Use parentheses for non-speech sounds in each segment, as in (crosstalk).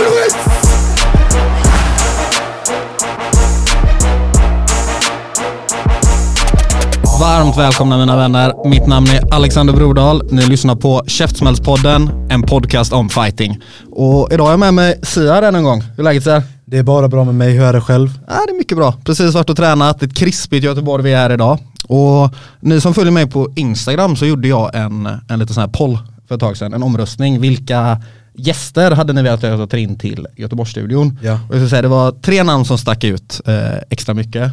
Always. Varmt välkomna mina vänner. Mitt namn är Alexander Brodal. Ni lyssnar på Käftsmällspodden, en podcast om fighting. Och idag är jag med mig Sia än en gång. Hur är läget Sia? Det är bara bra med mig, hur är det själv? Ja, det är mycket bra. Precis varit och tränat. Ett krispigt Göteborg vi är idag. Och ni som följer mig på Instagram så gjorde jag en, en liten sån här poll för ett tag sedan. En omröstning. Vilka gäster hade ni velat att jag tar in till Göteborgsstudion? Ja. Och jag säga, det var tre namn som stack ut eh, extra mycket.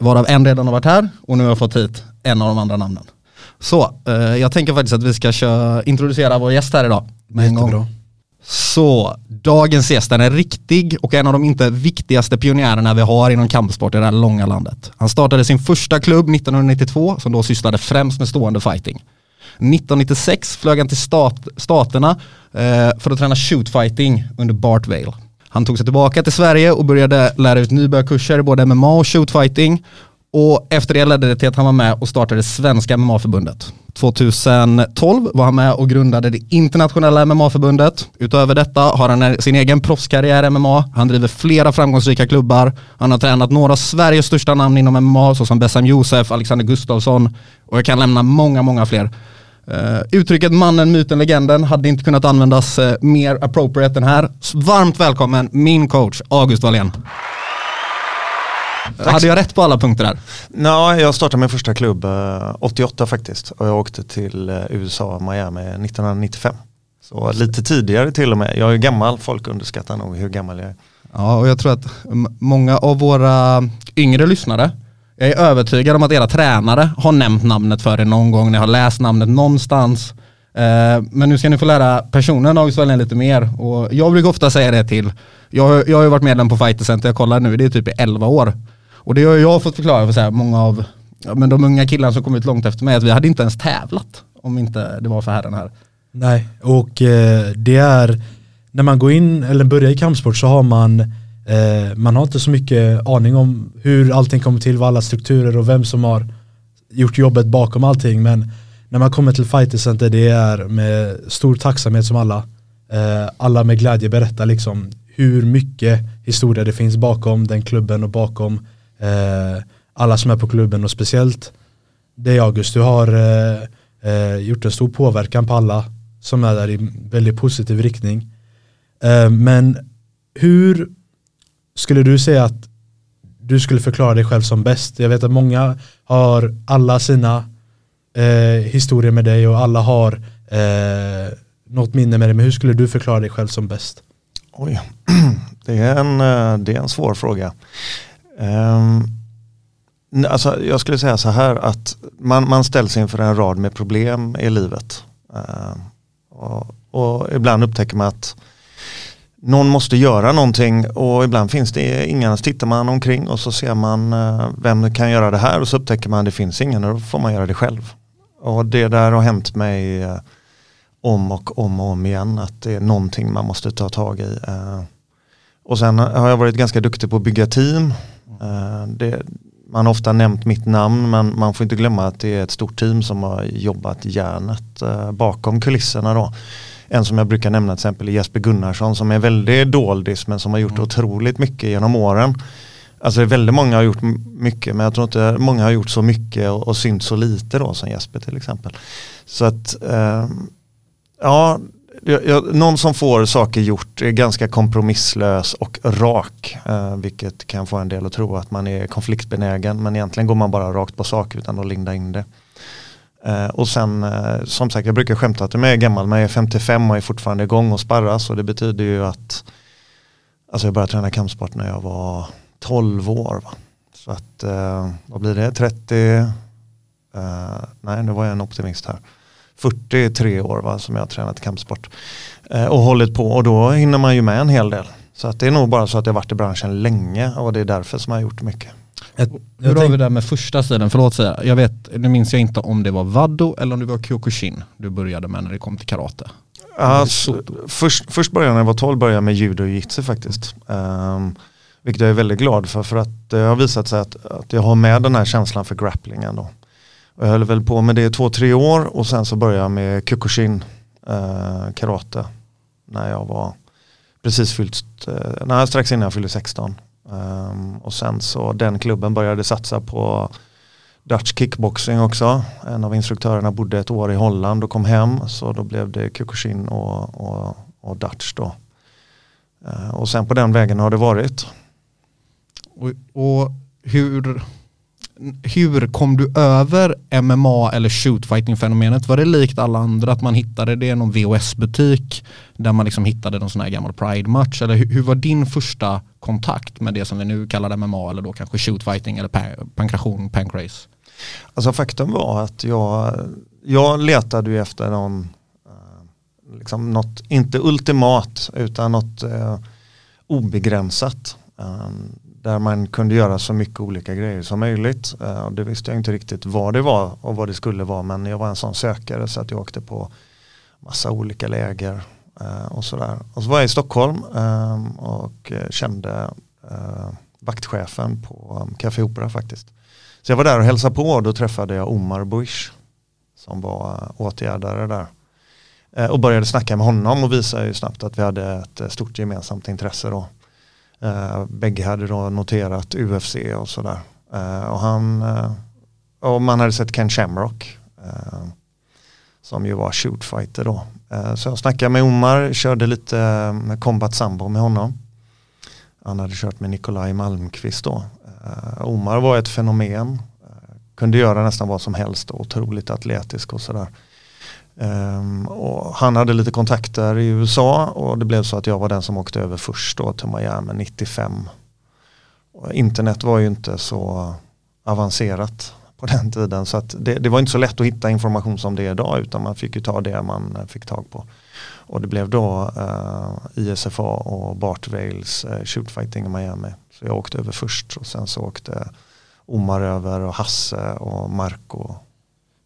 Varav en redan har varit här och nu har jag fått hit en av de andra namnen. Så, eh, jag tänker faktiskt att vi ska köra, introducera vår gäst här idag. Med en gång. Så, dagens gäst är en riktig och en av de inte viktigaste pionjärerna vi har inom kampsport i det här långa landet. Han startade sin första klubb 1992 som då sysslade främst med stående fighting. 1996 flög han till stat, staterna eh, för att träna shootfighting under Bart Vale. Han tog sig tillbaka till Sverige och började lära ut nybörjarkurser i både MMA och shootfighting. Och efter det ledde det till att han var med och startade Svenska MMA-förbundet. 2012 var han med och grundade det internationella MMA-förbundet. Utöver detta har han sin egen proffskarriär i MMA. Han driver flera framgångsrika klubbar. Han har tränat några av Sveriges största namn inom MMA såsom Bessam Josef, Alexander Gustafsson och jag kan lämna många, många fler. Uh, uttrycket mannen, myten, legenden hade inte kunnat användas uh, mer appropriate än här. Varmt välkommen min coach August Wallén. Hade jag rätt på alla punkter här? Ja, jag startade min första klubb eh, 88 faktiskt och jag åkte till eh, USA, Miami 1995. Så lite tidigare till och med. Jag är gammal, folk underskattar nog hur gammal jag är. Ja, och jag tror att många av våra yngre lyssnare, jag är övertygad om att era tränare har nämnt namnet för er någon gång, ni har läst namnet någonstans. Eh, men nu ska ni få lära personen August Wallén lite mer. Och jag brukar ofta säga det till, jag, jag har ju varit medlem på Fighter Center, jag kollar nu, det är typ i 11 år. Och det har jag fått förklara för så här, många av ja, men de unga killarna som kommit långt efter mig, att vi hade inte ens tävlat om inte det var för herren här. Nej, och eh, det är när man går in eller börjar i kampsport så har man eh, man har inte så mycket aning om hur allting kommer till, vad alla strukturer och vem som har gjort jobbet bakom allting. Men när man kommer till Fighter Center det är med stor tacksamhet som alla. Eh, alla med glädje berättar liksom hur mycket historia det finns bakom den klubben och bakom eh, alla som är på klubben. Och speciellt dig August, du har eh, eh, gjort en stor påverkan på alla som är där i väldigt positiv riktning. Eh, men hur skulle du säga att du skulle förklara dig själv som bäst? Jag vet att många har alla sina eh, historier med dig och alla har eh, något minne med dig. Men hur skulle du förklara dig själv som bäst? Oj, (clears throat) det är en, eh, det är en svår fråga. Um, alltså jag skulle säga så här att man, man ställs inför en rad med problem i livet. Uh, och, och ibland upptäcker man att någon måste göra någonting och ibland finns det ingen. Så tittar man omkring och så ser man eh, vem kan göra det här och så upptäcker man att det finns ingen och då får man göra det själv. Och det där har hänt mig eh, om och om och om igen att det är någonting man måste ta tag i. Eh. Och sen har jag varit ganska duktig på att bygga team. Det, man har ofta nämnt mitt namn men man får inte glömma att det är ett stort team som har jobbat järnet bakom kulisserna. Då. En som jag brukar nämna till exempel är Jesper Gunnarsson som är väldigt doldis men som har gjort Mm. otroligt mycket genom åren. Alltså det är väldigt många har gjort mycket men jag tror inte många har gjort så mycket och, och synt så lite då som Jesper till exempel. Så att ehm, ja, någon som får saker gjort är ganska kompromisslös och rak. Eh, vilket kan få en del att tro att man är konfliktbenägen. Men egentligen går man bara rakt på sak utan att linda in det. Eh, och sen eh, som sagt jag brukar skämta att jag är gammal men jag är 55 och är fortfarande igång och sparras. Och det betyder ju att alltså jag började träna kampsport när jag var 12 år. Va? Så att eh, vad blir det? 30 Eh, nej, nu var jag en optimist här. 43 år va, som jag har tränat kampsport. Eh, och hållit på och då hinner man ju med en hel del. Så att det är nog bara så att jag varit i branschen länge och det är därför som jag har gjort mycket. Jag, Hur har tänk, vi det med första stilen? Förlåt säga. Jag vet, nu minns jag inte om det var Vado eller om det var Kyokushin du började med när det kom till karate. Alltså, först, först började jag när jag var 12 började jag med judo och jitsu faktiskt. Um, vilket jag är väldigt glad för för att det har visat sig att, att jag har med den här känslan för grapplingen då. Och jag höll väl på med det i två, tre år och sen så började jag med Kyokushin uh, karate när jag var precis fyllt, uh, nej, strax innan jag fyllde 16. Um, och sen så den klubben började satsa på Dutch kickboxing också. En av instruktörerna bodde ett år i Holland och kom hem så då blev det Kyokushin och, och, och Dutch då. Uh, och sen på den vägen har det varit. Och, och hur, hur kom du över MMA eller shootfighting-fenomenet? Var det likt alla andra att man hittade det i någon VHS-butik där man liksom hittade någon sån här gammal Pride-match? Eller hur, hur var din första kontakt med det som vi nu kallar MMA eller då kanske shootfighting eller pankration, pankrace? Alltså faktum var att jag, jag letade ju efter någon, eh, liksom något, inte ultimat utan något eh, obegränsat. Eh, där man kunde göra så mycket olika grejer som möjligt. Uh, det visste jag inte riktigt vad det var och vad det skulle vara men jag var en sån sökare så att jag åkte på massa olika läger uh, och sådär. Och så var jag i Stockholm um, och kände uh, vaktchefen på um, Café Opera faktiskt. Så jag var där och hälsade på och då träffade jag Omar Bush som var uh, åtgärdare där. Och började snacka med honom och visade ju snabbt att vi hade ett stort gemensamt intresse då. Eh, bägge hade då noterat UFC och sådär. Eh, och han, eh, och man hade sett Ken Shamrock eh, som ju var shootfighter då. Eh, så jag snackade med Omar, körde lite med combat sambo med honom. Han hade kört med Nikolaj Malmqvist då. Eh, Omar var ett fenomen. Eh, kunde göra nästan vad som helst. och Otroligt atletisk och sådär. Um, och han hade lite kontakter i USA och det blev så att jag var den som åkte över först då till Miami 95. Och internet var ju inte så avancerat på den tiden så att det, det var inte så lätt att hitta information som det är idag utan man fick ju ta det man fick tag på. Och det blev då eh, uh, ISFA och Bart Wales uh, shootfighting i Miami. Så jag åkte över först och sen så åkte Omar över och Hasse och Marco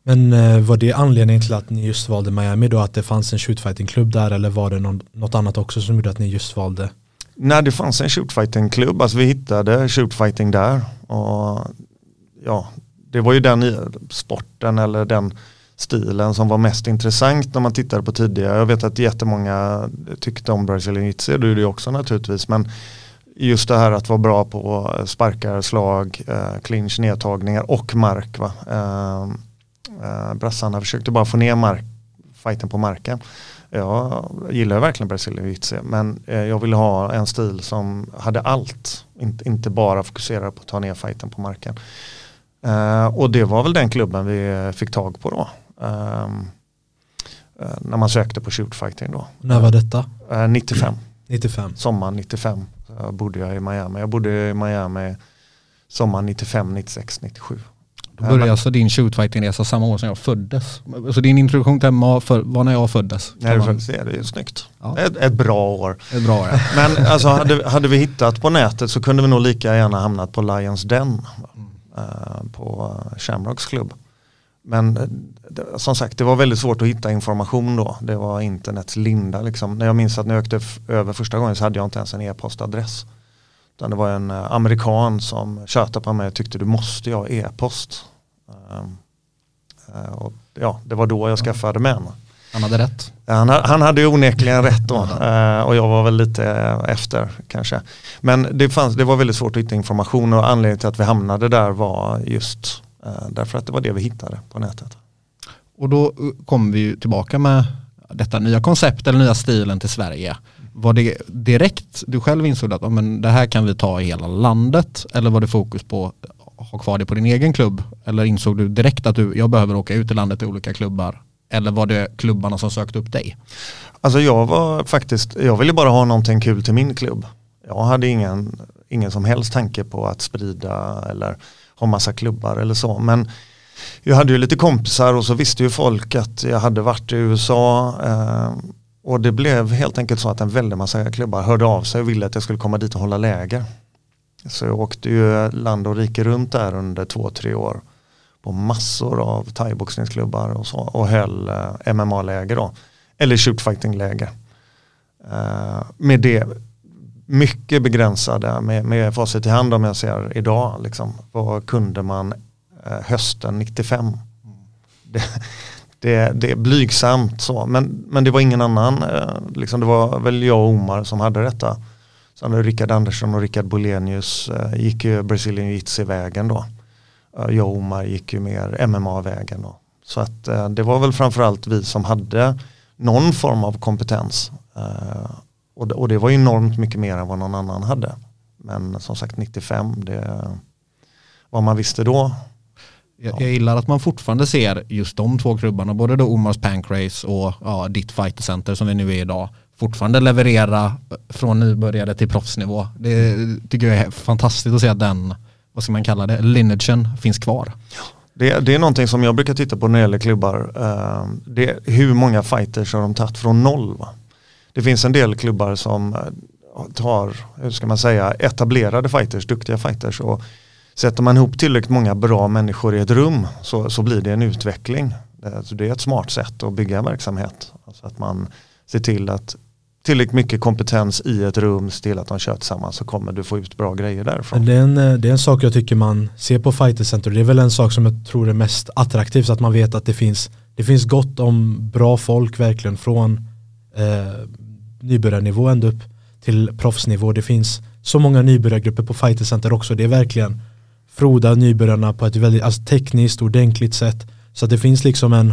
men eh, var det anledningen till att ni just valde Miami då? Att det fanns en shootfighting-klubb där eller var det någon, något annat också som gjorde att ni just valde? När det fanns en shootfighting-klubb, alltså vi hittade shootfighting där. Och ja, det var ju den sporten eller den stilen som var mest intressant när man tittade på tidigare. Jag vet att jättemånga tyckte om Brazilian Jitsi, det gjorde jag också naturligtvis. Men just det här att vara bra på sparkar, slag, eh, clinch, nedtagningar och mark. Va? Eh, eh, brassarna försökte bara få ner mark, fighten på marken. Jag gillar verkligen Jiu-Jitsu men eh, jag ville ha en stil som hade allt. Inte, inte bara fokusera på att ta ner fighten på marken. Eh, och det var väl den klubben vi fick tag på då. Ehm, eh, när man sökte på shootfighting då. När var detta? Eh, 95, 95. sommaren 95 så bodde jag i Miami. Jag bodde i Miami sommaren 95, 96, 97. Då började alltså din shootfighting-resa samma år som jag föddes. Så din introduktion till MMA för, var när jag föddes. Nej, faktiskt är det är snyggt. Ja. Ett, ett bra år. Är bra ja. (laughs) Men alltså, hade, hade vi hittat på nätet så kunde vi nog lika gärna hamnat på Lions Den. eh, på Shamrocks klubb. Men eh, det, som sagt det var väldigt svårt att hitta information då. Det var internets linda liksom. När jag minns att när jag åkte över första gången så hade jag inte ens en e-postadress. Utan det var en eh, amerikan som tjötade på mig och tyckte du måste ha e-post. Ehm, eh, och, ja, det var då jag skaffade med henne. Han hade rätt. Han, ha- han hade ju onekligen rätt då eh, och jag var väl lite efter kanske. Men det, fanns, det var väldigt svårt att hitta information och anledningen till att vi hamnade där var just därför att det var det vi hittade på nätet. Och då kommer vi tillbaka med detta nya koncept eller nya stilen till Sverige. Var det direkt du själv insåg att men det här kan vi ta i hela landet eller var det fokus på att ha kvar det på din egen klubb? Eller insåg du direkt att du, jag behöver åka ut i landet till olika klubbar? Eller var det klubbarna som sökte upp dig? Alltså jag var faktiskt, jag ville bara ha någonting kul till min klubb. Jag hade ingen, ingen som helst tanke på att sprida eller ha massa klubbar eller så. Men jag hade ju lite kompisar och så visste ju folk att jag hade varit i USA. Eh, och det blev helt enkelt så att en väldig massa klubbar hörde av sig och ville att jag skulle komma dit och hålla läger. Så jag åkte ju land och rike runt där under två, tre år. På massor av thaiboxningsklubbar och så. Och höll eh, MMA-läger då. Eller shootfighting-läger. Eh, med det mycket begränsade med, med facit i hand om jag ser idag. Liksom, vad kunde man eh, hösten 95? Det, det, det är blygsamt så, men, men det var ingen annan. Eh, liksom, det var väl jag och Omar som hade detta. Sen Rickard Andersson och Rickard Bolenius eh, gick ju Brazilian Jiu-Jitsu-vägen då. Eh, jag och Omar gick ju mer MMA-vägen då. Så att eh, det var väl framförallt vi som hade någon form av kompetens. Eh, och, det, och det var enormt mycket mer än vad någon annan hade. Men som sagt 95, det, vad man visste då. Jag, jag gillar att man fortfarande ser just de två klubbarna, både då Omars Pankrace och ja, ditt Fighter Center som vi nu är idag, fortfarande leverera från nybörjare till proffsnivå. Det tycker jag är fantastiskt att se att den, vad ska man kalla det, lineagen finns kvar. Det, det är någonting som jag brukar titta på när det gäller klubbar. Eh, det, är hur många fighters har de tagit från noll? Va? Det finns en del klubbar som eh, tar, hur ska man säga, etablerade fighters, duktiga fighters och sätter man ihop tillräckligt många bra människor i ett rum så, så blir det en utveckling. Eh, så det är ett smart sätt att bygga en verksamhet. Alltså att man ser till att tillräckligt mycket kompetens i ett rum, se till att de kör tillsammans så kommer du få ut bra grejer därifrån. Det är, en, eh, det är en sak jag tycker man ser på Fighter Center. Det är väl en sak som jag tror är mest attraktivt. Att man vet att det finns, det finns gott om bra folk verkligen från eh, nybörjarnivå ända upp till proffsnivå. Det finns så många nybörjargrupper på Fighter Center också. Det är verkligen froda nybörjarna på ett väldigt alltså, tekniskt ordentligt sätt. Så att det finns liksom en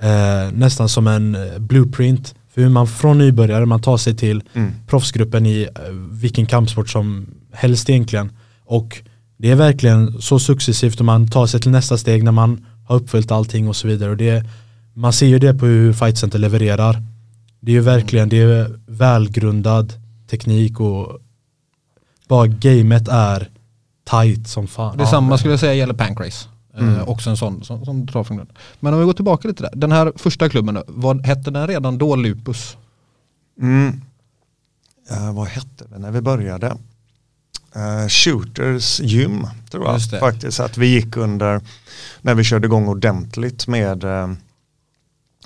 eh, nästan som en eh, blueprint för hur man från nybörjare man tar sig till Mm. proffsgruppen i eh, vilken kampsport som helst egentligen. Och det är verkligen så successivt och man tar sig till nästa steg när man har uppfyllt allting och så vidare. Och det, man ser ju det på hur Fight Center levererar. Det är ju verkligen det är välgrundad teknik och bara gamet är tight som fan. Detsamma skulle jag säga gäller Pankrace. Mm. Eh, också en sån som, som drar från grund. Men om vi går tillbaka lite där. Den här första klubben, vad hette den redan då Lupus? Mm. Eh, vad hette det när vi började? Eh, Shooters gym tror jag faktiskt att vi gick under när vi körde igång ordentligt med, eh,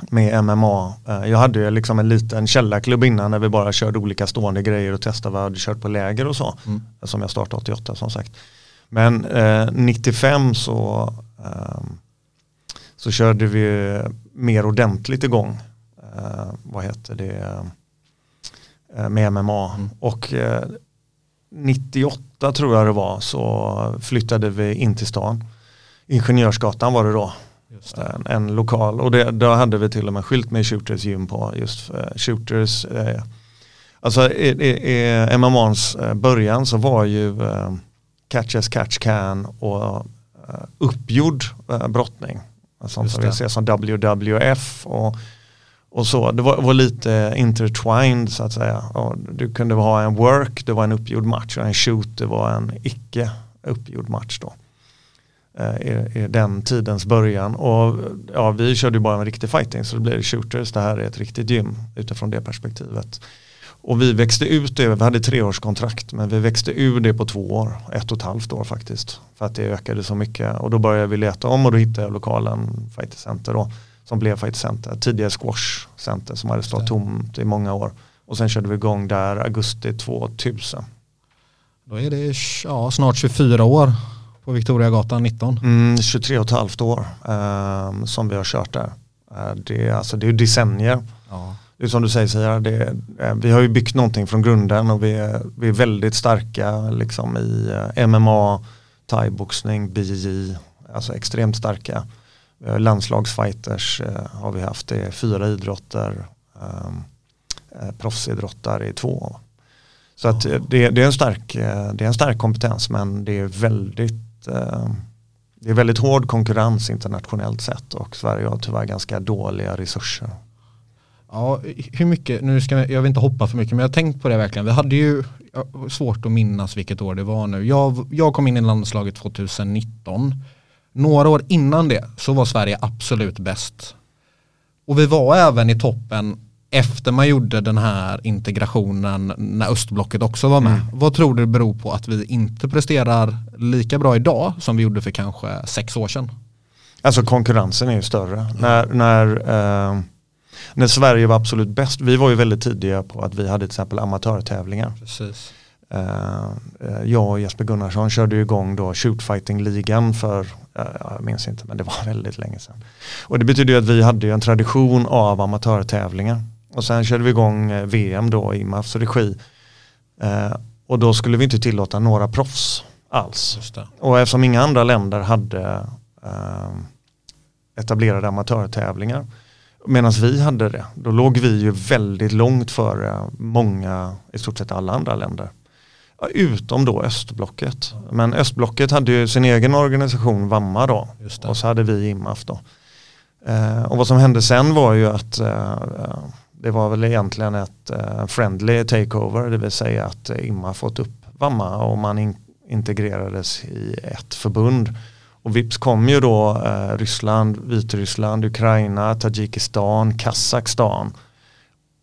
med MMA. Eh, jag hade liksom en liten källarklubb innan när vi bara körde olika stående grejer och testade vad jag hade kört på läger och så. Mm. Som jag startade 88 som sagt. Men eh, 95 så, ehm, så körde vi mer ordentligt igång. Eh, vad heter det? eh, med MMA. Mm. Och eh, 98 tror jag det var så flyttade vi in till stan. Ingenjörsgatan var det då. En, en lokal och det, då hade vi till och med skylt med Shooters gym på just eh, Shooters. Eh, alltså i, i, i MMAns eh, början så var ju eh, catch as catch can och eh, uppgjord eh, brottning. Sånt Just som vi ser som WWF och och så, det var, var lite intertwined så att säga. Och du kunde ha en work, det var en uppgjord match och en shoot, det var en icke uppgjord match då. Eh, I, I den tidens början. Och ja, vi körde ju bara en riktig fighting så det blev shooters, det här är ett riktigt gym utifrån det perspektivet. Och vi växte ut det, vi hade treårskontrakt men vi växte ur det på två år, ett och ett halvt år faktiskt. För att det ökade så mycket och då började vi leta om och då hittade jag lokalen Fighter Center då som blev Fight Center. Tidigare Squash Center som hade stått tomt i många år. Och sen körde vi igång där augusti 2000. Då är det ja, snart 24 år på Victoriagatan 19. Mm, 23 och ett halvt år ehm, som vi har kört där. Eh, det, är, alltså, det är ju decennier. Ja. Det är som du säger Sia, det, eh, vi har ju byggt någonting från grunden och vi är, vi är väldigt starka liksom, i eh, MMA, thaiboxning, BJJ, alltså extremt starka. Landslagsfighters eh, har vi haft, det är fyra idrotter, um, eh, proffsidrottare i två. Så att eh, det, det, är en stark, eh, det är en stark kompetens men det är väldigt eh, det är väldigt hård konkurrens internationellt sett och Sverige har tyvärr ganska dåliga resurser. Ja, hur mycket, nu ska jag, jag vill inte hoppa för mycket men jag har tänkt på det verkligen. Vi hade ju svårt att minnas vilket år det var nu. Jag, jag kom in i landslaget 2019. Några år innan det så var Sverige absolut bäst. Och vi var även i toppen efter man gjorde den här integrationen när östblocket också var med. Vad tror du beror på att vi inte presterar lika bra idag som vi gjorde för kanske sex år sedan? Alltså konkurrensen är ju större. När, när, eh, när Sverige var absolut bäst, vi var ju väldigt tidiga på att vi hade till exempel amatörtävlingar. Precis. Eh, eh, jag och Jesper Gunnarsson körde ju igång då shootfighting-ligan för, eh, jag minns inte men det var (laughs) väldigt länge sedan. Och det betyder ju att vi hade en tradition av amatörtävlingar. Och sen körde vi igång eh, VM då i IMAFs regi. Eh, och då skulle vi inte tillåta några proffs alls. Och eftersom inga andra länder hade eh, etablerade amatörtävlingar medan vi hade det, då låg vi ju väldigt långt före många, i stort sett alla andra länder. Ja, Utom då östblocket. Men östblocket hade ju sin egen organisation, Vamma då. Och så hade vi IMAF då. Eh, och vad som hände sen var ju att eh, det var väl egentligen ett eh, friendly takeover, det vill säga att eh, fått upp Vamma och man in, integrerades i ett förbund. Och vips kom ju då eh, Ryssland, Vitryssland, Ukraina, Tadzjikistan, Kazakstan.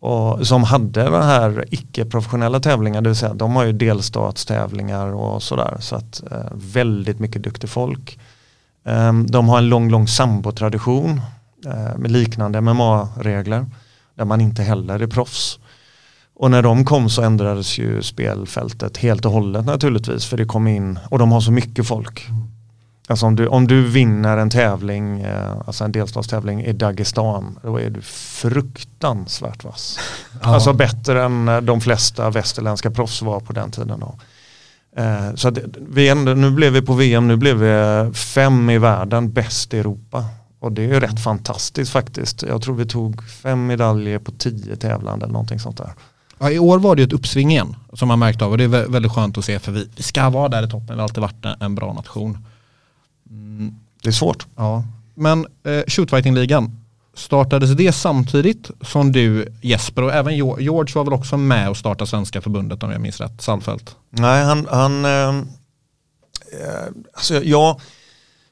Och som hade den här icke-professionella tävlingar, det vill säga de har ju delstatstävlingar och sådär. Så att eh, väldigt mycket duktig folk. Eh, de har en lång, lång sambotradition eh, med liknande MMA-regler. Där man inte heller är proffs. Och när de kom så ändrades ju spelfältet helt och hållet naturligtvis. För det kom in, och de har så mycket folk. Alltså om du, om du vinner en tävling, eh, alltså en delstatstävling i Dagestan, då är du fruktansvärt vass. (laughs) Alltså bättre än eh, de flesta västerländska proffs var på den tiden då. Eh, så att vi nu blev vi på VM, nu blev vi fem i världen, bäst i Europa. Och det är ju rätt fantastiskt faktiskt. Jag tror vi tog fem medaljer på tio tävlande eller någonting sånt där. Ja, I år var det ju ett uppsving igen som man märkt av och det är vä- väldigt skönt att se för vi, vi ska vara där i toppen, vi har alltid varit en, bra nation. Det är svårt. Ja. Men eh, shootfighting-ligan, startades det samtidigt som du Jesper och även George var väl också med och startade Svenska förbundet om jag minns rätt, Salfält? Nej, han, han eh, eh, alltså jag,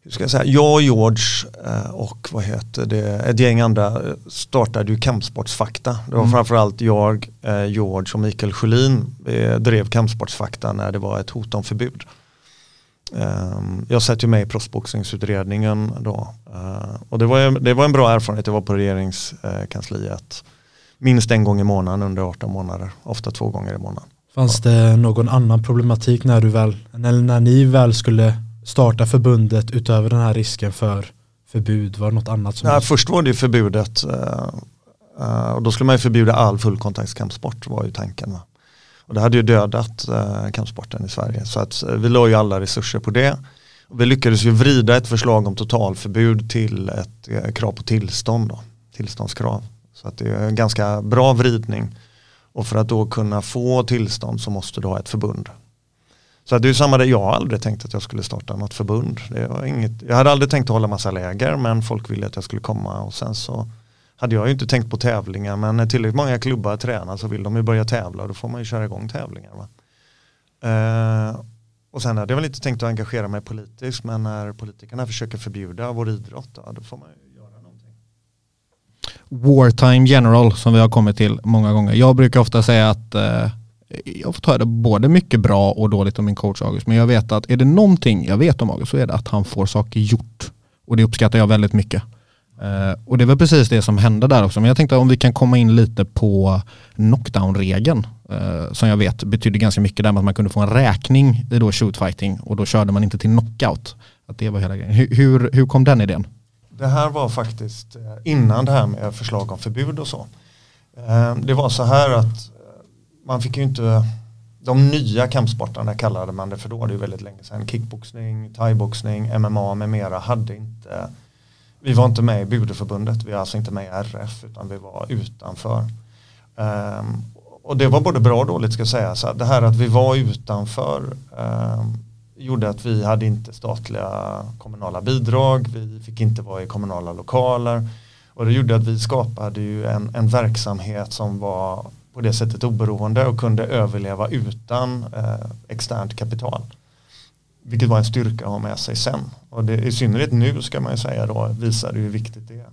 hur ska jag säga, jag George eh, och vad heter det, ett gäng andra eh, startade ju Kampsportsfakta. Det var framförallt jag, eh, George och Mikael Sjölin drev Kampsportsfakta när det var ett hot om förbud. Ehm, Jag satt ju med i proffsboxningsutredningen då. Och det var, det var en bra erfarenhet, det var på regeringskansliet. Minst en gång i månaden under 18 månader, ofta två gånger i månaden. Fanns det någon annan problematik när du väl, eller när ni väl skulle starta förbundet utöver den här risken för förbud? Var det något annat som Nej, först var det förbudet eh, eh, och då skulle man ju förbjuda all fullkontaktskampsport var ju tanken. Va? Och det hade ju dödat uh, kampsporten i Sverige så att eh, vi la ju alla resurser på det. Och vi lyckades ju vrida ett förslag om totalförbud till ett eh, krav på tillstånd då, tillståndskrav. Så att det är en ganska bra vridning. Och för att då kunna få tillstånd så måste du ha ett förbund. Så det är samma där, jag har aldrig tänkt att jag skulle starta något förbund. Det var inget, jag hade aldrig tänkt att hålla massa läger men folk ville att jag skulle komma och sen så hade jag ju inte tänkt på tävlingar men när tillräckligt många klubbar tränar så vill de ju börja tävla och då får man ju köra igång tävlingar. Va? Eh, och sen hade jag väl inte tänkt att engagera mig politiskt men när politikerna försöker förbjuda vår idrott då, då får man ju göra någonting. Wartime General som vi har kommit till många gånger. Jag brukar ofta säga att eh, Eh, jag får ta det både mycket bra och dåligt om min coach August. Men jag vet att är det någonting jag vet om August så är det att han får saker gjort. Och det uppskattar jag väldigt mycket. Eh, och det var precis det som hände där också. Men jag tänkte om vi kan komma in lite på knockdown-regeln. Eh, som jag vet betydde ganska mycket där med att man kunde få en räkning i då shootfighting och då körde man inte till knockout. Att det var hela grejen. Hur, hur, hur kom den idén? Det här var faktiskt innan det här med förslag om förbud och så. Det var så här att man fick ju inte, de nya kampsportarna kallade man det för då, det är ju väldigt länge sedan, kickboxning, thaiboxning, MMA med mera hade inte, vi var inte med i Budeförbundet, vi var alltså inte med i RF utan vi var utanför. Um, och det var både bra och dåligt ska jag säga, så det här att vi var utanför ehm, gjorde att vi hade inte statliga kommunala bidrag, vi fick inte vara i kommunala lokaler. Och det gjorde att vi skapade ju en, en verksamhet som var på det sättet oberoende och kunde överleva utan eh, externt kapital. Vilket var en styrka att ha med sig sen. Och det, i synnerhet nu ska man ju säga då visar det hur viktigt det är.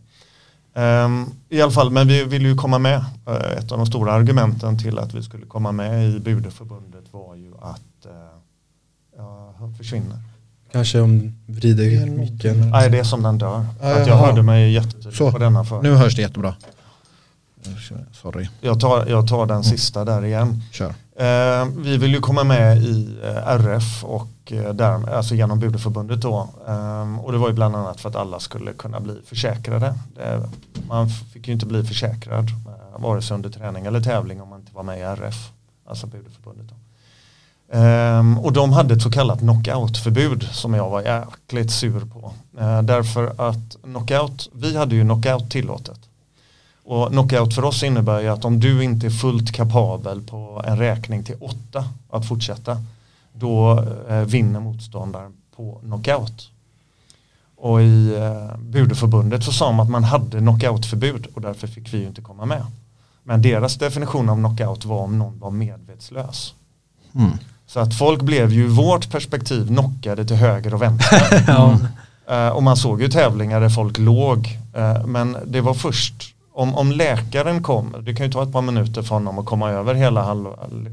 Ehm, I alla fall, men vi ville ju komma med. Eh, ett av de stora argumenten till att vi skulle komma med i Budeförbundet var ju att uh, ja, han försvinner. Kanske om vrider micken. Nej, det är som den dör. Ja, att jag jaha. hörde mig jättetydligt på denna för. Nu hörs det jättebra. Sorry, Jag, tar, jag tar den sista där igen. kör. Eh, vi vill ju komma med i eh, RF och eh, där, alltså genom Budeförbundet då. Eh, och det var ju bland annat för att alla skulle kunna bli försäkrade. Det, man fick ju inte bli försäkrad eh, vare sig under träning eller tävling om man inte var med i RF, alltså Budeförbundet. Då. Ehm, och de hade ett så kallat knockoutförbud som jag var jäkligt sur på. Eh, därför att knockout, vi hade ju knockout tillåtet. Och knockout för oss innebär ju att om du inte är fullt kapabel på en räkning till åtta att fortsätta, då eh, vinner motståndaren på knockout. Och i eh, Budeförbundet så sa de att man hade knockoutförbud och därför fick vi ju inte komma med. Men deras definition av knockout var om någon var medvetslös. Mm. Så att folk blev ju ur vårt perspektiv knockade till höger och vänster. (laughs) Eh, och man såg ju tävlingar där folk låg. Eh, men det var först om, om läkaren kom, det kan ju ta ett par minuter för honom att komma över hela halv,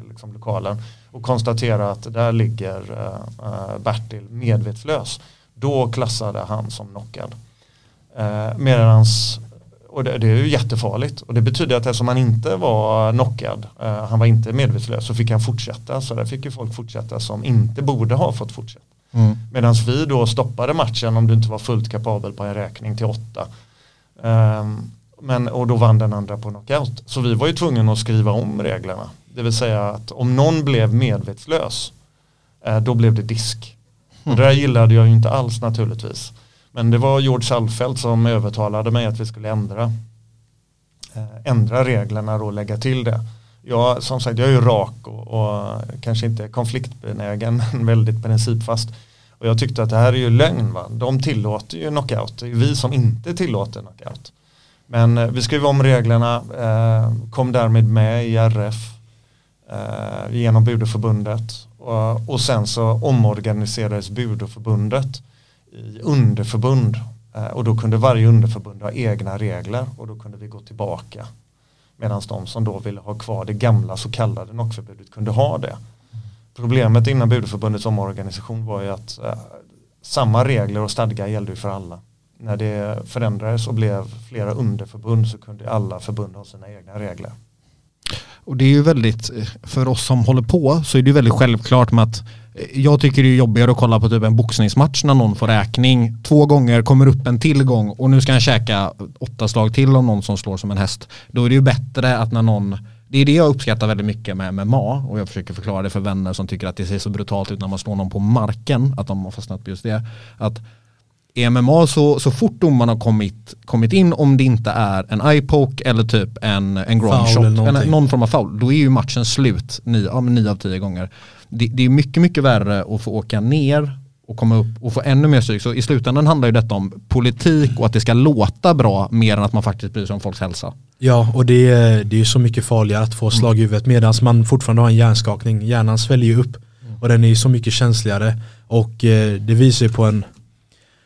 liksom, lokalen och konstatera att där ligger eh, eh, Bertil medvetslös. Då klassade han som knockad. Eh, medans, och det, det är ju jättefarligt och det betyder att eftersom han inte var knockad, eh, han var inte medvetslös, så fick han fortsätta. Så där fick ju folk fortsätta som inte borde ha fått fortsätta. Mm. Medan vi då stoppade matchen om du inte var fullt kapabel på en räkning till åtta. Ehm, men, och då vann den andra på knockout. Så vi var ju tvungna att skriva om reglerna. Det vill säga att om någon blev medvetslös, eh, då blev det disk. Mm. det där gillade jag ju inte alls naturligtvis. Men det var George Salfeld som övertalade mig att vi skulle ändra, eh, ändra reglerna och lägga till det. Jag, som sagt, jag är ju rak och, och kanske inte konfliktbenägen, (laughs) men väldigt principfast. Och jag tyckte att det här är ju lögn. Va? De tillåter ju knockout. Det är ju vi som inte tillåter knockout. Men eh, vi skrev om reglerna, eh, kom därmed med i RF eh, genom Budeförbundet och, och sen så omorganiserades Budeförbundet i underförbund eh, och då kunde varje underförbund ha egna regler och då kunde vi gå tillbaka medan de som då ville ha kvar det gamla så kallade knockförbudet kunde ha det. Problemet innan Budeförbundets omorganisation var ju att eh, samma regler och stadgar gällde ju för alla. När det förändrades och blev flera underförbund så kunde alla förbund ha sina egna regler. Och det är ju väldigt, eh, för oss som håller på så är det ju väldigt självklart med att eh, jag tycker det är jobbigare att kolla på typ en boxningsmatch när någon får räkning två gånger, kommer upp en till gång och nu ska han käka åtta slag till om någon som slår som en häst. Då är det ju bättre att när någon det är det jag uppskattar väldigt mycket med, MMA och jag försöker förklara det för vänner som tycker att det ser så brutalt ut när man slår någon på marken, att de har fastnat på just det. Att i MMA så, så fort domaren har kommit, kommit in om det inte är en eye-poke eller typ en, en Foul shot, eller någon form av foul, då är ju matchen slut nio, ja, nio av tio gånger. Det, det är mycket, mycket värre att få åka ner och komma upp och få ännu mer stryk. Så i slutändan handlar ju detta om politik och att det ska låta bra mer än att man faktiskt bryr sig om folks hälsa. Ja, och det är, det är ju så mycket farligare att få slag i huvudet medan man fortfarande har en hjärnskakning. Hjärnan sväljer ju upp och den är ju så mycket känsligare. Och eh, det visar ju på en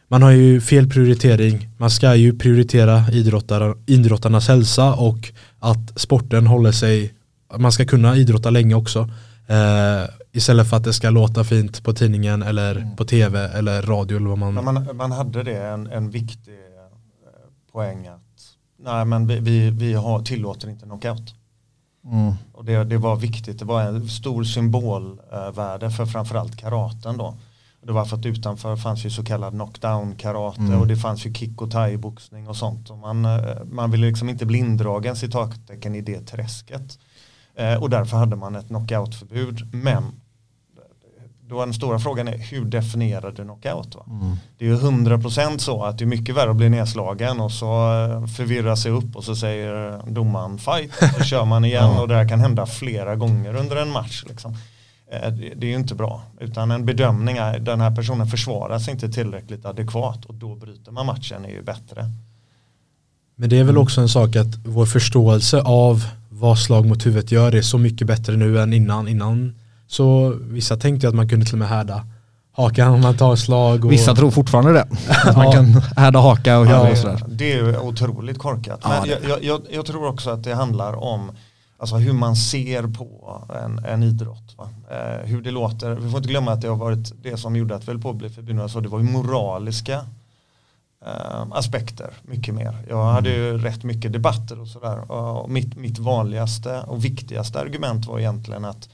man har ju fel prioritering. Man ska ju prioritera idrottarnas hälsa och att sporten håller sig, man ska kunna idrotta länge också. Eh, istället för att det ska låta fint på tidningen eller på tv eller radio eller vad man... Man, man hade det en, en viktig eh, poäng att nej men vi, vi, vi har, tillåter inte knockout. Och det, det var viktigt, det var en stor symbolvärde för framförallt karaten då. Det var för att utanför fanns ju så kallad knockdown karate och det fanns ju kick och thai-boxning och sånt. Och man, eh, man ville liksom inte bli indragen citattecken i det träsket. Eh, och därför hade man ett knockoutförbud. Men då den stora frågan är hur definierar du knockout? Va? Det är ju 100% så att det är mycket värre att bli nedslagen och så eh, förvirra sig upp och så säger domaren fight (laughs) och så kör man igen och det här kan hända flera gånger under en match. Liksom. Eh, Det är ju inte bra utan en bedömning är den här personen försvarar sig inte tillräckligt adekvat och då bryter man matchen är ju bättre. Men det är väl också en sak att vår förståelse av vad slag mot huvudet gör är så mycket bättre nu än innan. Innan så vissa tänkte att man kunde till och med härda, hakan om man tar slag. Och, Vissa tror fortfarande det. Att man Ja. kan härda haka och Ja, göra ja. och sådär. Det är ju otroligt korkat. Ja, Men jag, jag, jag, jag tror också att det handlar om alltså, hur man ser på en, en idrott. Eh, hur det låter. Vi får inte glömma att det har varit det som gjorde att väl på blev förbjudna. Alltså, det var ju moraliska eh, aspekter mycket mer. Jag hade ju rätt mycket debatter och sådär. Och mitt, mitt vanligaste och viktigaste argument var egentligen att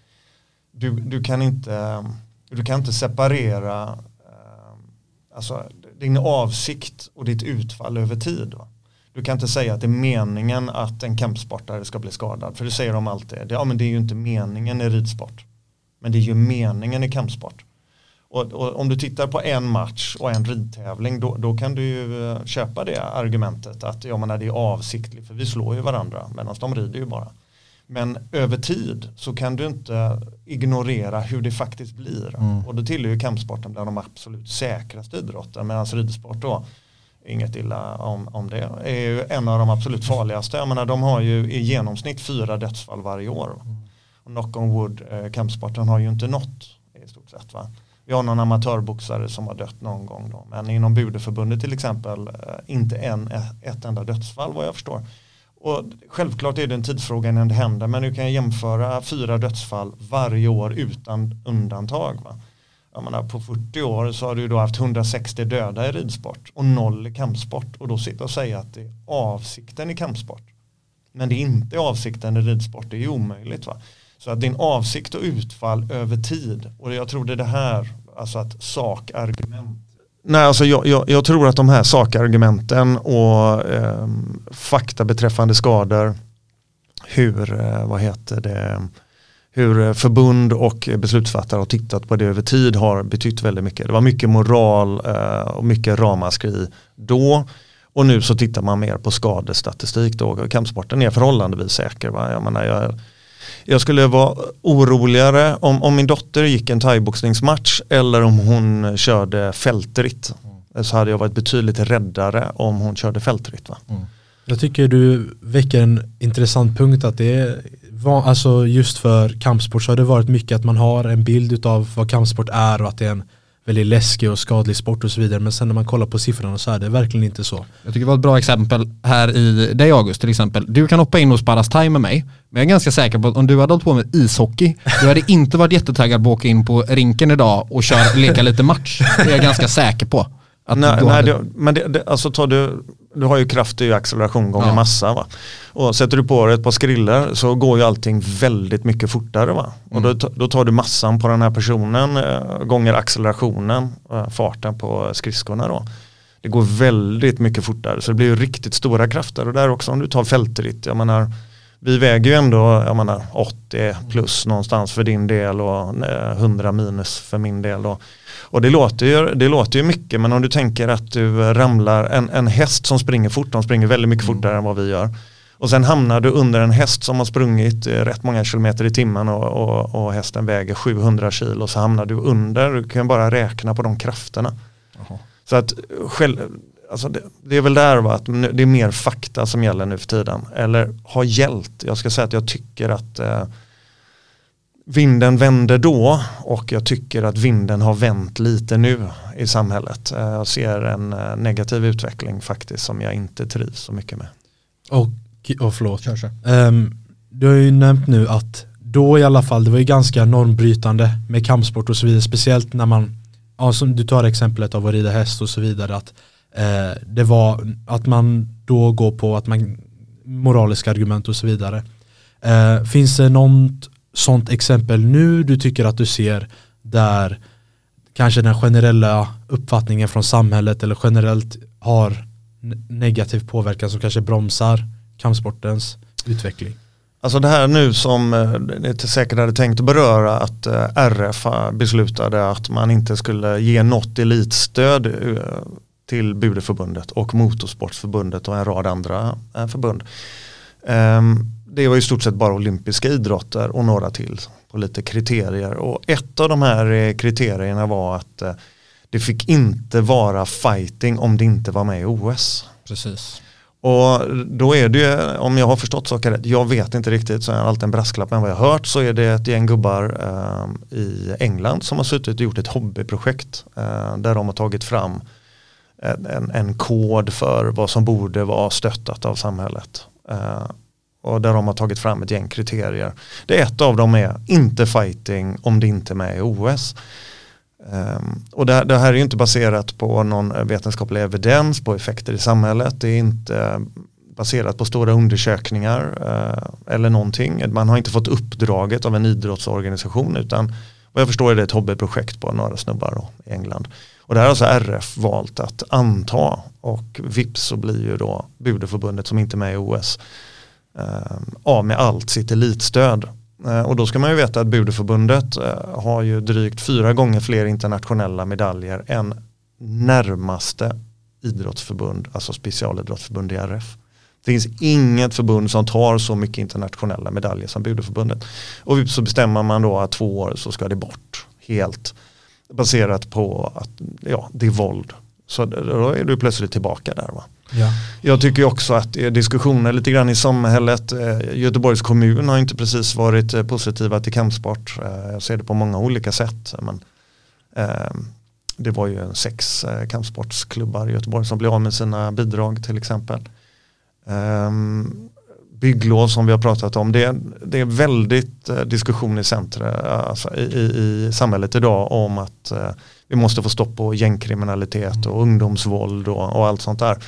du, du kan inte du kan inte separera eh, alltså, din avsikt och ditt utfall över tid. Va? Du kan inte säga att det är meningen att en kampsportare ska bli skadad. För det säger de alltid. Ja, men det är ju inte meningen i ridsport. Men det är ju meningen i kampsport. Och, och om du tittar på en match och en ridtävling då, då kan du ju eh, köpa det argumentet att ja, men det är avsiktligt för vi slår ju varandra medan de rider ju bara. Men över tid så kan du inte ignorera hur det faktiskt blir. Och då tillhör ju kampsporten bland de absolut säkraste idrotten medan ridsport då inget illa om, om det är ju en av de absolut farligaste. Jag menar, de har ju i genomsnitt fyra dödsfall varje år. Och knock on wood, eh, kampsporten har ju inte nått i stort sett. Va? Vi har någon amatörboxare som har dött någon gång då. Men inom Budeförbundet till exempel eh, inte en, ett enda dödsfall vad jag förstår. Och självklart är det en tidsfråga innan det händer men du kan jämföra fyra dödsfall varje år utan undantag. Va? Jag menar, på 40 år så har du då haft 160 döda i ridsport och noll i kampsport och då sitta och säga att det är avsikten i kampsport. Men det är inte avsikten i ridsport, det är ju omöjligt. Va? Så att din avsikt och utfall över tid och jag tror det är det här, alltså att sakargument. Nej, alltså jag, jag, jag tror att de här sakargumenten och eh, fakta beträffande skador, hur, eh, vad heter det, hur eh, förbund och eh, beslutsfattare har tittat på det över tid har betytt väldigt mycket. Det var mycket moral eh, och mycket ramaskri då. Och nu så tittar man mer på skadestatistik då. Kampsporten är förhållandevis säker. Va? Jag, menar, jag, jag skulle vara oroligare om, om min dotter gick en thaiboxningsmatch eller om hon körde fältritt. Så hade jag varit betydligt räddare om hon körde fältritt. Va? Mm. Jag tycker du väcker en intressant punkt att det är alltså just för kampsport så har det varit mycket att man har en bild av vad kampsport är och att det är en väldigt läskig och skadlig sport och så vidare men sen när man kollar på siffrorna så är det verkligen inte så. Jag tycker det var ett bra exempel här i dig August till exempel. Du kan hoppa in och sparras time med mig. Men jag är ganska säker på att om du hade hållit på med ishockey, du hade inte varit jättetaggad på att åka in på rinken idag och köra, leka lite match. Det är jag ganska säker på. Att Nej, du nej, hade- det, men det, det, alltså tar du, du har ju kraft i acceleration gånger Ja. massa va. Och sätter du på dig ett par skrillor så går ju allting väldigt mycket fortare va. Och Mm. då, då tar du massan på den här personen eh, gånger accelerationen, eh, farten på skridskorna då. Det går väldigt mycket fortare så det blir ju riktigt stora krafter och där också om du tar fältritt, jag menar vi väger ju ändå jag menar, 80 plus någonstans för din del och eh, 100 minus för min del. Då. Och det låter, ju, det låter ju mycket men om du tänker att du ramlar, en, en häst som springer fort, de springer väldigt mycket fortare än vad vi gör. Och sen hamnar du under en häst som har sprungit eh, rätt många kilometer i timmen och, och, och hästen väger 700 kilo så hamnar du under, du kan bara räkna på de krafterna. Så att själv, alltså det, det är väl där va, att det är mer fakta som gäller nu för tiden. Eller har gällt. Jag ska säga att jag tycker att eh, vinden vände då och jag tycker att vinden har vänt lite nu i samhället. Eh, jag ser en eh, negativ utveckling faktiskt som jag inte trivs så mycket med. Och, och förlåt. Ehm, du har ju nämnt nu att då i alla fall, det var ju ganska normbrytande med kampsport och så vidare, speciellt när man, ja, som du tar exemplet av att rida häst och så vidare, att eh, det var att man då går på att man, moraliska argument och så vidare. Eh, finns det något sånt exempel nu du tycker att du ser där kanske den generella uppfattningen från samhället eller generellt har negativ påverkan som kanske bromsar kampsportens utveckling. Alltså det här nu som eh, inte säkert hade tänkt att beröra att eh, RF beslutade att man inte skulle ge något elitstöd eh, till Budeförbundet och Motorsportsförbundet och en rad andra eh, förbund. Ehm, det var i stort sett bara olympiska idrotter och några till på lite kriterier och ett av de här eh, kriterierna var att eh, det fick inte vara fighting om det inte var med i OS. Precis. Och då är det ju, om jag har förstått saker rätt, jag vet inte riktigt, så är det alltid en brasklapp, men vad jag har hört så är det ett gäng gubbar eh, i England som har suttit och gjort ett hobbyprojekt eh, där de har tagit fram en, en, en kod för vad som borde vara stöttat av samhället. Eh, och där de har tagit fram ett gäng kriterier. Det ett av dem är inte fighting om det inte är med i OS. Um, ehm, och det, det, här är ju inte baserat på någon vetenskaplig evidens på effekter i samhället. Det är inte baserat på stora undersökningar uh, eller någonting. Man har inte fått uppdraget av en idrottsorganisation utan vad jag förstår är det ett hobbyprojekt på några snubbar i England. Och det här har alltså RF valt att anta och vips så blir ju då Budeförbundet som inte är med i OS Eh, av med allt sitt elitstöd eh, och då ska man ju veta att Budeförbundet eh, har ju drygt fyra gånger fler internationella medaljer än närmaste idrottsförbund, alltså specialidrottsförbund i RF. Det finns inget förbund som tar så mycket internationella medaljer som Budeförbundet. Och så bestämmer man då att två år så ska det bort helt. Baserat på att ja, det är våld. Så då är du plötsligt tillbaka där. Va? Ja. Jag tycker också att eh, det är diskussioner lite grann i samhället. Eh, Göteborgs kommun har inte precis varit eh, positiva till kampsport. Jag ser det på många olika sätt. Men, ehm, det var ju sex kampsportsklubbar i Göteborg som blev av med sina bidrag till exempel. Ehm, bygglov som vi har pratat om. Det, det är väldigt diskussion i centra, alltså i, i, i, samhället idag om att vi måste få stopp på gängkriminalitet och ungdomsvåld och, och allt sånt där.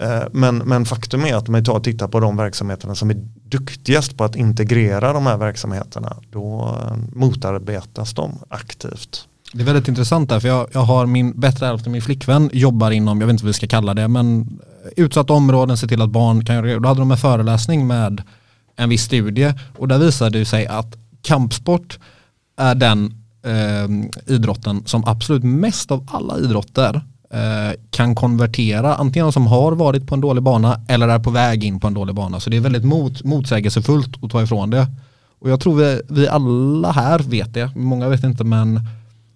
Eh, men, men faktum är att om vi tar och tittar på de verksamheterna som är duktigast på att integrera de här verksamheterna då eh, motarbetas de aktivt. Det är väldigt intressant där för jag, jag har min bättre hälft min flickvän jobbar inom, jag vet inte vad vi ska kalla det, men utsatta områden, se till att barn kan göra det. Då hade de en föreläsning med en viss studie och där visade det sig att kampsport är den eh, idrotten som absolut mest av alla idrotter Eh, kan konvertera antingen som har varit på en dålig bana eller är på väg in på en dålig bana. Så det är väldigt mot, motsägelsefullt att ta ifrån det. Och jag tror vi, vi alla här vet det, många vet inte men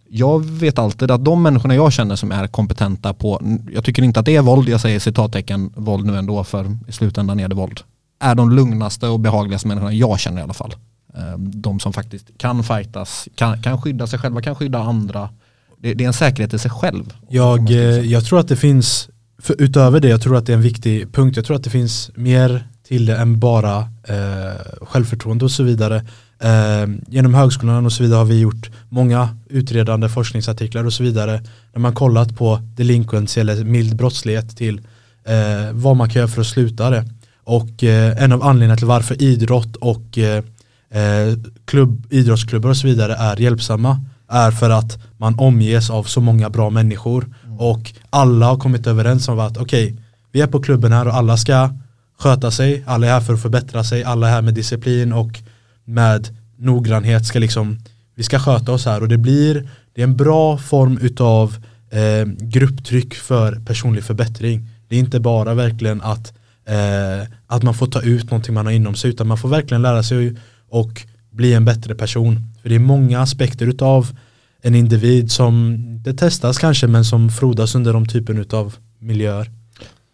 jag vet alltid att de människorna jag känner som är kompetenta på, jag tycker inte att det är våld, jag säger citattecken våld nu ändå för i slutändan är det våld, är de lugnaste och behagligaste människorna jag känner i alla fall. Eh, de som faktiskt kan fightas, kan, kan skydda sig själva, kan skydda andra det, det är en säkerhet i sig själv. Jag, eh, jag tror att det finns, för utöver det, jag tror att det är en viktig punkt, jag tror att det finns mer till det än bara eh, självförtroende och så vidare. Eh, genom högskolan och så vidare har vi gjort många utredande forskningsartiklar och så vidare när man kollat på delinquency eller mild brottslighet till eh, vad man kan göra för att sluta det. Och eh, en av anledningarna till varför idrott och eh, klubb, idrottsklubbar och så vidare är hjälpsamma. Är för att man omges av så många bra människor. Mm. och alla har kommit överens om att okej, okay, vi är på klubben här och alla ska sköta sig, alla är här för att förbättra sig, alla är här med disciplin och med noggrannhet ska liksom, vi ska sköta oss här. Och det blir, det är en bra form utav eh, grupptryck för personlig förbättring. Det är inte bara verkligen att, eh, att man får ta ut någonting man har inom sig utan man får verkligen lära sig och bli en bättre person. För det är många aspekter utav en individ som det testas kanske men som frodas under de typen av miljöer.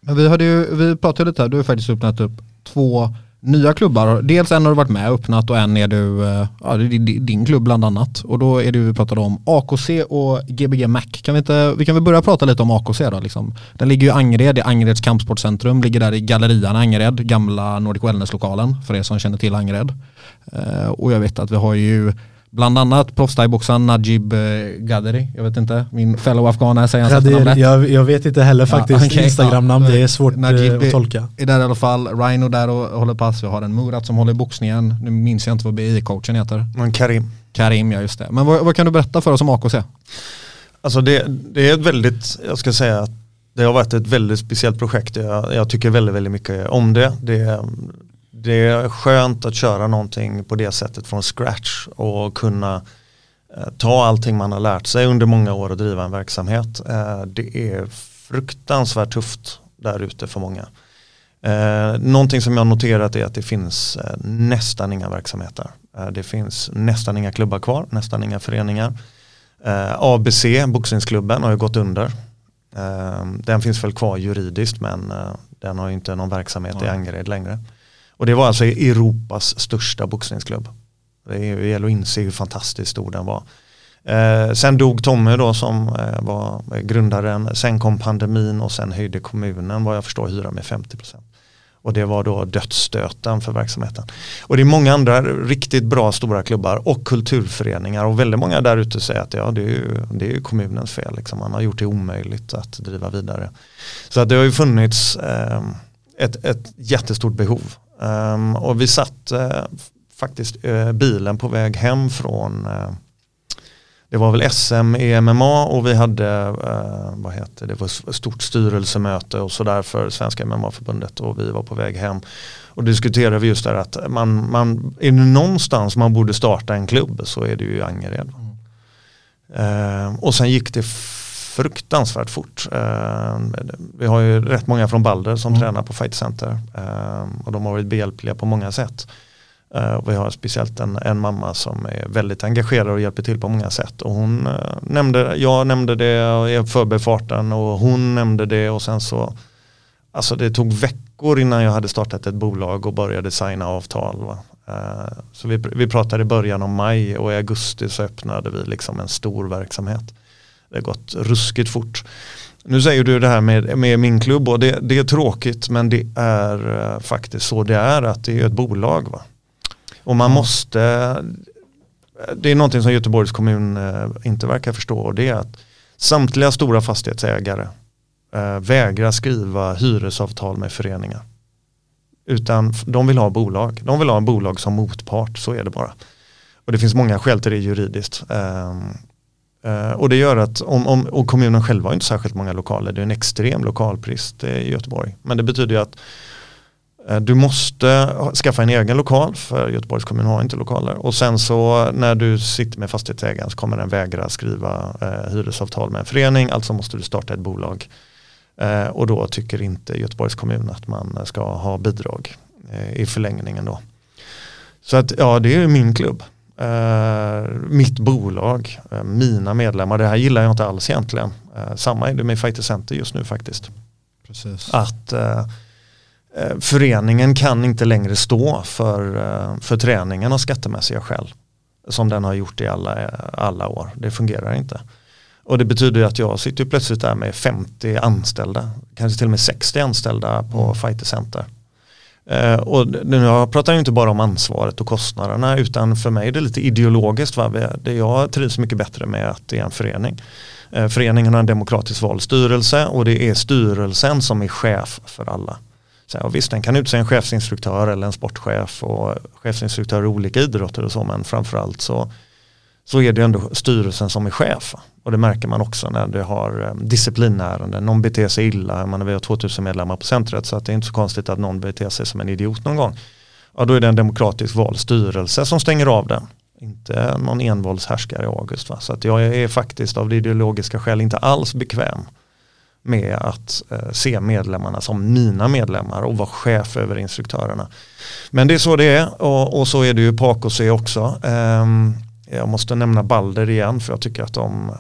Men vi, hade ju, vi pratade lite här, du har faktiskt öppnat upp två nya klubbar. Dels en har du varit med och öppnat och en är du, eh, ja, det är din klubb bland annat. Och då är det vi pratade om AKC och Gbg Mac. Kan vi, inte, vi kan väl börja prata lite om AKC då. Liksom. Den ligger ju i Angered, i Angereds kampsportcentrum, ligger där i gallerian Angered, gamla Nordic Wellness-lokalen för er som känner till Angered. Eh, och jag vet att vi har ju Bland annat proffsthaiboxaren Najib eh, Gaderi, jag vet inte, min fellow afghan säger han Gadir, rätt. Jag, jag vet inte heller faktiskt, ja, okay, Instagram-namn, ja, det är svårt Najib eh, att tolka. är där i alla fall, Rhino där och håller pass, vi har en Murat som håller i boxningen, nu minns jag inte vad BI-coachen heter. Men Karim. Karim, ja just det. Men vad, vad kan du berätta för oss om AKC? Alltså det, det är ett väldigt, jag ska säga att det har varit ett väldigt speciellt projekt. Jag, jag tycker väldigt, väldigt mycket om det. det det är skönt att köra någonting på det sättet från scratch och kunna eh, ta allting man har lärt sig under många år och driva en verksamhet. Eh, det är fruktansvärt tufft där ute för många. Eh, någonting som jag noterat är att det finns nästan inga verksamheter. Det finns nästan inga klubbar kvar, nästan inga föreningar. ABC, boxningsklubben, har ju gått under. Den finns väl kvar juridiskt men Den har ju inte någon verksamhet i Angered längre. Och det var alltså Europas största boxningsklubb. Det gäller att inse hur fantastiskt stor den var. Eh, sen dog Tommy då som eh, var grundaren. Sen kom pandemin och sen höjde kommunen vad jag förstår hyra med 50%. Och det var då dödsstöten för verksamheten. Och det är många andra riktigt bra stora klubbar och kulturföreningar och väldigt många där ute säger att ja, det, är ju, det är ju kommunens fel. Liksom. Man har gjort det omöjligt att driva vidare. Så att det har ju funnits eh, ett, ett jättestort behov. Um, och vi satt eh, faktiskt eh, bilen på väg hem från eh, det var väl SM i MMA och vi hade vad heter det, det var ett stort styrelsemöte och sådär för Svenska MMA-förbundet och vi var på väg hem. Och diskuterade vi just där att man, man, är det någonstans man borde starta en klubb så är det ju i Angered. Eh, och sen gick det fruktansvärt fort. Eh, vi har ju rätt många från Balder som tränar på Fight Center eh, och de har varit behjälpliga på många sätt. Eh, och vi har speciellt en, en mamma som är väldigt engagerad och hjälper till på många sätt. Och hon nämnde, jag nämnde det i förbifarten och hon nämnde det och sen så, alltså det tog veckor innan jag hade startat ett bolag och började signa avtal. Uh, så vi, vi pratade i början om maj och i augusti så öppnade vi liksom en stor verksamhet. Det har gått ruskigt fort. Nu säger du det här med, med min klubb och det, det är tråkigt men det är uh, faktiskt så det är att det är ett bolag. Va? Och man måste, det är någonting som Göteborgs kommun eh, inte verkar förstå och det är att samtliga stora fastighetsägare eh, vägrar skriva hyresavtal med föreningar. Utan de vill ha bolag. De vill ha en bolag som motpart, så är det bara. Och det finns många skäl till det juridiskt. Eh, och det gör att, om, om, och kommunen själva har inte särskilt många lokaler, det är en extrem lokalbrist i Göteborg. Men det betyder ju att eh, du måste skaffa en egen lokal för Göteborgs kommun har inte lokaler. Och sen så när du sitter med fastighetsägaren så kommer den vägra skriva eh, hyresavtal med en förening. Alltså måste du starta ett bolag. Eh, och då tycker inte Göteborgs kommun att man ska ha bidrag eh, i förlängningen då. Så att ja, det är min klubb. Eh, mitt bolag, eh, mina medlemmar. Det här gillar jag inte alls egentligen. samma är det med Fighter Center just nu faktiskt. Precis. Att föreningen kan inte längre stå för, för träningen av skattemässiga skäl. Som den har gjort i alla, alla år. Det fungerar inte. Och det betyder att jag sitter plötsligt där med 50 anställda. Kanske till och med 60 anställda på mm. Fighter Center. Eh, och nu jag pratar ju inte bara om ansvaret och kostnaderna utan för mig är det lite ideologiskt. Va? Det jag trivs mycket bättre med att det är en förening. Eh, föreningen har en demokratiskt vald styrelse och det är styrelsen som är chef för alla. Så, ja, visst, den kan utse en chefsinstruktör eller en sportchef och chefsinstruktör i olika idrotter och så, men framförallt så, så är det ändå styrelsen som är chef. Och det märker man också när det har eh, disciplinärenden, någon beter sig illa, man, vi har 2000 medlemmar på centret så att det är inte så konstigt att någon beter sig som en idiot någon gång. Ja, då är det en demokratiskt vald styrelse som stänger av den. Inte någon envåldshärskare i August. Va? Så att jag är faktiskt av det ideologiska skäl inte alls bekväm med att eh, se medlemmarna som mina medlemmar och vara chef över instruktörerna. Men det är så det är och, och så är det ju på AKC också. Eh, jag måste nämna Balder igen för jag tycker att de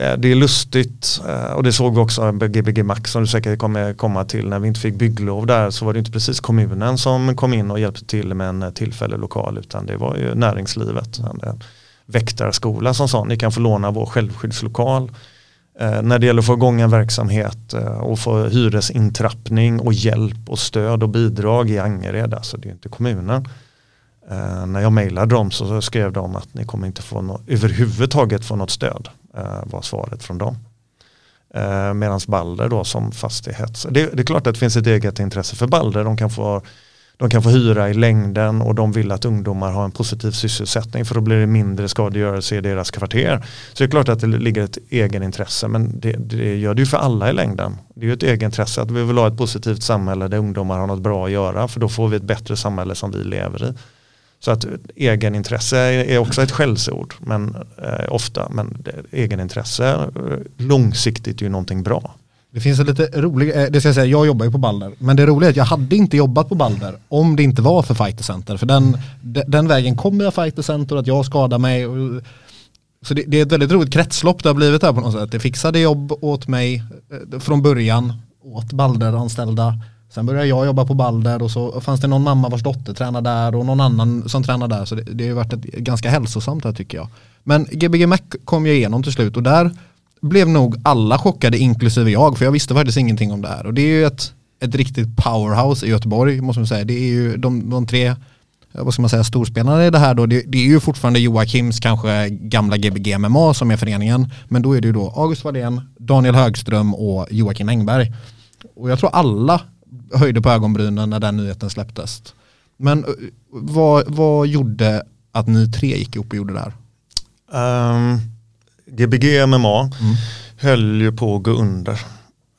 eh, det är lustigt eh, och det såg vi också Gbg Max som du säkert kommer komma till när vi inte fick bygglov där så var det inte precis kommunen som kom in och hjälpte till med en eh, tillfällig lokal utan det var ju näringslivet. En väktarskola som sa ni kan få låna vår självskyddslokal när det gäller att få igång en verksamhet och få hyresintrappning och hjälp och stöd och bidrag i Angered, alltså det är inte kommunen. Eh, när jag mejlade dem så skrev de att ni kommer inte få no överhuvudtaget få något stöd, eh, var svaret från dem. Eh, Medan Balder då som fastighets, det, det, är klart att det finns ett eget intresse för Balder, de kan få de kan få hyra i längden och de vill att ungdomar har en positiv sysselsättning för då blir det mindre skadegörelse i deras kvarter. Så det är klart att det ligger ett egenintresse men det, det gör det ju för alla i längden. Det är ju ett egenintresse att vi vill ha ett positivt samhälle där ungdomar har något bra att göra för då får vi ett bättre samhälle som vi lever i. Så att egenintresse är också ett skällsord men, eh, ofta, men egenintresse eh, långsiktigt är ju någonting bra. Det finns en lite rolig, eh, det ska jag säga, jag jobbar ju på Balder. Men det roliga är att jag hade inte jobbat på Balder om det inte var för Fighter Center. För den, den vägen kommer jag Fighter Center, att jag skadar mig. Så det, det, är ett väldigt roligt kretslopp det har blivit här på något sätt. Det fixade jobb åt mig eh, från början åt Balder-anställda. Sen började jag jobba på Balder och så fanns det någon mamma vars dotter tränar där och någon annan som tränar där. Så det, det har ju varit ett ganska hälsosamt här tycker jag. Men Gbg Mac kom ju igenom till slut och där blev nog alla chockade inklusive jag för jag visste faktiskt ingenting om det här. Och det är ju ett, ett riktigt powerhouse i Göteborg måste man säga. Det är ju de, de tre eh, vad ska man säga, storspelarna i det här då, det, det, är ju fortfarande Joakims kanske gamla Gbg MMA som är föreningen. Men då är det ju då August Wallén, Daniel Högström och Joakim Engberg. Och jag tror alla höjde på ögonbrynen när den nyheten släpptes. Men eh, vad, vad gjorde att ni tre gick ihop och gjorde det här? Um, Gbg MMA mm. höll ju på att gå under.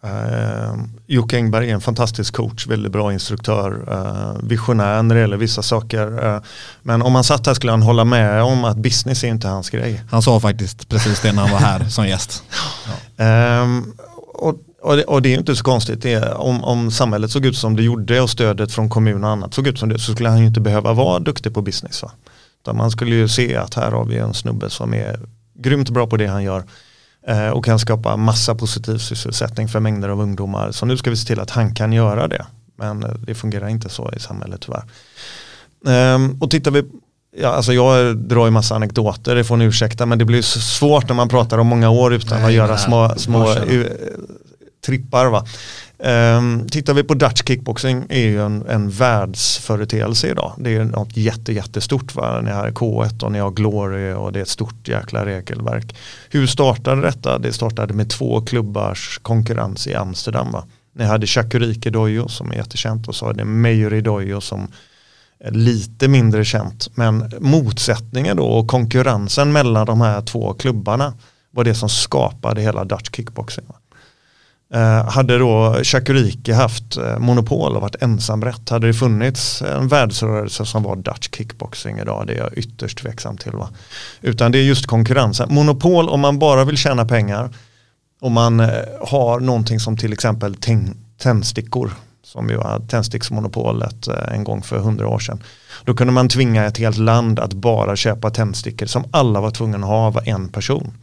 Uh, Jocke Engberg är en fantastisk coach, väldigt bra instruktör, uh, visionär när det gäller vissa saker. Uh, men om han satt här skulle han hålla med om att business är inte hans grej. Han sa faktiskt precis det när han var här (laughs) som gäst. Ja. Um, och, och, det, och, det, är inte så konstigt, är, om, om samhället såg ut som det gjorde och stödet från kommun och annat såg ut som det så skulle han ju inte behöva vara duktig på business. Va? Utan man skulle ju se att här har vi en snubbe som är grymt bra på det han gör Eh, och kan skapa massa positiv sysselsättning för mängder av ungdomar. Så nu ska vi se till att han kan göra det. Men eh, det fungerar inte så i samhället tyvärr. Ehm, och tittar vi Ja, alltså jag drar ju massa anekdoter, det får ni ursäkta, men det blir svårt när man pratar om många år utan nej, att göra nej, små, små trippar. Va? Um, tittar vi på Dutch kickboxing är ju en, en världsföreteelse idag. Det är något jätte, jättestort. Va? Ni har K1 och ni har Glory och det är ett stort jäkla regelverk. Hur startade detta? Det startade med två klubbars konkurrens i Amsterdam. Va? Ni hade Chakurike Dojo som är jättekänt och så hade Meijeri Dojo som är lite mindre känt. Men motsättningen då och konkurrensen mellan de här två klubbarna var det som skapade hela Dutch kickboxing. Va? Eh, hade då Chakuriki haft eh, monopol och varit ensamrätt hade det funnits en världsrörelse som var Dutch kickboxing idag. Det är jag ytterst tveksam till. Va? Utan det är just konkurrensen. Monopol om man bara vill tjäna pengar. Om man eh, har någonting som till exempel tändstickor som ju var tändsticksmonopolet en gång för hundra år sedan. Då kunde man tvinga ett helt land att bara köpa tändstickor som alla var tvungna att ha var en person.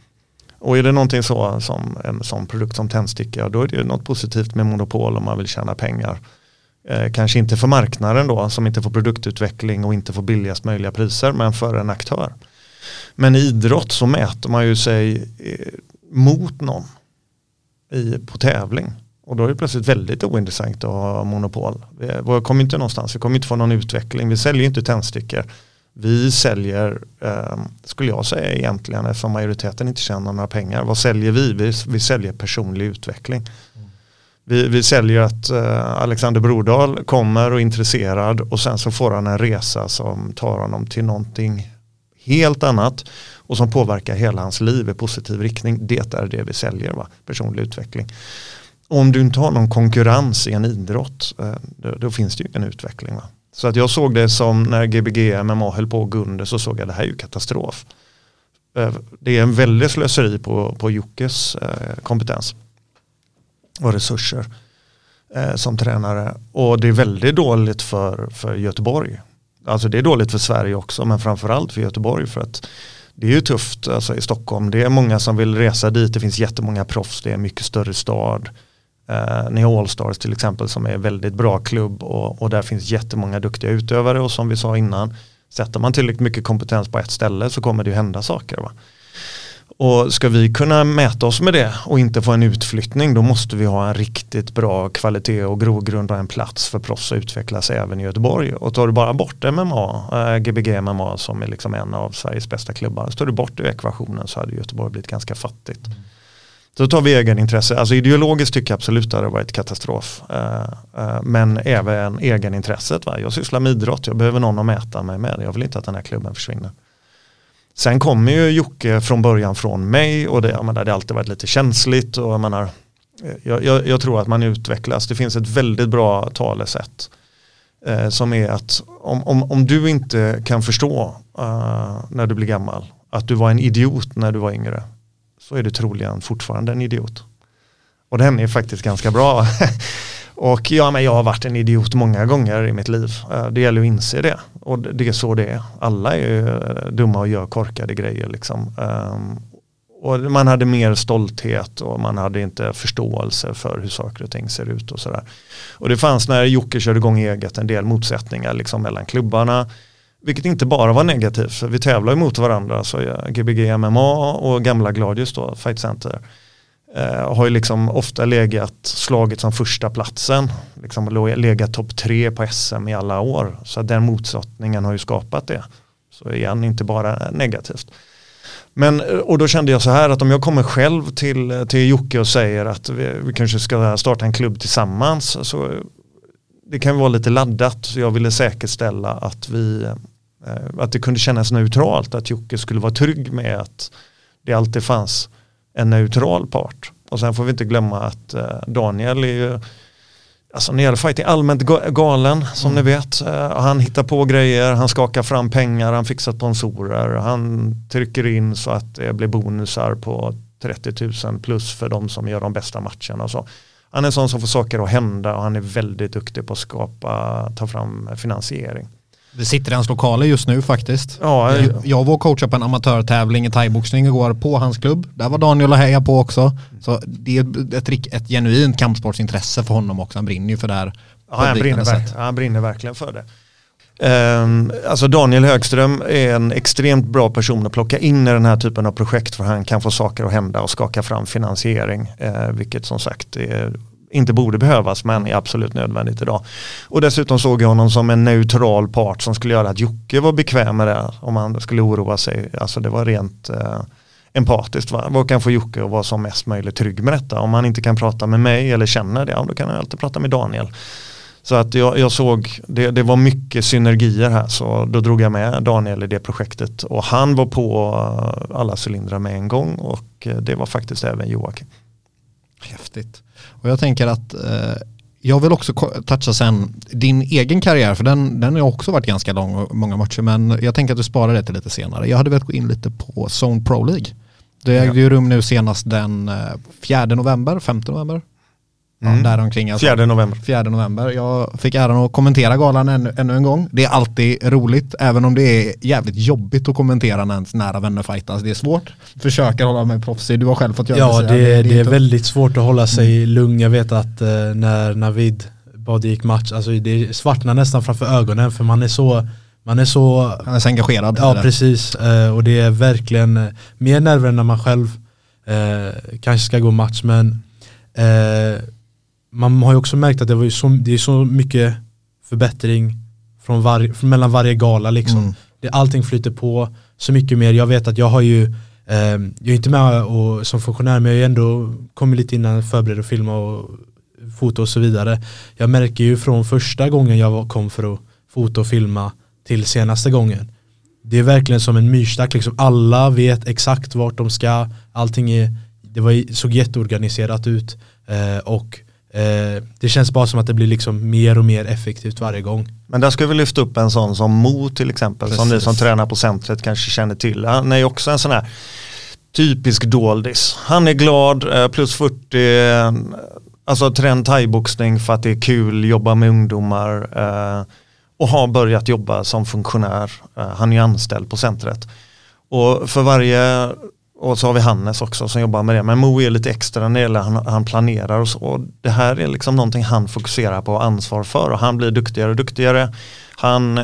Och är det någonting så som en sån produkt som tändsticka, då är det något positivt med monopol om man vill tjäna pengar. Eh, kanske inte för marknaden då, som inte får produktutveckling och inte får billigast möjliga priser, men för en aktör. Men i idrott så mäter man ju sig eh, mot någon i, på tävling. Och då är det plötsligt väldigt ointressant att ha monopol. Vi, vi kommer inte någonstans, vi kommer inte få någon utveckling. Vi säljer inte tändstickor. Vi säljer, eh, skulle jag säga egentligen, eftersom majoriteten inte tjänar några pengar. Vad säljer vi? Vi, vi säljer personlig utveckling. Vi, vi säljer att eh, Alexander Brodal kommer och är intresserad och sen så får han en resa som tar honom till någonting helt annat och som påverkar hela hans liv i positiv riktning. Det är det vi säljer, va? personlig utveckling. Om du inte har någon konkurrens i en idrott, eh, då, då, finns det ju ingen utveckling. Va? Så att jag såg det som när Gbg MMA höll på att gå under så såg jag det här är ju katastrof. Eh, det är en väldig slöseri på, på Jockes eh, kompetens och resurser eh, som tränare. Och det är väldigt dåligt för, för Göteborg. Alltså det är dåligt för Sverige också men framförallt för Göteborg för att det är ju tufft alltså, i Stockholm. Det är många som vill resa dit, det finns jättemånga proffs, det är en mycket större stad. Eh, uh, ni har Allstars till exempel som är väldigt bra klubb och, och där finns jättemånga duktiga utövare och som vi sa innan sätter man tillräckligt mycket kompetens på ett ställe så kommer det ju hända saker. Va? Och ska vi kunna mäta oss med det och inte få en utflyttning då måste vi ha en riktigt bra kvalitet och grogrund och en plats för proffs att utvecklas även i Göteborg. Och tar du bara bort MMA, äh, eh, Gbg MMA som är liksom en av Sveriges bästa klubbar, står tar du bort ur ekvationen så hade Göteborg blivit ganska fattigt. Mm. Då tar vi egenintresse. Alltså ideologiskt tycker jag absolut att det har varit katastrof. Eh, eh, men även egenintresset. Va? Jag sysslar med idrott, jag behöver någon att mäta mig med. Jag vill inte att den här klubben försvinner. Sen kommer ju Jocke från början från mig och det, jag menar, det har alltid varit lite känsligt. Och jag, menar, eh, jag, jag, jag tror att man utvecklas. Det finns ett väldigt bra talesätt. eh, som är att om, om, om du inte kan förstå när du blir gammal att du var en idiot när du var yngre så är du troligen fortfarande en idiot. Och den är faktiskt ganska bra. (laughs) och ja, men jag har varit en idiot många gånger i mitt liv. Eh, det gäller att inse det. Och det är så det är. Alla är eh, dumma och gör korkade grejer. Liksom. Ehm, och man hade mer stolthet och man hade inte förståelse för hur saker och ting ser ut och sådär. Och det fanns när Jocke körde igång eget en del motsättningar liksom mellan klubbarna. Vilket inte bara var negativt, för vi tävlar ju mot varandra. Så Gbg MMA och gamla Gladius då, Fight Center, eh, har ju liksom ofta legat slaget som första platsen. Liksom legat topp tre på SM i alla år. Så den motsättningen har ju skapat det. Så igen, inte bara negativt. Men, eh, och då kände jag så här att om jag kommer själv till, till Jocke och säger att vi, vi kanske ska starta en klubb tillsammans. Så det kan vara lite laddat. Så jag ville säkerställa att, vi, att det kunde kännas neutralt. Att Jocke skulle vara trygg med att det alltid fanns en neutral part. Och sen får vi inte glömma att eh, Daniel är ju Alltså när det gäller fighting, allmänt ga- galen som ni vet. Eh, han hittar på grejer, han skakar fram pengar, han fixar sponsorer, han trycker in så att det blir bonusar på 30 000 plus för de som gör de bästa matcherna och så. Han är en sån som får saker att hända och han är väldigt duktig på att skapa, ta fram finansiering. Vi sitter i hans lokaler just nu faktiskt. Ja, Jag, jag var coachade på en amatörtävling i thaiboxning igår på hans klubb. Där var Daniel och heja på också. Så det är ett, ett genuint kampsportsintresse för honom också. Han brinner ju för det här. Ja, han, brinner verk- han brinner verkligen för det. Ehm, alltså Daniel Högström är en extremt bra person att plocka in i den här typen av projekt för han kan få saker att hända och skaka fram finansiering. Eh, vilket som sagt är, inte borde behövas men är absolut nödvändigt idag. Och dessutom såg jag honom som en neutral part som skulle göra att Jocke var bekväm med det om han skulle oroa sig. Alltså det var rent eh, empatiskt. Va? Vad kan få Jocke att vara som mest möjligt trygg med detta? Om han inte kan prata med mig eller känner det, ja, då kan han alltid prata med Daniel. Så att jag, jag såg, det, det var mycket synergier här så då drog jag med Daniel i det projektet och han var på eh, alla cylindrar med en gång och eh, det var faktiskt även Joakim. Häftigt. Och jag tänker att eh, jag vill också toucha sen din egen karriär, för den, den har också varit ganska lång och många matcher, men jag tänker att du sparar det till lite senare. Jag hade velat gå in lite på Zone Pro League. Det ägde ju rum nu senast den eh, 4 november, 5 november. Ja, Mm. däromkring. Alltså. 4 november. 4 november. Jag fick äran att kommentera galan ännu, ännu en gång. Det är alltid roligt, även om det är jävligt jobbigt att kommentera när ens nära vänner fightas. Det är svårt. Försöker hålla mig proffsig. Du har själv fått göra Ja, det, här. det är tufft. väldigt svårt att hålla sig lugn. Jag vet att eh, när Navid bad gick match, alltså det svartnar nästan framför ögonen för man är så, man är så Han är så engagerad. Ja det. precis, eh, och det är verkligen eh, mer nerver när man själv eh, kanske ska gå match men eh, man har ju också märkt att det, var ju så, det är så mycket förbättring från var, från mellan varje gala liksom. Mm. Det, allting flyter på så mycket mer. Jag vet att jag har ju, eh, jag är inte med och, som funktionär men jag ju ändå kommit lite innan förberedd och filma och foto och så vidare. Jag märker ju från första gången jag kom för att fota och filma till senaste gången. Det är verkligen som en myrstack, liksom. alla vet exakt vart de ska, allting är, det var, såg jätteorganiserat ut eh, och eh, det känns bara som att det blir liksom mer och mer effektivt varje gång. Men där ska vi lyfta upp en sån som Mo till exempel, som ni Precis. som tränar på centret kanske känner till. Han är ju också en sån här typisk doldis. Han är glad, eh, plus 40, eh, alltså trend thaiboxning för att det är kul, jobba med ungdomar eh, och har börjat jobba som funktionär. Eh, han är ju anställd på centret. Och för varje, och så har vi Hannes också som jobbar med det, men Mo är lite extra när det gäller han, han planerar och så. Och det här är liksom någonting han fokuserar på och ansvar för och han blir duktigare och duktigare. Han eh,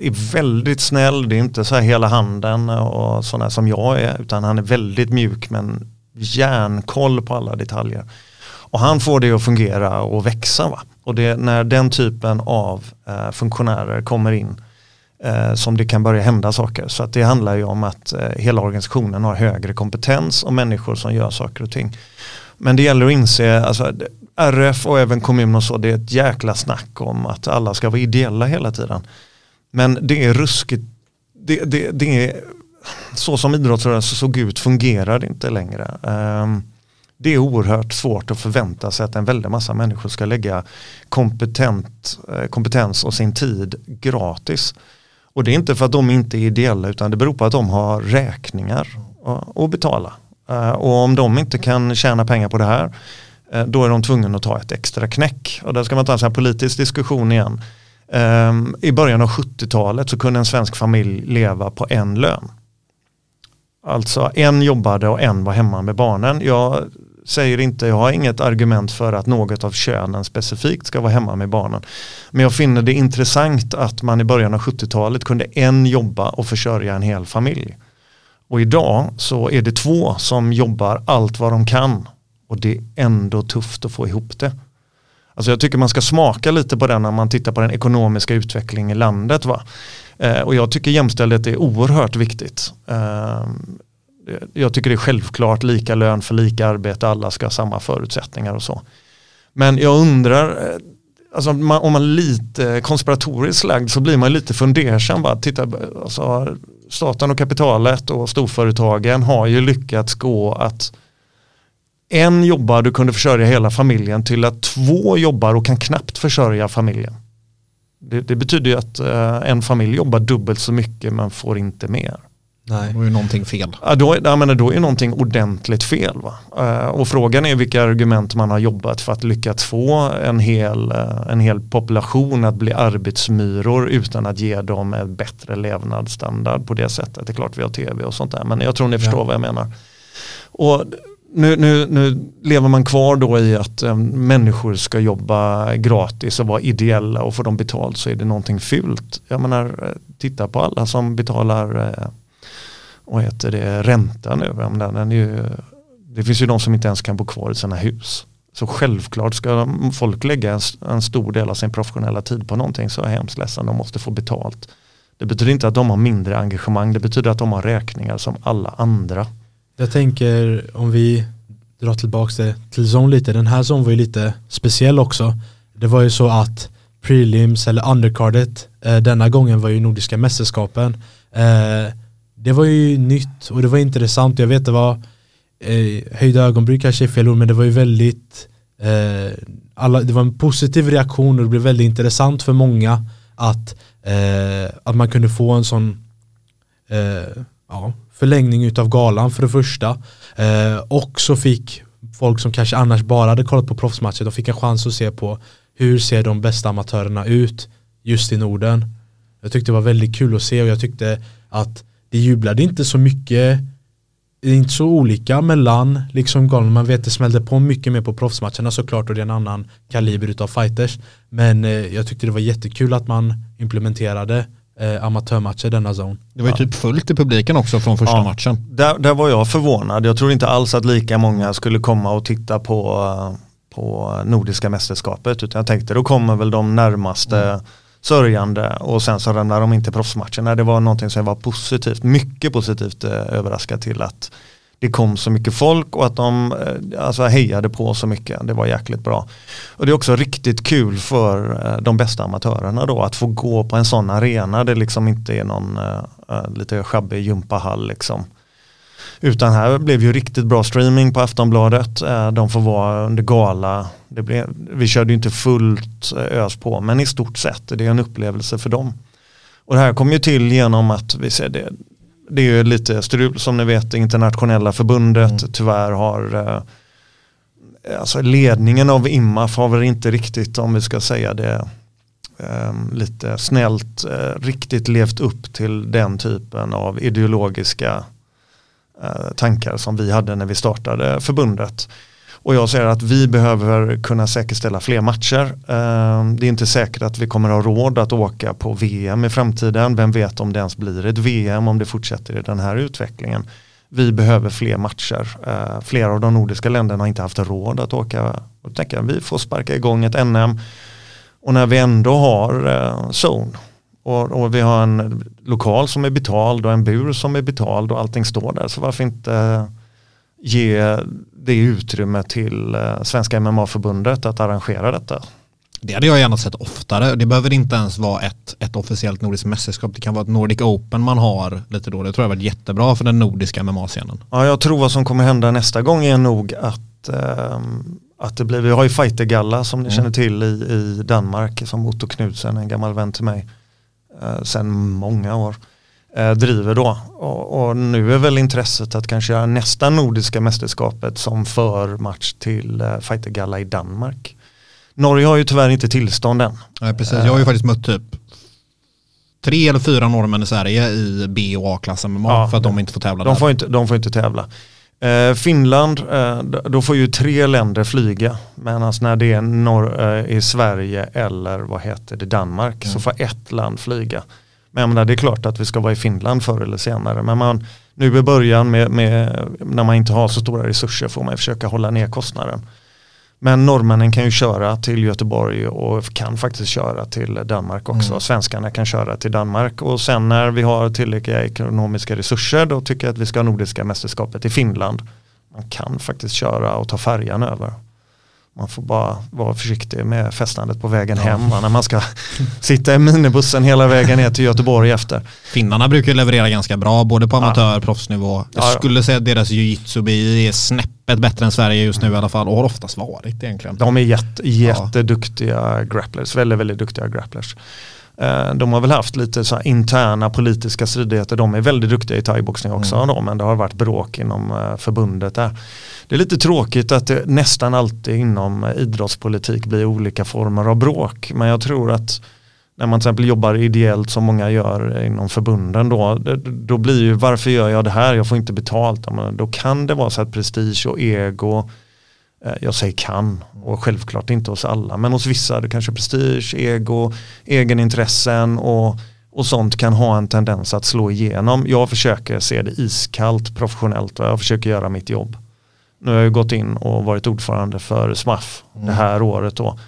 är väldigt snäll, det är inte så här hela handen och sådana som jag är, utan han är väldigt mjuk men järnkoll på alla detaljer. Och han får det att fungera och växa. Va? Och det, när den typen av eh, funktionärer kommer in Eh, som det kan börja hända saker. Så att det handlar ju om att eh, hela organisationen har högre kompetens och människor som gör saker och ting. Men det gäller att inse, alltså, RF och även kommun och så, det är ett jäkla snack om att alla ska vara ideella hela tiden. Men det är ruskigt, det, det, det är så som idrottsrörelsen såg ut fungerar det inte längre. Ehm, det är oerhört svårt att förvänta sig att en väldig massa människor ska lägga kompetent, eh, kompetens och sin tid gratis. Och det är inte för att de inte är ideella utan det beror på att de har räkningar att- betala. Eh, och om de inte kan tjäna pengar på det här eh, då är de tvungna att ta ett extra knäck. Och där ska man ta en sån här politisk diskussion igen. Ehm, I början av 70-talet så kunde en svensk familj leva på en lön. Alltså en jobbade och en var hemma med barnen. Jag säger inte, jag har inget argument för att något av könen specifikt ska vara hemma med barnen. Men jag finner det intressant att man i början av 70-talet kunde en jobba och försörja en hel familj. Och idag så är det två som jobbar allt vad de kan och det är ändå tufft att få ihop det. Alltså jag tycker man ska smaka lite på den när man tittar på den ekonomiska utvecklingen i landet. Va? Eh, och jag tycker jämställdhet är oerhört viktigt. Eh, jag tycker det är självklart lika lön för lika arbete, alla ska ha samma förutsättningar och så. Men jag undrar, eh, alltså man, om man är lite konspiratoriskt lagd så blir man lite fundersam. Bara, titta, alltså, staten och kapitalet och storföretagen har ju lyckats gå att en jobbar, du kunde försörja hela familjen till att två jobbar och kan knappt försörja familjen. Det, det betyder ju att eh, en familj jobbar dubbelt så mycket men får inte mer. Nej. Då är ju någonting fel. Ja, då, jag menar, då är någonting ordentligt fel. Va? Uh, och frågan är vilka argument man har jobbat för att lyckas få en hel, uh, en hel population att bli arbetsmyror utan att ge dem en bättre levnadsstandard på det sättet. Det är klart vi har tv och sånt där men jag tror ni förstår ja. vad jag menar. Och nu, nu, nu lever man kvar då i att um, människor ska jobba gratis och vara ideella och får de betalt så är det någonting fult. Jag menar, titta på alla som betalar uh, vad heter det, ränta nu. Den är ju, det finns ju de som inte ens kan bo kvar i sina hus. Så självklart ska folk lägga en, en stor del av sin professionella tid på någonting så är jag hemskt ledsen, de måste få betalt. Det betyder inte att de har mindre engagemang, det betyder att de har räkningar som alla andra. Jag tänker om vi drar tillbaka det till zon lite, den här zon var ju lite speciell också. Det var ju så att prelims eller undercardet eh, denna gången var ju Nordiska mästerskapen. Eh, det var ju nytt och det var intressant. Jag vet det var eh, höjda ögonbryn kanske är fel ord men det var ju väldigt eh, alla, det var en positiv reaktion och det blev väldigt intressant för många att, eh, att man kunde få en sån eh, ja, förlängning utav galan för det första eh, och så fick folk som kanske annars bara hade kollat på proffsmatcher de fick en chans att se på hur ser de bästa amatörerna ut just i Norden jag tyckte det var väldigt kul att se och jag tyckte att det jublade inte så mycket det är inte så olika mellan liksom galna. Man vet det smällde på mycket mer på proffsmatcherna såklart och det är en annan kaliber utav fighters. Men eh, jag tyckte det var jättekul att man implementerade eh, amatörmatcher denna zon. Det var ju ja. typ fullt i publiken också från första ja. matchen. Där, där var jag förvånad. Jag tror inte alls att lika många skulle komma och titta på, på Nordiska mästerskapet. Utan jag tänkte då kommer väl de närmaste mm sörjande och sen så ramlade de inte proffsmatcherna. Det var någonting som var positivt, mycket positivt eh, överraskad till att det kom så mycket folk och att de eh, alltså, hejade på så mycket. Det var jäkligt bra. Och det är också riktigt kul för eh, de bästa amatörerna då att få gå på en sån arena. Det liksom inte är någon uh, lite sjabbig gympahall liksom. Utan här blev ju riktigt bra streaming på Aftonbladet. Eh, de får vara under gala. Det blev, vi körde ju inte fullt eh, ös på men i stort sett det är en upplevelse för dem. Och det här kom ju till genom att vi ser det. Det är ju lite strul som ni vet internationella förbundet mm. tyvärr har eh, alltså ledningen av IMAF har väl inte riktigt om vi ska säga det lite snällt riktigt levt upp till den typen av ideologiska Eh, tankar som vi hade när vi startade förbundet. Och jag säger att vi behöver kunna säkerställa fler matcher. Eh, det är inte säkert att vi kommer ha råd att åka på VM i framtiden. Vem vet om det ens blir ett VM om det fortsätter i den här utvecklingen. Vi behöver fler matcher. Eh, flera av de nordiska länderna har inte haft råd att åka. Och tänka, vi får sparka igång ett NM. Och när vi ändå har zon och, och, vi har en lokal som är betald och en bur som är betald och allting står där. Så varför inte ge det utrymme till eh, Svenska MMA-förbundet att arrangera detta? Det hade jag gärna sett oftare. Det behöver inte ens vara ett, ett officiellt nordiskt mästerskap. Det kan vara ett Nordic Open man har lite då. Det tror jag varit jättebra för den nordiska MMA-scenen. Ja, jag tror vad som kommer hända nästa gång är nog att, eh, att det blir, vi har ju fightergalla som ni mm. känner till i, i Danmark som Otto Knudsen, en gammal vän till mig, eh, sedan många år eh, driver då. Och, och, nu är väl intresset att kanske göra nästa nordiska mästerskapet som för match till eh, Fightergalla i Danmark. Norge har ju tyvärr inte tillstånd än. Nej, precis. Jag har ju faktiskt mött typ tre eller fyra norrmän i Sverige i B och A-klass MMA Ja, för att de inte får tävla De där. får inte, de får inte tävla. Eh, Finland, eh, då får ju tre länder flyga. Medan när det är norr, eh, i Sverige eller vad heter det, Danmark så får ett land flyga. Men jag menar, det är klart att vi ska vara i Finland förr eller senare. Men man, nu i början med, med, när man inte har så stora resurser får man försöka hålla ner kostnaden. Men norrmännen kan ju köra till Göteborg och kan faktiskt köra till Danmark också. Svenskarna kan köra till Danmark och sen när vi har tillräckliga ekonomiska resurser då tycker jag att vi ska ha Nordiska mästerskapet i Finland. Man kan faktiskt köra och ta färjan över. Man får bara vara försiktig med festandet på vägen hem va, när man ska (laughs) sitta i minibussen hela vägen ner till Göteborg efter. Finnarna brukar leverera ganska bra både på amatör och proffsnivå. Jag Ja, ja. skulle säga att deras jiu-jitsu BI är snäppet bättre än Sverige just nu i alla fall och har oftast varit egentligen. De är jätte, jätteduktiga grapplers, väldigt, väldigt duktiga grapplers. Eh, De har väl haft lite så här interna politiska stridigheter. De är väldigt duktiga i thaiboxning också Mm. då, men det har varit bråk inom eh, förbundet där. Det är lite tråkigt att det nästan alltid inom eh, idrottspolitik blir olika former av bråk. Men jag tror att när man till exempel jobbar ideellt som många gör inom förbunden då, då blir ju varför gör jag det här, jag får inte betalt. Men Då kan det vara så att prestige och ego Eh, Jag säger kan och självklart inte hos alla men hos vissa det kanske prestige, ego, egenintressen och, och sånt kan ha en tendens att slå igenom. Jag försöker se det iskallt professionellt och jag försöker göra mitt jobb. Nu har jag ju gått in och varit ordförande för SMAF det här året då.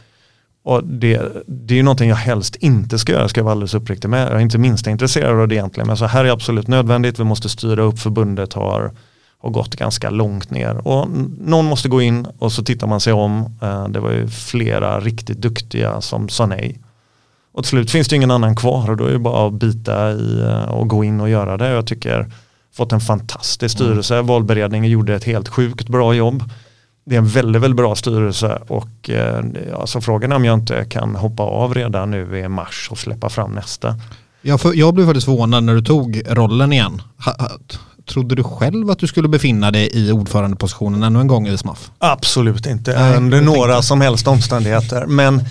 Och det, det är ju någonting jag helst inte ska göra, ska jag vara alldeles uppriktig med. Jag är inte minst intresserad av det egentligen, men så här är absolut nödvändigt. Vi måste styra upp, förbundet har, har gått ganska långt ner. Och någon måste gå in och så tittar man sig om. Eh, Det var ju flera riktigt duktiga som sa nej. Och till slut finns det ingen annan kvar och då är det bara att bita i eh, och gå in och göra det. Jag tycker fått en fantastisk styrelse. Valberedningen gjorde ett helt sjukt bra jobb. Det är en väldigt, väldigt bra styrelse och eh, alltså frågan är om jag inte kan hoppa av redan nu i mars och släppa fram nästa. Jag, för, jag blev faktiskt förvånad när du tog rollen igen. Ha, ha, trodde du själv att du skulle befinna dig i ordförandepositionen ännu en gång i SMAF? Absolut inte Nej, under jag några tänkte- som helst omständigheter. Men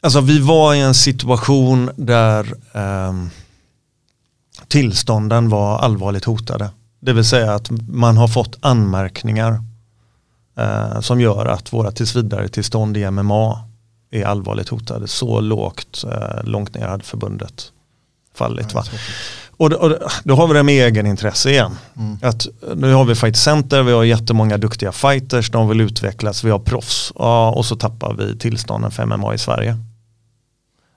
alltså, vi var i en situation där ehm, tillstånden var allvarligt hotade. Det vill säga att man har fått anmärkningar eh, som gör att våra tillsvidare tillstånd i MMA är allvarligt hotade. Så lågt, eh, långt ner hade förbundet fallit. Va? Och, då, och då- har vi det med egenintresse igen. Att, nu har vi Fight Center, vi har jättemånga duktiga fighters, de vill utvecklas, vi har proffs ja, och så tappar vi tillstånden för MMA i Sverige.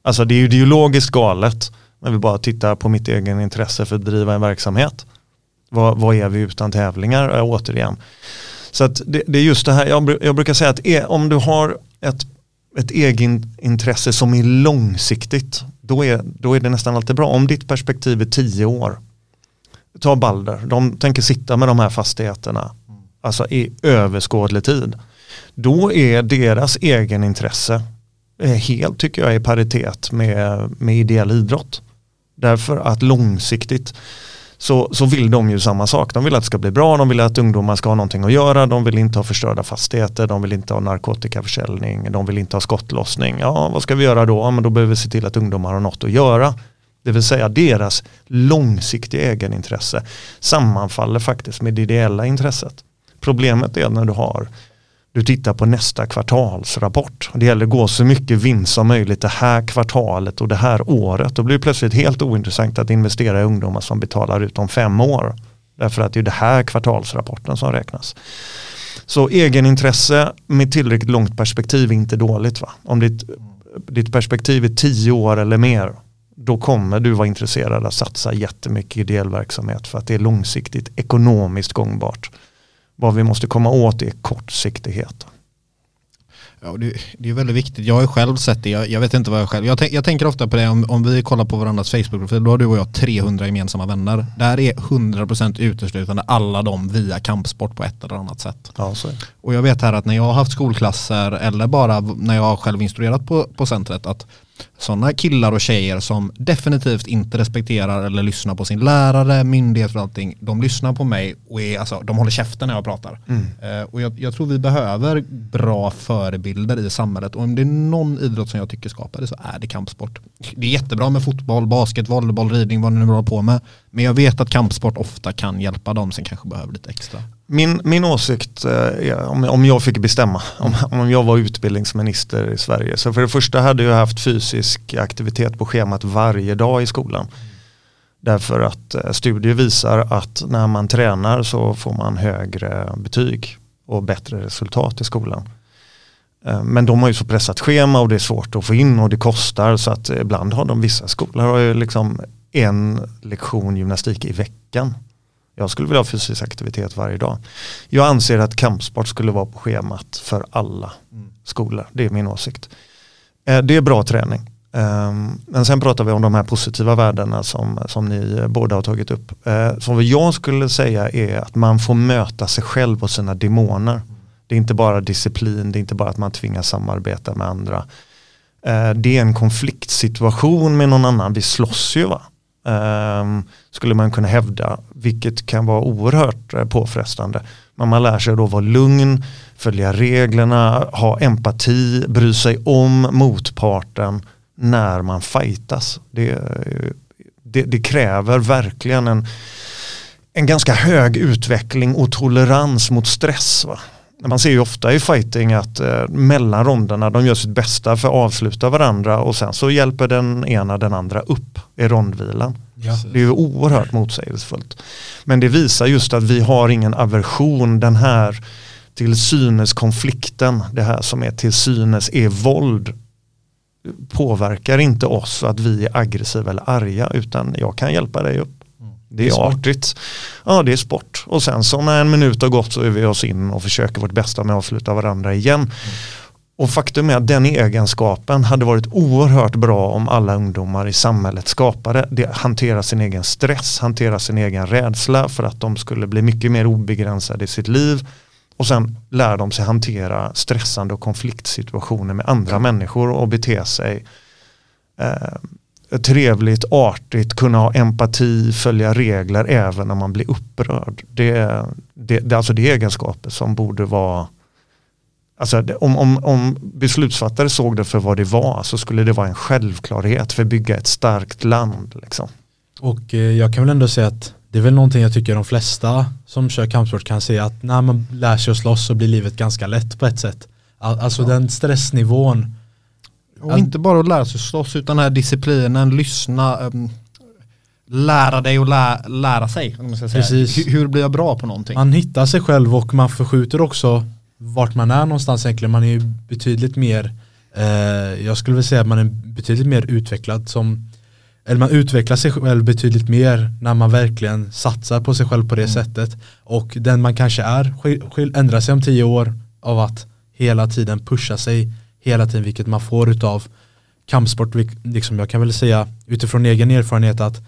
Alltså det är ju ideologiskt galet när vi bara tittar på mitt egen intresse för att driva en verksamhet. Vad, vad är vi utan tävlingar äh, återigen? Så att det, det är just det här, jag, jag brukar säga att e, om du har ett, ett egenintresse som är långsiktigt, då är, då är det nästan alltid bra. Om ditt perspektiv är tio år, ta Balder, de tänker sitta med de här fastigheterna, alltså i överskådlig tid. Då är deras egenintresse eh, helt, tycker jag, i paritet med, med ideell idrott. Därför att långsiktigt så, så vill de ju samma sak. De vill att det ska bli bra, de vill att ungdomar ska ha någonting att göra, de vill inte ha förstörda fastigheter, de vill inte ha narkotikaförsäljning, de vill inte ha skottlossning. Ja, vad ska vi göra då? Ja, men då behöver vi se till att ungdomar har något att göra. Det vill säga deras långsiktiga egenintresse sammanfaller faktiskt med det ideella intresset. Problemet är när du har du tittar på nästa kvartalsrapport. Det gäller att gå så mycket vinst som möjligt det här kvartalet och det här året. Då blir det plötsligt helt ointressant att investera i ungdomar som betalar ut om fem år. Därför att det är det här kvartalsrapporten som räknas. Så egenintresse med tillräckligt långt perspektiv är inte dåligt. Va? Om ditt, ditt perspektiv är tio år eller mer då kommer du vara intresserad att satsa jättemycket i ideell verksamhet för att det är långsiktigt ekonomiskt gångbart. Vad vi måste komma åt är kortsiktighet. Ja, det, det är väldigt viktigt. Jag har själv sett det. Jag, jag vet inte vad jag själv... Jag, tänk, jag tänker ofta på det om, om vi kollar på varandras Facebook-profil. Då har du och jag 300 gemensamma vänner. Där är 100% uteslutande alla de via kampsport på ett eller annat sätt. Ja. Och jag vet här att när jag har haft skolklasser eller bara när jag har själv instruerat på, på centret att sådana killar och tjejer som definitivt inte respekterar eller lyssnar på sin lärare, myndighet och allting. De lyssnar på mig och är, alltså, de håller käften när jag pratar. Eh, och jag, jag tror vi behöver bra förebilder i samhället. Och om det är någon idrott som jag tycker skapar det så är det kampsport. Det är jättebra med fotboll, basket, volleyboll, ridning, vad ni nu håller på med. Men jag vet att kampsport ofta kan hjälpa dem som kanske behöver lite extra. Min, min åsikt, eh, om, om jag fick bestämma, om, om jag var utbildningsminister i Sverige. Så för det första hade jag haft fysisk aktivitet på schemat varje dag i skolan. Därför att eh, studier visar att när man tränar så får man högre betyg och bättre resultat i skolan. Eh, Men de har ju så pressat schema och det är svårt att få in och det kostar så att ibland har de vissa skolor har ju liksom en lektion gymnastik i veckan. Jag skulle vilja ha fysisk aktivitet varje dag. Jag anser att kampsport skulle vara på schemat för alla skolor. Det är min åsikt. Eh, Det är bra träning. Ehm, men sen pratar vi om de här positiva värdena som, som ni båda har tagit upp. Eh, Som jag skulle säga är att man får möta sig själv och sina demoner. Det är inte bara disciplin, det är inte bara att man tvingas samarbeta med andra. Eh, det är en konfliktsituation med någon annan, vi slåss ju va. Ehm, skulle man kunna hävda, vilket kan vara oerhört eh, påfrestande. Men man lär sig då vara lugn, följa reglerna, ha empati, bry sig om motparten när man fightas. Det, det, det kräver verkligen en, en ganska hög utveckling och tolerans mot stress. Va? Man ser ju ofta i fighting att eh, mellan ronderna de gör sitt bästa för att avsluta varandra och sen så hjälper den ena den andra upp i rondvilan. Det är ju oerhört motsägelsefullt. Men det visar just att vi har ingen aversion, den här till synes konflikten, det här som är till synes är våld påverkar inte oss att vi är aggressiva eller arga utan jag kan hjälpa dig upp. Det är artigt. Ja, det är sport. Och sen så när en minut har gått så är vi oss in och försöker vårt bästa med att avsluta varandra igen. Och faktum är att den egenskapen hade varit oerhört bra om alla ungdomar i samhället skapade. Det hantera sin egen stress, hantera sin egen rädsla för att de skulle bli mycket mer obegränsade i sitt liv. Och sen lär de sig hantera stressande och konfliktsituationer med andra människor och bete sig eh, trevligt, artigt, kunna ha empati, följa regler även när man blir upprörd. Det, det, det, alltså det är egenskaper som borde vara Alltså om, om, om beslutsfattare såg det för vad det var så skulle det vara en självklarhet för att bygga ett starkt land. Liksom. Och eh, jag kan väl ändå säga att det är väl någonting jag tycker de flesta som kör kampsport kan se att när man lär sig att slåss så blir livet ganska lätt på ett sätt. All, alltså den stressnivån. Och inte bara att lära sig slåss utan den här disciplinen, lyssna, um, lära dig och lä lära sig. Precis. Hur, hur blir jag bra på någonting? Man hittar sig själv och man förskjuter också vart man är någonstans egentligen. Man är ju betydligt mer, eh, jag skulle vilja säga att man är betydligt mer utvecklad som, eller man utvecklar sig själv betydligt mer när man verkligen satsar på sig själv på det sättet. Och den man kanske är ändrar sig om tio år av att hela tiden pusha sig hela tiden vilket man får utav kampsport. Liksom jag kan väl säga utifrån egen erfarenhet att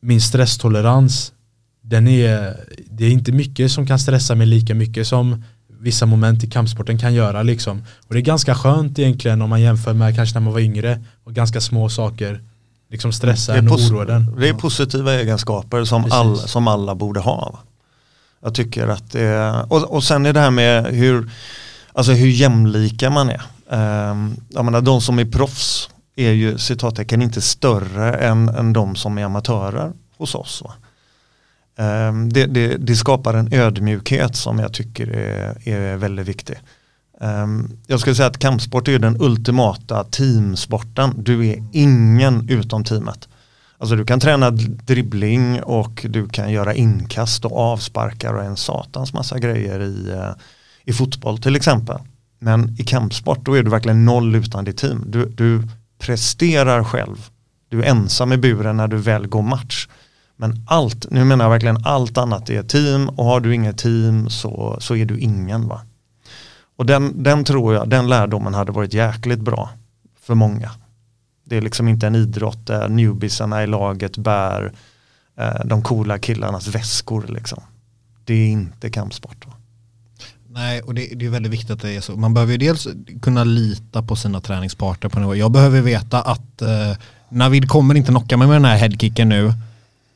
min stresstolerans den är, det är inte mycket som kan stressa mig lika mycket som vissa moment i kampsporten kan göra liksom. Och det är ganska skönt egentligen om man jämför med kanske när man var yngre och ganska små saker liksom stressar en och den. det är positiva egenskaper som, Precis. all, som alla borde ha. Jag tycker att det och, och sen är det här med hur, alltså hur jämlika man är. Um, jag menar, de som är proffs är ju citattecken inte större än, än de som är amatörer hos oss. Ehm, det, det, det skapar en ödmjukhet som jag tycker är, är väldigt viktig. Ehm, jag skulle säga att kampsport är den ultimata teamsporten. Du är ingen utom teamet. Alltså du kan träna dribbling och du kan göra inkast och avsparkar och en satans massa grejer i, eh, i fotboll till exempel. Men i kampsport då är du verkligen noll utan ditt team. Du, du presterar själv. Du är ensam i buren när du väl går match. Men allt, nu menar jag verkligen allt annat är team och har du inget team så, så är du ingen va. Och den, den tror jag, den lärdomen hade varit jäkligt bra för många. Det är liksom inte en idrott där newbiesarna i laget bär eh, de coola killarnas väskor liksom. Det är inte kampsport. Va? Nej, och det, det är väldigt viktigt att det är så. Man behöver ju dels kunna lita på sina träningspartner på nivå. Jag behöver veta att eh, Navid kommer inte knocka mig med den här headkicken nu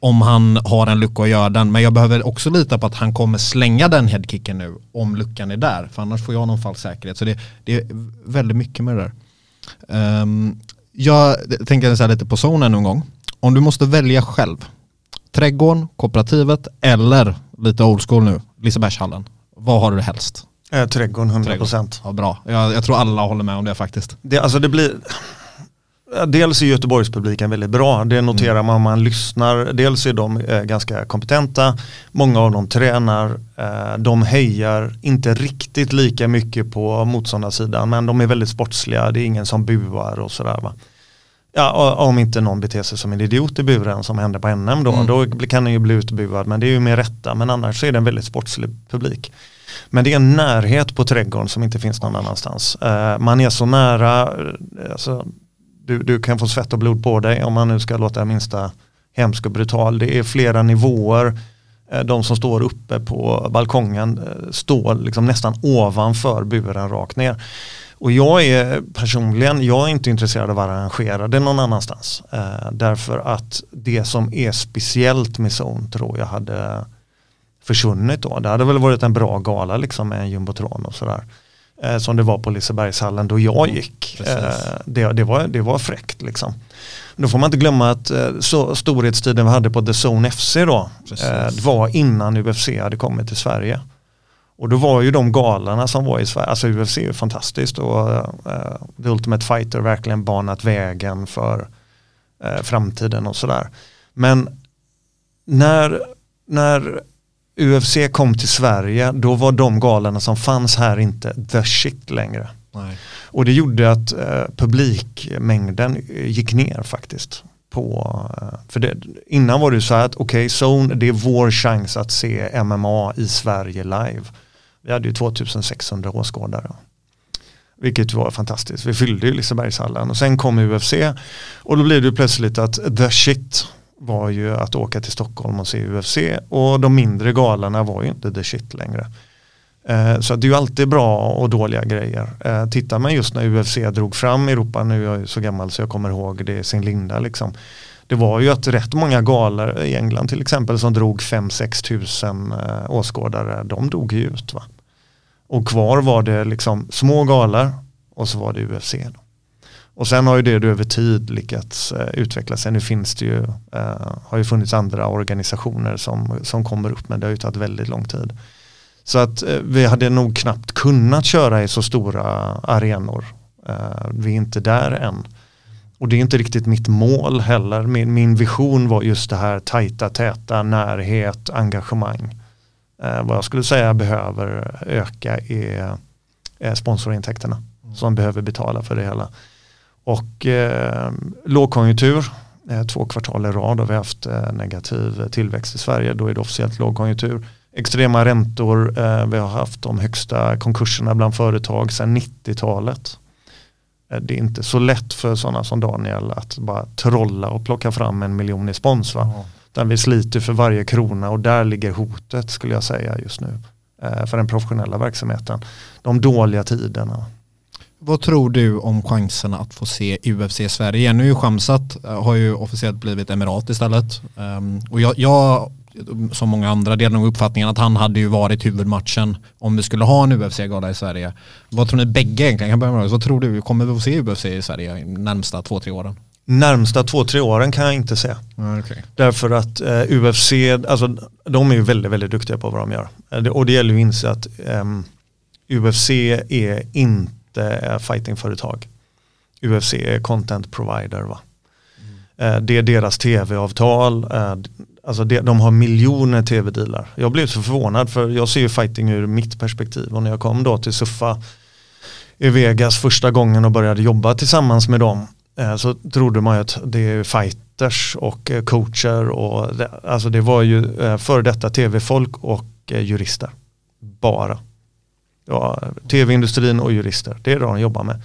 om han har en lucka att göra den. Men jag behöver också lita på att han kommer slänga den headkicken nu om luckan är där. För annars får jag någon falsk säkerhet. Så det, det är väldigt mycket med det där. Um, jag tänker så lite på zonen någon gång. Om du måste välja själv. Trädgården, kooperativet eller lite old school nu, Lisebergshallen. Vad har du helst? Eh, trädgården 100%. Trädgården. Ja, bra. Jag, jag, tror alla håller med om det faktiskt. Det, alltså det blir... Dels är Göteborgspubliken väldigt bra, det noterar mm. man om man lyssnar. Dels är de eh, ganska kompetenta, många av dem tränar, eh, de hejar inte riktigt lika mycket på motståndarsidan men de är väldigt sportsliga, det är ingen som buar och sådär va. Ja, om inte någon beter sig som en idiot i buren som hände på NM då, mm. då kan den ju bli utbuad men det är ju med rätta men annars är det en väldigt sportslig publik. Men det är en närhet på trädgården som inte finns någon annanstans. Uh, man är så nära, alltså, du, du kan få svett och blod på dig om man nu ska låta det minsta hemsk och brutal. Det är flera nivåer. Eh, de som står uppe på balkongen eh, står liksom nästan ovanför buren rakt ner. Och jag är personligen, jag är inte intresserad av att arrangera det någon annanstans. Eh, därför att det som är speciellt med Zone tror jag hade försvunnit då. Det hade väl varit en bra gala liksom med en jumbotron och sådär. Eh, som det var på Lisebergshallen då jag gick. Eh, det, det, var, det var fräckt liksom. Då får man inte glömma att eh, så storhetstiden vi hade på The Zone FC då eh, var innan UFC hade kommit till Sverige. Och då var ju de galarna som var i Sverige, alltså UFC är ju fantastiskt och uh, The Ultimate Fighter verkligen banat vägen för uh, framtiden och sådär. Men när, när UFC kom till Sverige då var de galarna som fanns här inte the shit längre. Nej. Och det gjorde att uh, publikmängden gick ner faktiskt. På, för det, innan var det så här att okej, okay, Zone det är vår chans att se MMA i Sverige live. Vi hade ju 2600 åskådare. Vilket var fantastiskt. Vi fyllde ju Lisebergshallen och sen kom UFC och då blev det plötsligt att the shit var ju att åka till Stockholm och se UFC och de mindre galorna var ju inte the shit längre. Eh, så det är ju alltid bra och dåliga grejer. Eh, tittar man just när UFC drog fram Europa, nu är jag så gammal så jag kommer ihåg det i sin linda liksom. Det var ju att rätt många galor i England till exempel som drog 5-6 tusen eh, åskådare, de dog ju ut va. Och kvar var det liksom små galor och så var det UFC. Då. Och sen har ju det över tid lyckats eh, utvecklas. Nu finns det ju, eh, har ju funnits andra organisationer som, som kommer upp men det har ju tagit väldigt lång tid. Så att eh, vi hade nog knappt kunnat köra i så stora arenor. Eh, vi är inte där än. Och det är inte riktigt mitt mål heller. Min, min vision var just det här tajta, täta, närhet, engagemang. Eh, vad jag skulle säga behöver öka är, är sponsorintäkterna mm. som behöver betala för det hela. Och eh, lågkonjunktur, eh, två kvartal i rad har vi haft eh, negativ tillväxt i Sverige, då är det officiellt lågkonjunktur. Extrema räntor, eh, vi har haft de högsta konkurserna bland företag sedan 90-talet. Eh, det är inte så lätt för sådana som Daniel att bara trolla och plocka fram en miljon i spons. Va? Mm. Utan vi sliter för varje krona och där ligger hotet skulle jag säga just nu. Eh, för den professionella verksamheten. De dåliga tiderna. Vad tror du om chanserna att få se UFC i Sverige? Nu är ju Shamsat eh, har ju officiellt blivit emirat istället. Um, och jag, jag, som många andra, delar nog uppfattningen att han hade ju varit huvudmatchen om vi skulle ha en UFC-gala i Sverige. Vad tror ni bägge egentligen? Kan börja med, vad tror du, kommer vi få se UFC i Sverige närmsta två, tre åren? Närmsta två, tre åren kan jag inte se. Okay. Därför att eh, UFC, alltså, de är ju väldigt, väldigt duktiga på vad de gör. Eh, och det gäller ju att inse att eh, UFC är inte fightingföretag. UFC är content provider. Va? Mm. Eh, det är deras tv-avtal. Eh, alltså det, de har miljoner tv-dealar. Jag blev så förvånad för jag ser ju fighting ur mitt perspektiv. Och när jag kom då till Suffa i Vegas första gången och började jobba tillsammans med dem Eh, så trodde man ju att det är fighters och eh, coacher och det, alltså det var ju eh, före detta tv-folk och jurister. Bara. Ja, tv-industrin och jurister, det är det de jobbar med.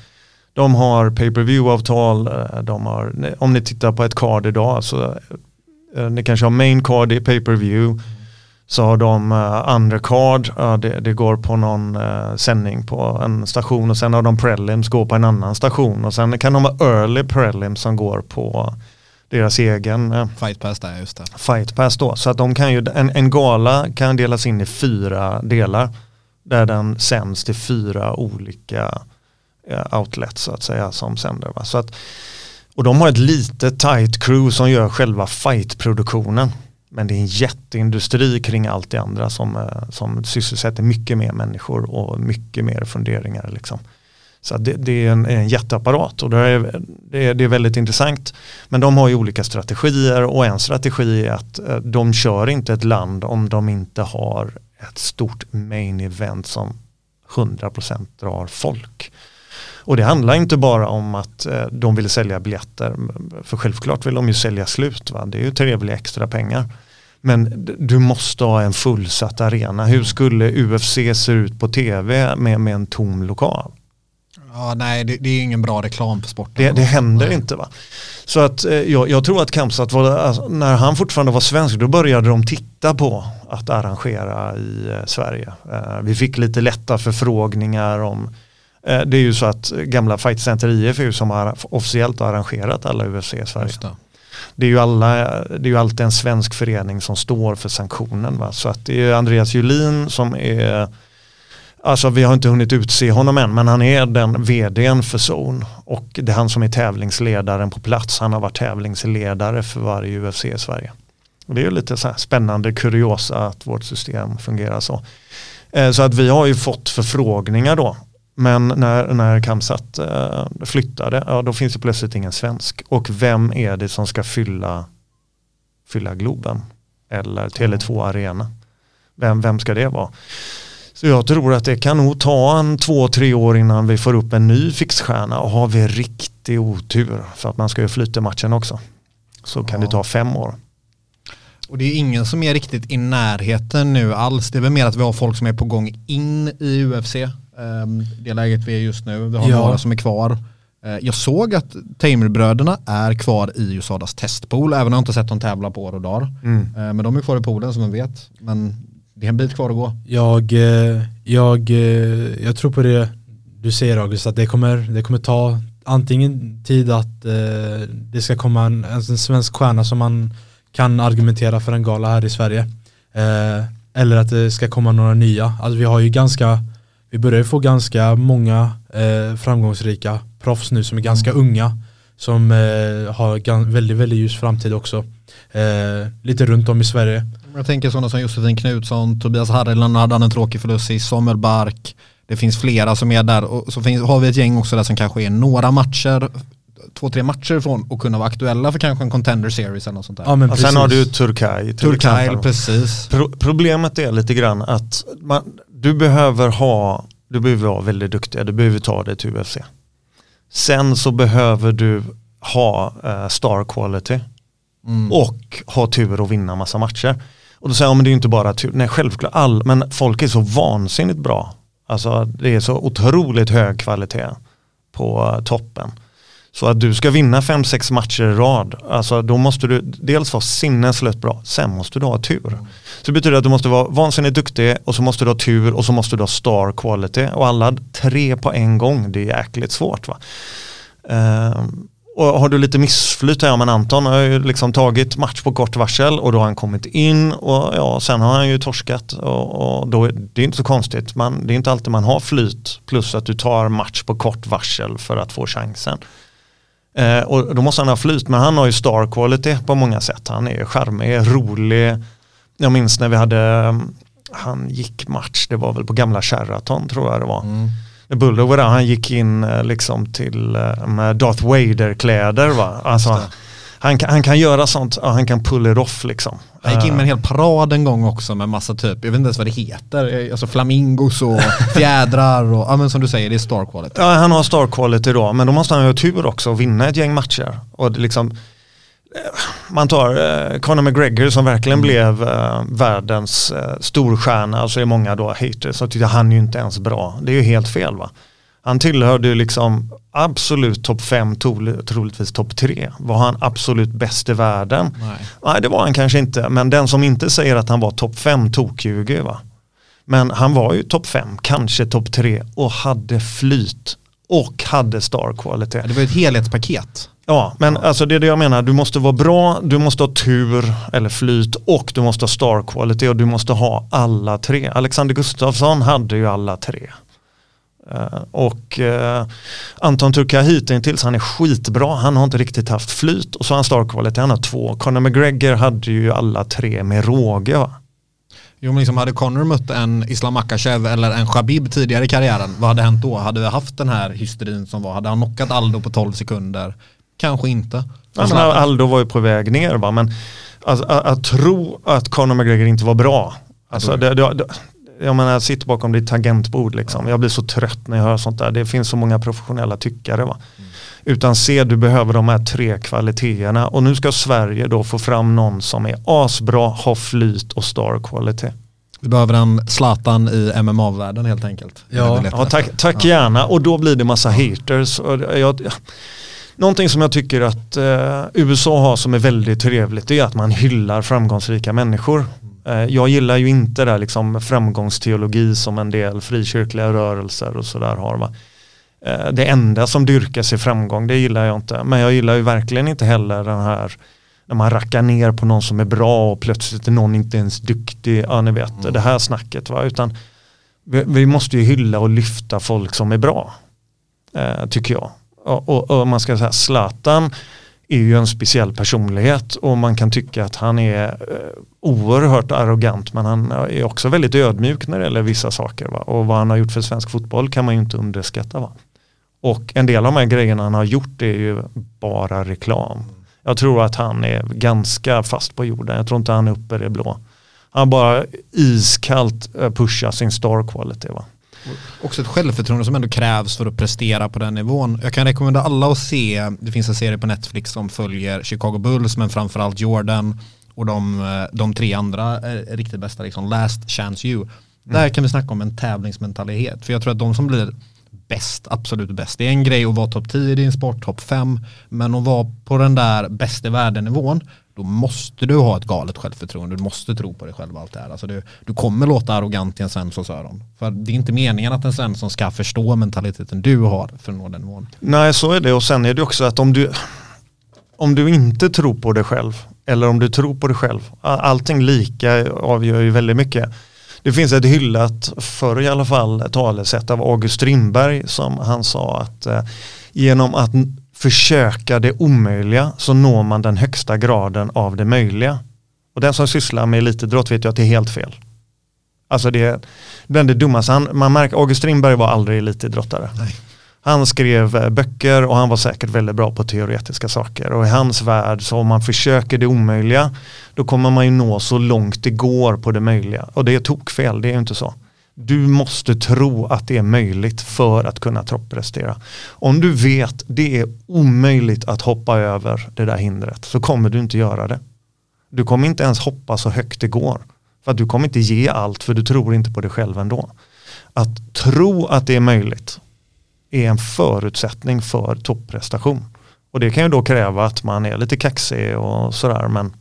De har pay-per-view-avtal, de har, om ni tittar på ett card idag, så ni kanske har main card i pay-per-view, Så har de uh, undercard, ja, det, det går på någon uh, sändning på en station och sen har de prelims går på en annan station och sen kan de ha early prelims som går på deras egen uh, Fight Pass där, just det. Fight Pass då. Så att de kan ju, en, en gala kan delas in i fyra delar. Där den sänds till fyra olika eh, outlets så att säga som sänder. Va? Så att, och de har ett litet tight crew som gör själva fight-produktionen. Men det är en jätteindustri kring allt det andra som, eh, som sysselsätter mycket mer människor och mycket mer funderingar. Liksom. Så det, det, är en, en jätteapparat och det är, det, är, det är väldigt intressant. Men de har ju olika strategier och en strategi är att eh, de kör inte ett land om de inte har ett stort main event som 100% drar folk. Och det handlar inte bara om att eh, de vill sälja biljetter, för självklart vill de ju sälja slut, va? det är ju trevliga extra pengar. Men du måste ha en fullsatt arena. Hur skulle UFC se ut på tv med, med en tom lokal? Ja, nej, det, det är ingen bra reklam för sporten. Det, det händer inte va. Så att eh, jag, jag tror att Kamsat var, alltså, när han fortfarande var svensk, då började de titta på att arrangera i eh, Sverige. Eh, vi fick lite lätta förfrågningar om eh, det är ju så att gamla Fight Center IF är ju som har officiellt har arrangerat alla UFC i Sverige. Det. Det är, ju alla, det är ju alltid en svensk förening som står för sanktionen. Va? Så att det är Andreas Julin som är Alltså vi har inte hunnit utse honom än men han är den vdn för zon och det är han som är tävlingsledaren på plats. Han har varit tävlingsledare för varje UFC i Sverige. Och det är ju lite så här spännande kuriosa att vårt system fungerar så. Eh, Så att vi har ju fått förfrågningar då. Men när, när Kamsat eh, flyttade, ja, då finns det plötsligt ingen svensk. Och vem är det som ska fylla, fylla Globen? Eller Tele2 Arena? Vem, vem ska det vara? Så jag tror att det kan nog ta en två, tre år innan vi får upp en ny fixstjärna och har vi riktig otur för att man ska ju flytta matchen också. Så kan det ta fem år. Och det är ingen som är riktigt i närheten nu alls. Det är väl mer att vi har folk som är på gång in i UFC. Um, det läget vi är just nu. Vi har Ja. några som är kvar. Eh, jag såg att Tamer-bröderna är kvar i USAdas testpool, även om jag inte sett dem tävla på år och dagar. Mm. Eh, men de är kvar i poolen som man vet. Men det är en bit kvar att gå. Jag, eh, jag, eh, jag tror på det du säger August, att det kommer, det kommer ta antingen tid att eh, det ska komma en, en svensk stjärna som man kan argumentera för en gala här i Sverige. Eh, eller att det ska komma några nya. Alltså vi har ju ganska, vi börjar ju få ganska många eh, framgångsrika proffs nu som är ganska unga. Som eh, har väldigt, väldigt ljus framtid också. Eh, lite runt om i Sverige. Jag tänker sådana som Josefin Knutsson, Tobias Harreland hade han en tråkig förlust i, Samuel Bark. Det finns flera som är där och så finns, har vi ett gäng också där som kanske är några matcher, två, tre matcher ifrån och kunna vara aktuella för kanske en contender series eller något sånt där. Ja, men Och sen har du Turkile, exempel. precis. Pro- problemet är lite grann att man, du behöver ha, du behöver vara väldigt duktig, du behöver ta dig till UFC. Sen så behöver du ha eh, star quality Mm. och ha tur och vinna massa matcher. Och då säger jag, men det är ju inte bara tur, nej självklart, all, men folk är så vansinnigt bra. Alltså det är så otroligt hög kvalitet på eh, toppen. Så att du ska vinna fem sex matcher i rad, alltså då måste du dels vara sinneslöst bra, sen måste du ha tur. Så det betyder att du måste vara vansinnigt duktig och så måste du ha tur och så måste du ha star quality. Och alla tre på en gång, det är jäkligt svårt va. Ehm, och har du lite missflyt här, men Anton har ju liksom tagit match på kort varsel och då har han kommit in och ja, sen har han ju torskat och, och då är det är inte så konstigt. Man, det är inte alltid man har flyt plus att du tar match på kort varsel för att få chansen. Eh, och då måste han ha flyt, men han har ju star quality på många sätt. Han är charmig, rolig. Jag minns när vi hade, han gick match, det var väl på gamla Sheraton tror jag det var. Mm. Bulldog var där, han gick in eh, liksom till eh, med Darth Vader-kläder va. Alltså, han, kan, han kan göra sånt, ja, han kan pull it off liksom. Han gick in Eh, med en hel parad en gång också med massa typ, jag vet inte ens vad det heter, alltså flamingos och (laughs) fjädrar och, ja men som du säger, det är star quality. Ja, han har star quality då, men då måste han ju ha tur också och vinna ett gäng matcher. Och det liksom, eh, man tar eh, Conor McGregor som verkligen blev eh, världens eh, storstjärna, så är många då haters som tycker han är ju inte ens bra. Det är ju helt fel va. Han tillhörde ju liksom absolut topp 5, troligtvis topp 3. Var han absolut bäst i världen? Nej. Nej, det var han kanske inte. Men den som inte säger att han var topp 5 tokljuger va. Men han var ju topp 5, kanske topp 3 och hade flyt och hade star quality. Det var ett helhetspaket. Ja, men alltså det är det jag menar. Du måste vara bra, du måste ha tur eller flyt och du måste ha star quality och du måste ha alla tre. Alexander Gustafsson hade ju alla tre. Eh, och uh, Anton Turkahit tills han är skitbra, han har inte riktigt haft flyt och så har han star quality, han har två. Conor McGregor hade ju alla tre med råge va? Jo men liksom hade Conor mött en Islam Makachev eller en Khabib tidigare i karriären, vad hade hänt då? Hade vi haft den här hysterin som var? Hade han knockat Aldo på 12 sekunder? Kanske inte. Ja, men Aldo var ju på väg ner va, men alltså, att, att, tro att Conor McGregor inte var bra, alltså, det, det, det, jag menar jag sitter bakom ditt tangentbord liksom. Jag blir så trött när jag hör sånt där. Det finns så många professionella tyckare va. Mm. Utan se du behöver de här tre kvaliteterna och nu ska Sverige då få fram någon som är asbra, har flyt och star quality. Vi behöver en Zlatan i MMA-världen helt enkelt. Ja, ja tack, tack gärna och då blir det massa haters. Och jag, Någonting som jag tycker att eh, USA har som är väldigt trevligt är att man hyllar framgångsrika människor. Eh, jag gillar ju inte det liksom framgångsteologi som en del frikyrkliga rörelser och sådär har. Va? Eh, det enda som dyrkas i framgång, det gillar jag inte. Men jag gillar ju verkligen inte heller den här när man rackar ner på någon som är bra och plötsligt är någon inte ens duktig. Ja, ni vet, mm. det här snacket. Va? Utan vi, vi, måste ju hylla och lyfta folk som är bra. Eh, tycker jag. Och, och, och, man ska säga Zlatan är ju en speciell personlighet och man kan tycka att han är eh, oerhört arrogant men han är också väldigt ödmjuk när det gäller vissa saker. Va? Och vad han har gjort för svensk fotboll kan man ju inte underskatta. Va? Och en del av de här grejerna han har gjort är ju bara reklam. Jag tror att han är ganska fast på jorden. Jag tror inte han är uppe i det blå. Han bara iskallt eh, pushar sin star quality. Va? Också ett självförtroende som ändå krävs för att prestera på den nivån. Jag kan rekommendera alla att se, det finns en serie på Netflix som följer Chicago Bulls men framförallt Jordan och de, eh, de tre andra är riktigt bästa, liksom Last Chance You. Mm. Där kan vi snacka om en tävlingsmentalitet. För jag tror att de som blir bäst, absolut bäst. Det är en grej att vara topp 10 i din sport, topp 5. Men att vara på den där bäst i världen-nivån, då måste du ha ett galet självförtroende. Du måste tro på dig själv och allt det här. Alltså du, du kommer låta arrogant i en Svenssons öron. För det är inte meningen att en Svensson ska förstå mentaliteten du har för att nå den nivån. Nej, så är det. Och sen är det också att om du, om du inte tror på dig själv eller om du tror på dig själv. Allting lika avgör ju väldigt mycket. Det finns ett hyllat, förr i alla fall, talesätt av August Strindberg som han sa att eh, genom att försöka det omöjliga så når man den högsta graden av det möjliga. Och den som sysslar med elitidrott vet ju att det är helt fel. Alltså det är det dummaste. man märker, August Strindberg var aldrig elitidrottare. Nej. Han skrev eh, böcker och han var säkert väldigt bra på teoretiska saker. Och i hans värld så om man försöker det omöjliga då kommer man ju nå så långt det går på det möjliga. Och det är tokfel, det är ju inte så. Du måste tro att det är möjligt för att kunna topprestera. Om du vet det är omöjligt att hoppa över det där hindret så kommer du inte göra det. Du kommer inte ens hoppa så högt det går. För att du kommer inte ge allt för du tror inte på dig själv ändå. Att tro att det är möjligt är en förutsättning för topprestation. Och det kan ju då kräva att man är lite kaxig och sådär men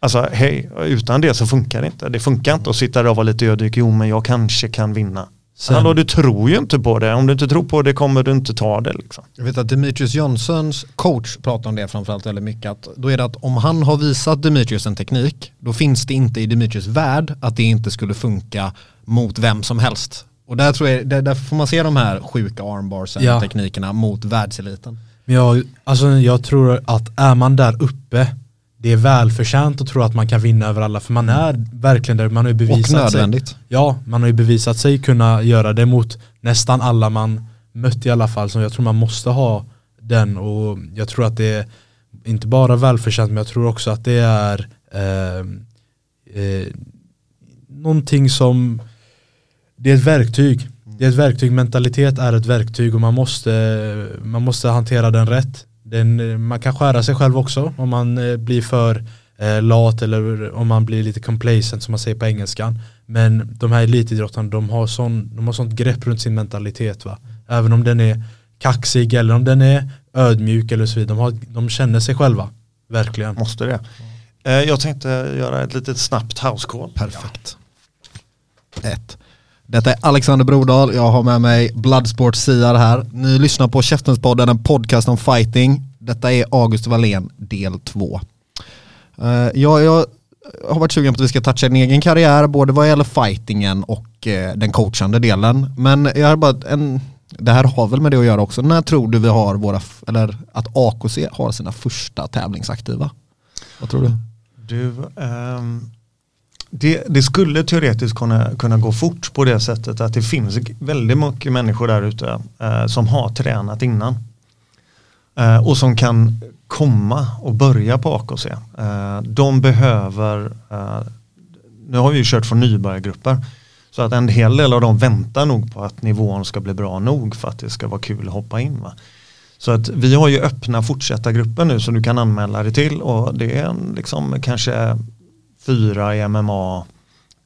alltså hej, utan det så funkar det inte. Det funkar inte att sitta där och vara lite ödmjuk, jo men jag kanske kan vinna. Sen, Hallå, du tror ju inte på det. Om du inte tror på det kommer du inte ta det. Liksom. Jag vet att Demetrius Johnsons coach pratar om det framförallt väldigt mycket. Att då är det att om han har visat Demetrius en teknik, då finns det inte i Demetrius värld att det inte skulle funka mot vem som helst. Och där, tror jag, där, där får man se de här sjuka armbarsen, ja. teknikerna mot världseliten. Jag, alltså jag tror att är man där uppe, det är välförtjänt att tro att man kan vinna över alla, för man är verkligen där, man har ju bevisat Och nödvändigt. Sig, ja, man har ju bevisat sig kunna göra det mot nästan alla man mött i alla fall, så jag tror man måste ha den och jag tror att det är inte bara välförtjänt, men jag tror också att det är eh, eh, någonting som det är ett verktyg. Det är ett verktyg, mentalitet är ett verktyg och man måste, man måste hantera den rätt. Den, man kan skära sig själv också om man eh, blir för eh, lat eller om man blir lite complacent som man säger på engelskan. Men de här elitidrottarna de har, sån, de har sånt grepp runt sin mentalitet. Va? Även om den är kaxig eller om den är ödmjuk eller så vidare. De, har, de känner sig själva. Verkligen. Måste det. Eh, Jag tänkte göra ett litet snabbt house call. Perfekt. Ett. Detta är Alexander Brodal, jag har med mig Bloodsport Siar här. Ni lyssnar på Käftens Podden, en podcast om fighting. Detta är August Wallén del 2. Eh, jag, jag har varit sugen på att vi ska toucha din egen karriär, både vad gäller fightingen och uh, den coachande delen. Men jag har bara en, det här har väl med det att göra också. När tror du vi har våra, eller att AKC har sina första tävlingsaktiva? Vad tror du? Du, um, det, det skulle teoretiskt kunna, kunna gå fort på det sättet att det finns väldigt mycket människor där ute eh, som har tränat innan. Eh, och som kan komma och börja på AKC. Eh, de behöver, eh, nu har vi ju kört från nybörjargrupper, så att en hel del av dem väntar nog på att nivån ska bli bra nog för att det ska vara kul att hoppa in. Va? Så att vi har ju öppna fortsättargrupper nu som du kan anmäla dig till och det är en, liksom kanske fyra i MMA,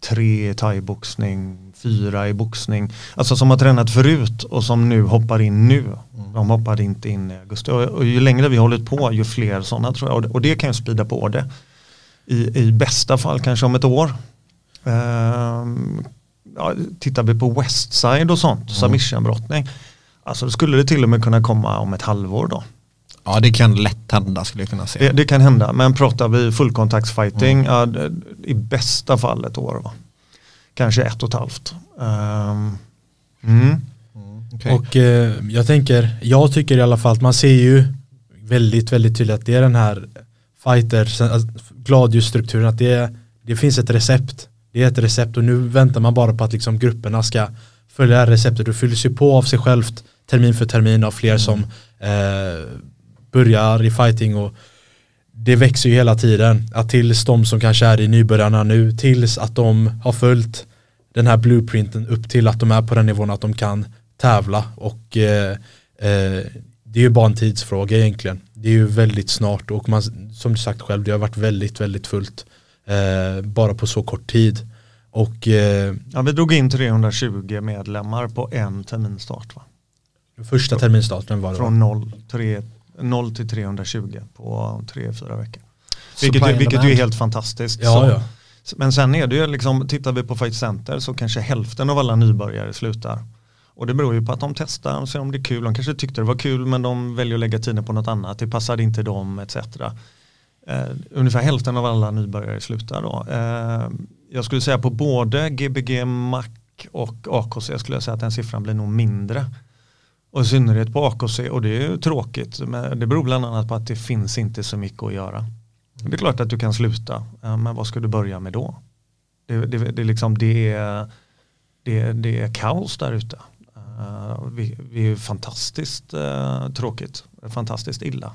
tre i thaiboxning, fyra i boxning. Alltså som har tränat förut och som nu hoppar in nu. De hoppade inte in i augusti. Och, och ju längre vi hållit på ju fler sådana tror jag. Och det, och det kan ju sprida på det. I, I bästa fall kanske om ett år. Ehm, ja, tittar vi på Westside och sånt, submissionbrottning. Alltså då skulle det till och med kunna komma om ett halvår då. Ja det kan lätt hända skulle jag kunna säga. Det, det kan hända, men pratar vi fullkontaktsfighting, ja, det- i bästa fall ett år. Va? Kanske ett och ett halvt. Ehm, mm. Okej. Och eh, jag tänker, jag tycker i alla fall att man ser ju väldigt, väldigt tydligt att det är den här fighter, alltså, gladljusstrukturen, att det, det finns ett recept. Det är ett recept och nu väntar man bara på att liksom grupperna ska följa det här receptet och fylls ju på av sig självt termin för termin av fler som eh, börjar i fighting och det växer ju hela tiden. Att tills de som kanske är i nybörjarna nu, tills att de har följt den här blueprinten upp till att de är på den nivån att de kan tävla och eh, eh, det är ju bara en tidsfråga egentligen. Det är ju väldigt snart och man, som du sagt själv, det har varit väldigt, väldigt fullt eh, bara på så kort tid. Och eh, Ja, vi drog in 320 medlemmar på en terminstart. Va? första terminstarten var det? Från 0, 3, 0 till 320 på 3-4 veckor. Vilket, ju- vilket ju är helt fantastiskt. Ja, Så- ja. Men sen är det ju liksom, tittar vi på Fight Center så kanske hälften av alla nybörjare slutar. Och det beror ju på att de testar och ser om det är kul. De kanske tyckte det var kul men de väljer att lägga tiden på något annat. Det passade inte dem etc. Eh, ungefär hälften av alla nybörjare slutar då. Eh, jag skulle säga på både Gbg, Mac och AKC skulle jag säga att den siffran blir nog mindre. Och i synnerhet på AKC och det är ju tråkigt. Men det beror bland annat på att det finns inte så mycket att göra. Det är klart att du kan sluta, men vad ska du börja med då? Det, det, det, är liksom, det, är, det, det är kaos där ute. Eh, vi, vi är fantastiskt uh, tråkigt, fantastiskt illa.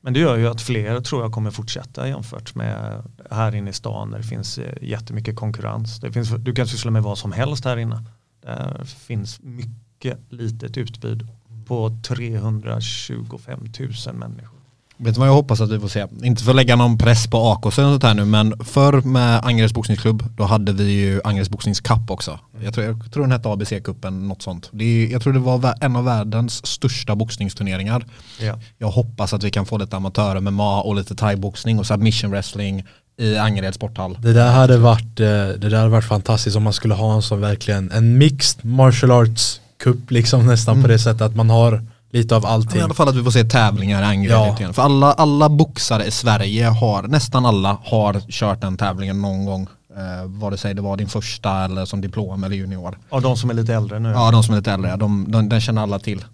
Men det gör ju att fler tror jag kommer fortsätta jämfört med här inne i stan där det finns eh, jättemycket konkurrens. Det finns, du kan syssla med vad som helst här inne. Det finns mycket litet utbud på 325 000 människor. Vet du vad jag hoppas att vi får se? Inte för att lägga någon press på AKC och sånt här nu men förr med Angereds boxningsklubb då hade vi ju Angereds boxningscup också. Jag tror, jag tror den hette ABC-cupen, något sånt. Det är, jag tror det var en av världens största boxningsturneringar. Ja. Jag hoppas att vi kan få lite amatör-MMA och lite thai-boxning och submission wrestling i Angereds sporthall. Det där hade varit, eh, det där hade varit fantastiskt om man skulle ha en sån verkligen, en mixed martial arts cup liksom (laughs) nästan på det sättet att man har lite av I allting. alla fall att vi får se tävlingar i Angered Ja. För alla, alla boxare i Sverige har, nästan alla har kört den tävlingen någon gång. Eh, vare sig det var din första eller som diplom eller junior. Av de som är lite äldre nu. Ja, de som är lite äldre, de, de, den känner alla till.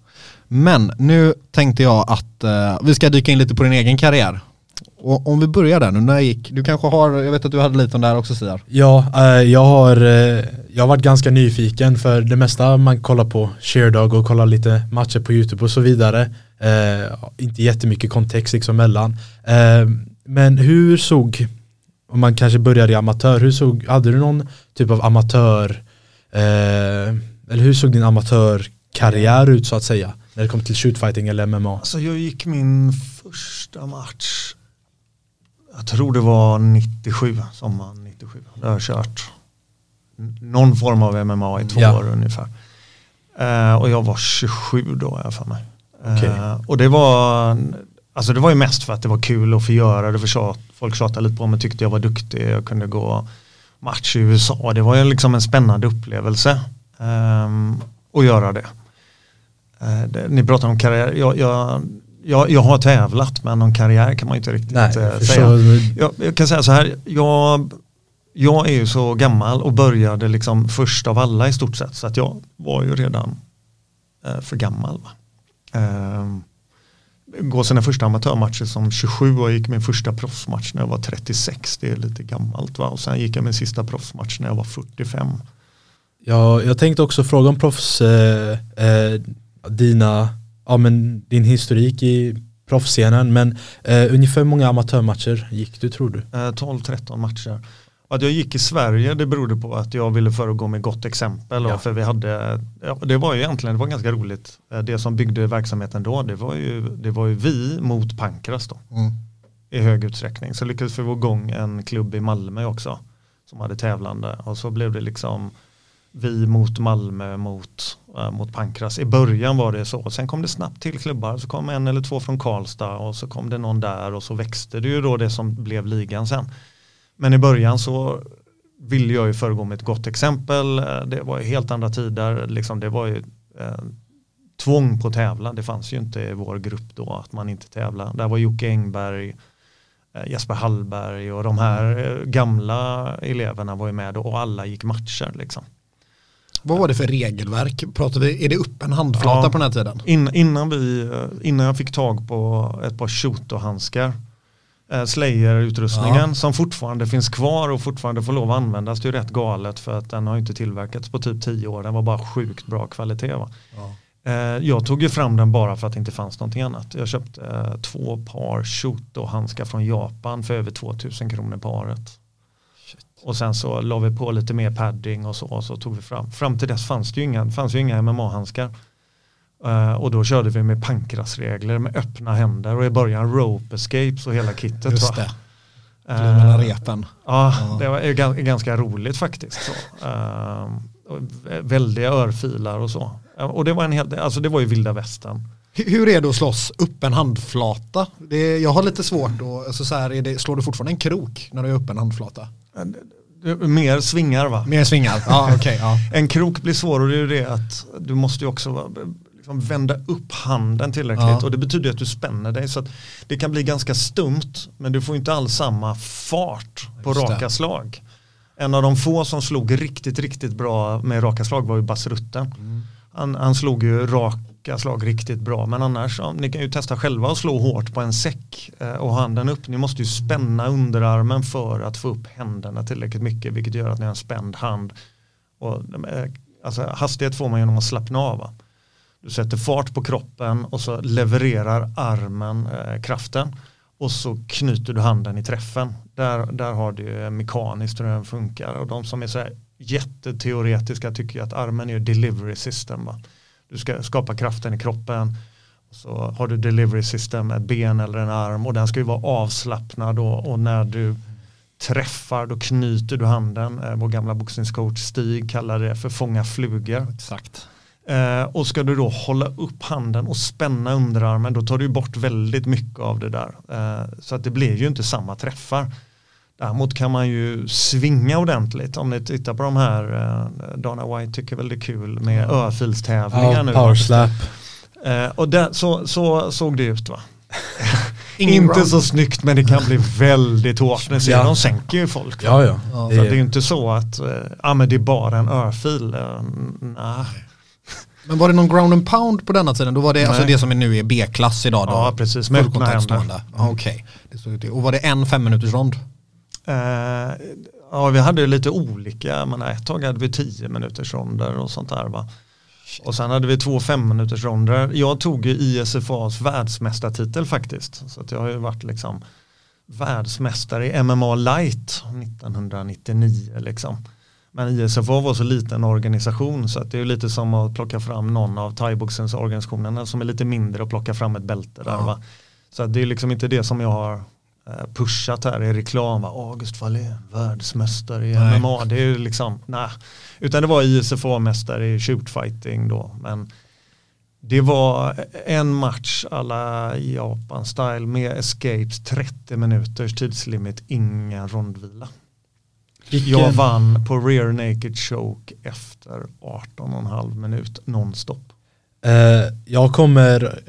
Men nu tänkte jag att eh, vi ska dyka in lite på din egen karriär. Och om vi börjar där nu, när jag gick, du kanske har, jag vet att du hade lite om det här också Siar. Ja, eh, jag har, eh, jag har varit ganska nyfiken för det mesta man kollar på Sheerdog och kollar lite matcher på YouTube och så vidare. Eh, inte jättemycket kontext liksom mellan. Eh, men hur såg, om man kanske börjar i amatör, hur såg, hade du någon typ av amatör, eh, eller hur såg din amatörkarriär ut så att säga? När det kom till shootfighting eller MMA? Alltså jag gick min första match, jag tror det var 97, sommaren 97. Det har jag kört någon form av MMA i två Ja. år ungefär. Eh, och jag var 27 då jag för mig. Okej. Eh, och det var, alltså det var ju mest för att det var kul att få göra det. För tjat, folk tjatade lite på mig, tyckte jag var duktig. Jag kunde gå match i USA. Det var ju liksom en spännande upplevelse ehm, att göra det. Eh, det. Ni pratar om karriär. Jag, jag, jag, jag har tävlat men någon karriär kan man inte riktigt Nej, eh, säga. Jag, jag kan säga så här, jag, jag är ju så gammal och började liksom först av alla i stort sett så att jag var ju redan eh, för gammal. Va? Ehm, gå sina första amatörmatcher som 27 och jag gick min första proffsmatch när jag var 36. Det är lite gammalt va? Och sen gick jag min sista proffsmatch när jag var 45. Ja, jag tänkte också fråga om proffs, eh, eh, dina, ja, men din historik i proffsscenen, men eh, ungefär hur många amatörmatcher gick du tror du? Eh, 12-13 matcher. Att jag gick i Sverige det berodde på att jag ville föregå med gott exempel. Ja. för vi hade, ja, det var ju egentligen det var ganska roligt. Eh, Det som byggde verksamheten då det var ju, det var ju vi mot Pankras då. Mm. I hög utsträckning. Så lyckades vi få igång en klubb i Malmö också. Som hade tävlande. Och så blev det liksom vi mot Malmö mot, äh, mot Pankras. I början var det så. Sen kom det snabbt till klubbar. Så kom en eller två från Karlstad och så kom det någon där och så växte det ju då det som blev ligan sen. Men i början så ville jag ju föregå med ett gott exempel. Eh, det var ju helt andra tider. Liksom det var ju eh, tvång på att tävla. Det fanns ju inte i vår grupp då att man inte tävlar. Där var Jocke Engberg, eh, Jesper Hallberg och de här eh, gamla eleverna var ju med då och alla gick matcher liksom. Vad var det för regelverk? Pratar vi, är det upp en handflata Ja. på den här tiden? In, innan, vi, innan jag fick tag på ett par shooterhandskar eh, Slayer-utrustningen Ja. som fortfarande finns kvar och fortfarande får lov att användas. Det är ju rätt galet för att den har inte tillverkats på typ tio år. Den var bara sjukt bra kvalitet. Va? Eh, jag tog ju fram den bara för att det inte fanns någonting annat. Jag köpte eh, två par shooterhandskar från Japan för över 2000 kronor paret. Och sen så la vi på lite mer padding och så, och så tog vi fram. Fram till dess fanns det ju inga, fanns ju inga MMA-handskar. Eh, och då körde vi med pankrasregler med öppna händer och i början rope escapes och hela kittet. Just va? det. Eh, Mellan repen. Ja, Ja. det var gan- ganska roligt faktiskt. Så. Vä- väldiga örfilar och så. Eh, Och det var, en hel, alltså det var ju vilda västern. Hur är det att slåss upp en handflata? Det jag har lite svårt då, alltså så här, är det, slår du fortfarande en krok när du är upp en handflata? Det- Mer svingar va? Mer svingar? Ja, (laughs) okej. ja. En krok blir svår och det är ju det att du måste ju också liksom vända upp handen tillräckligt Ja. och det betyder att du spänner dig så att det kan bli ganska stumt men du får inte alls samma fart på Just det. raka slag. En av de få som slog riktigt, riktigt bra med raka slag var ju Basrutten. Mm. Han, han slog ju raka slag riktigt bra men annars, ja, ni kan ju testa själva att slå hårt på en säck eh, och handen upp. Ni måste ju spänna underarmen för att få upp händerna tillräckligt mycket vilket gör att ni har en spänd hand. Och, eh, alltså, hastighet får man genom att slappna av. Va? Du sätter fart på kroppen och så levererar armen eh, kraften och så knyter du handen i träffen. Där, där har du mekaniskt hur den funkar och de som är så här jätteteoretiska tycker ju att armen är ju delivery system. Va? Du ska skapa kraften i kroppen och så har du delivery system, ett ben eller en arm och den ska ju vara avslappnad då, och när du träffar då knyter du handen. Eh, vår gamla boxningscoach Stig kallar det för fånga flugor. Exakt. Eh, och ska du då hålla upp handen och spänna underarmen då tar du bort väldigt mycket av det där. Eh, så att det blir ju inte samma träffar. Däremot kan man ju svinga ordentligt. Om ni tittar på de här, eh, Dana White tycker väl det är kul med örfilstävlingar Ja, nu. power slap. Eh, och där, så, så såg det ut va. (laughs) Inte så snyggt men det kan bli väldigt hårt. Ni ser, Ja. de sänker ju folk. Ja, ja. Ja, Så det är ju inte så att eh, ah, men det är bara en örfil. Nah. Men var det någon ground and pound på denna tiden? Då var det alltså Nej. det som är nu är B-klass idag då? Ja, precis, med öppna händer. Ja, Okej. Det såg ut det. Och var det en fem minuters rond? Eh, ja, vi hade lite olika, men ett tag hade vi tio minuters ronder och sånt där va. Och sen hade vi två fem minuters ronder. Jag tog ju ISFAs världsmästartitel faktiskt. Så att jag har ju varit liksom världsmästare i MMA light 1999 liksom. Men ISFA var så liten organisation så att det är lite som att plocka fram någon av thaiboxens organisationerna som är lite mindre och plocka fram ett bälte där Ja. va. Så det är liksom inte det som jag har eh, pushat här i reklam. va, August Wallén, världsmästare i Nej. MMA. Det är ju liksom, nej. Utan det var ISFA-mästare i shootfighting då. Men det var en match alla Japan-style med escapes, 30 minuters tidslimit, ingen rondvila. Vilken- Jag vann på rear naked choke efter 18,5 minut nonstop. Eh, jag kommer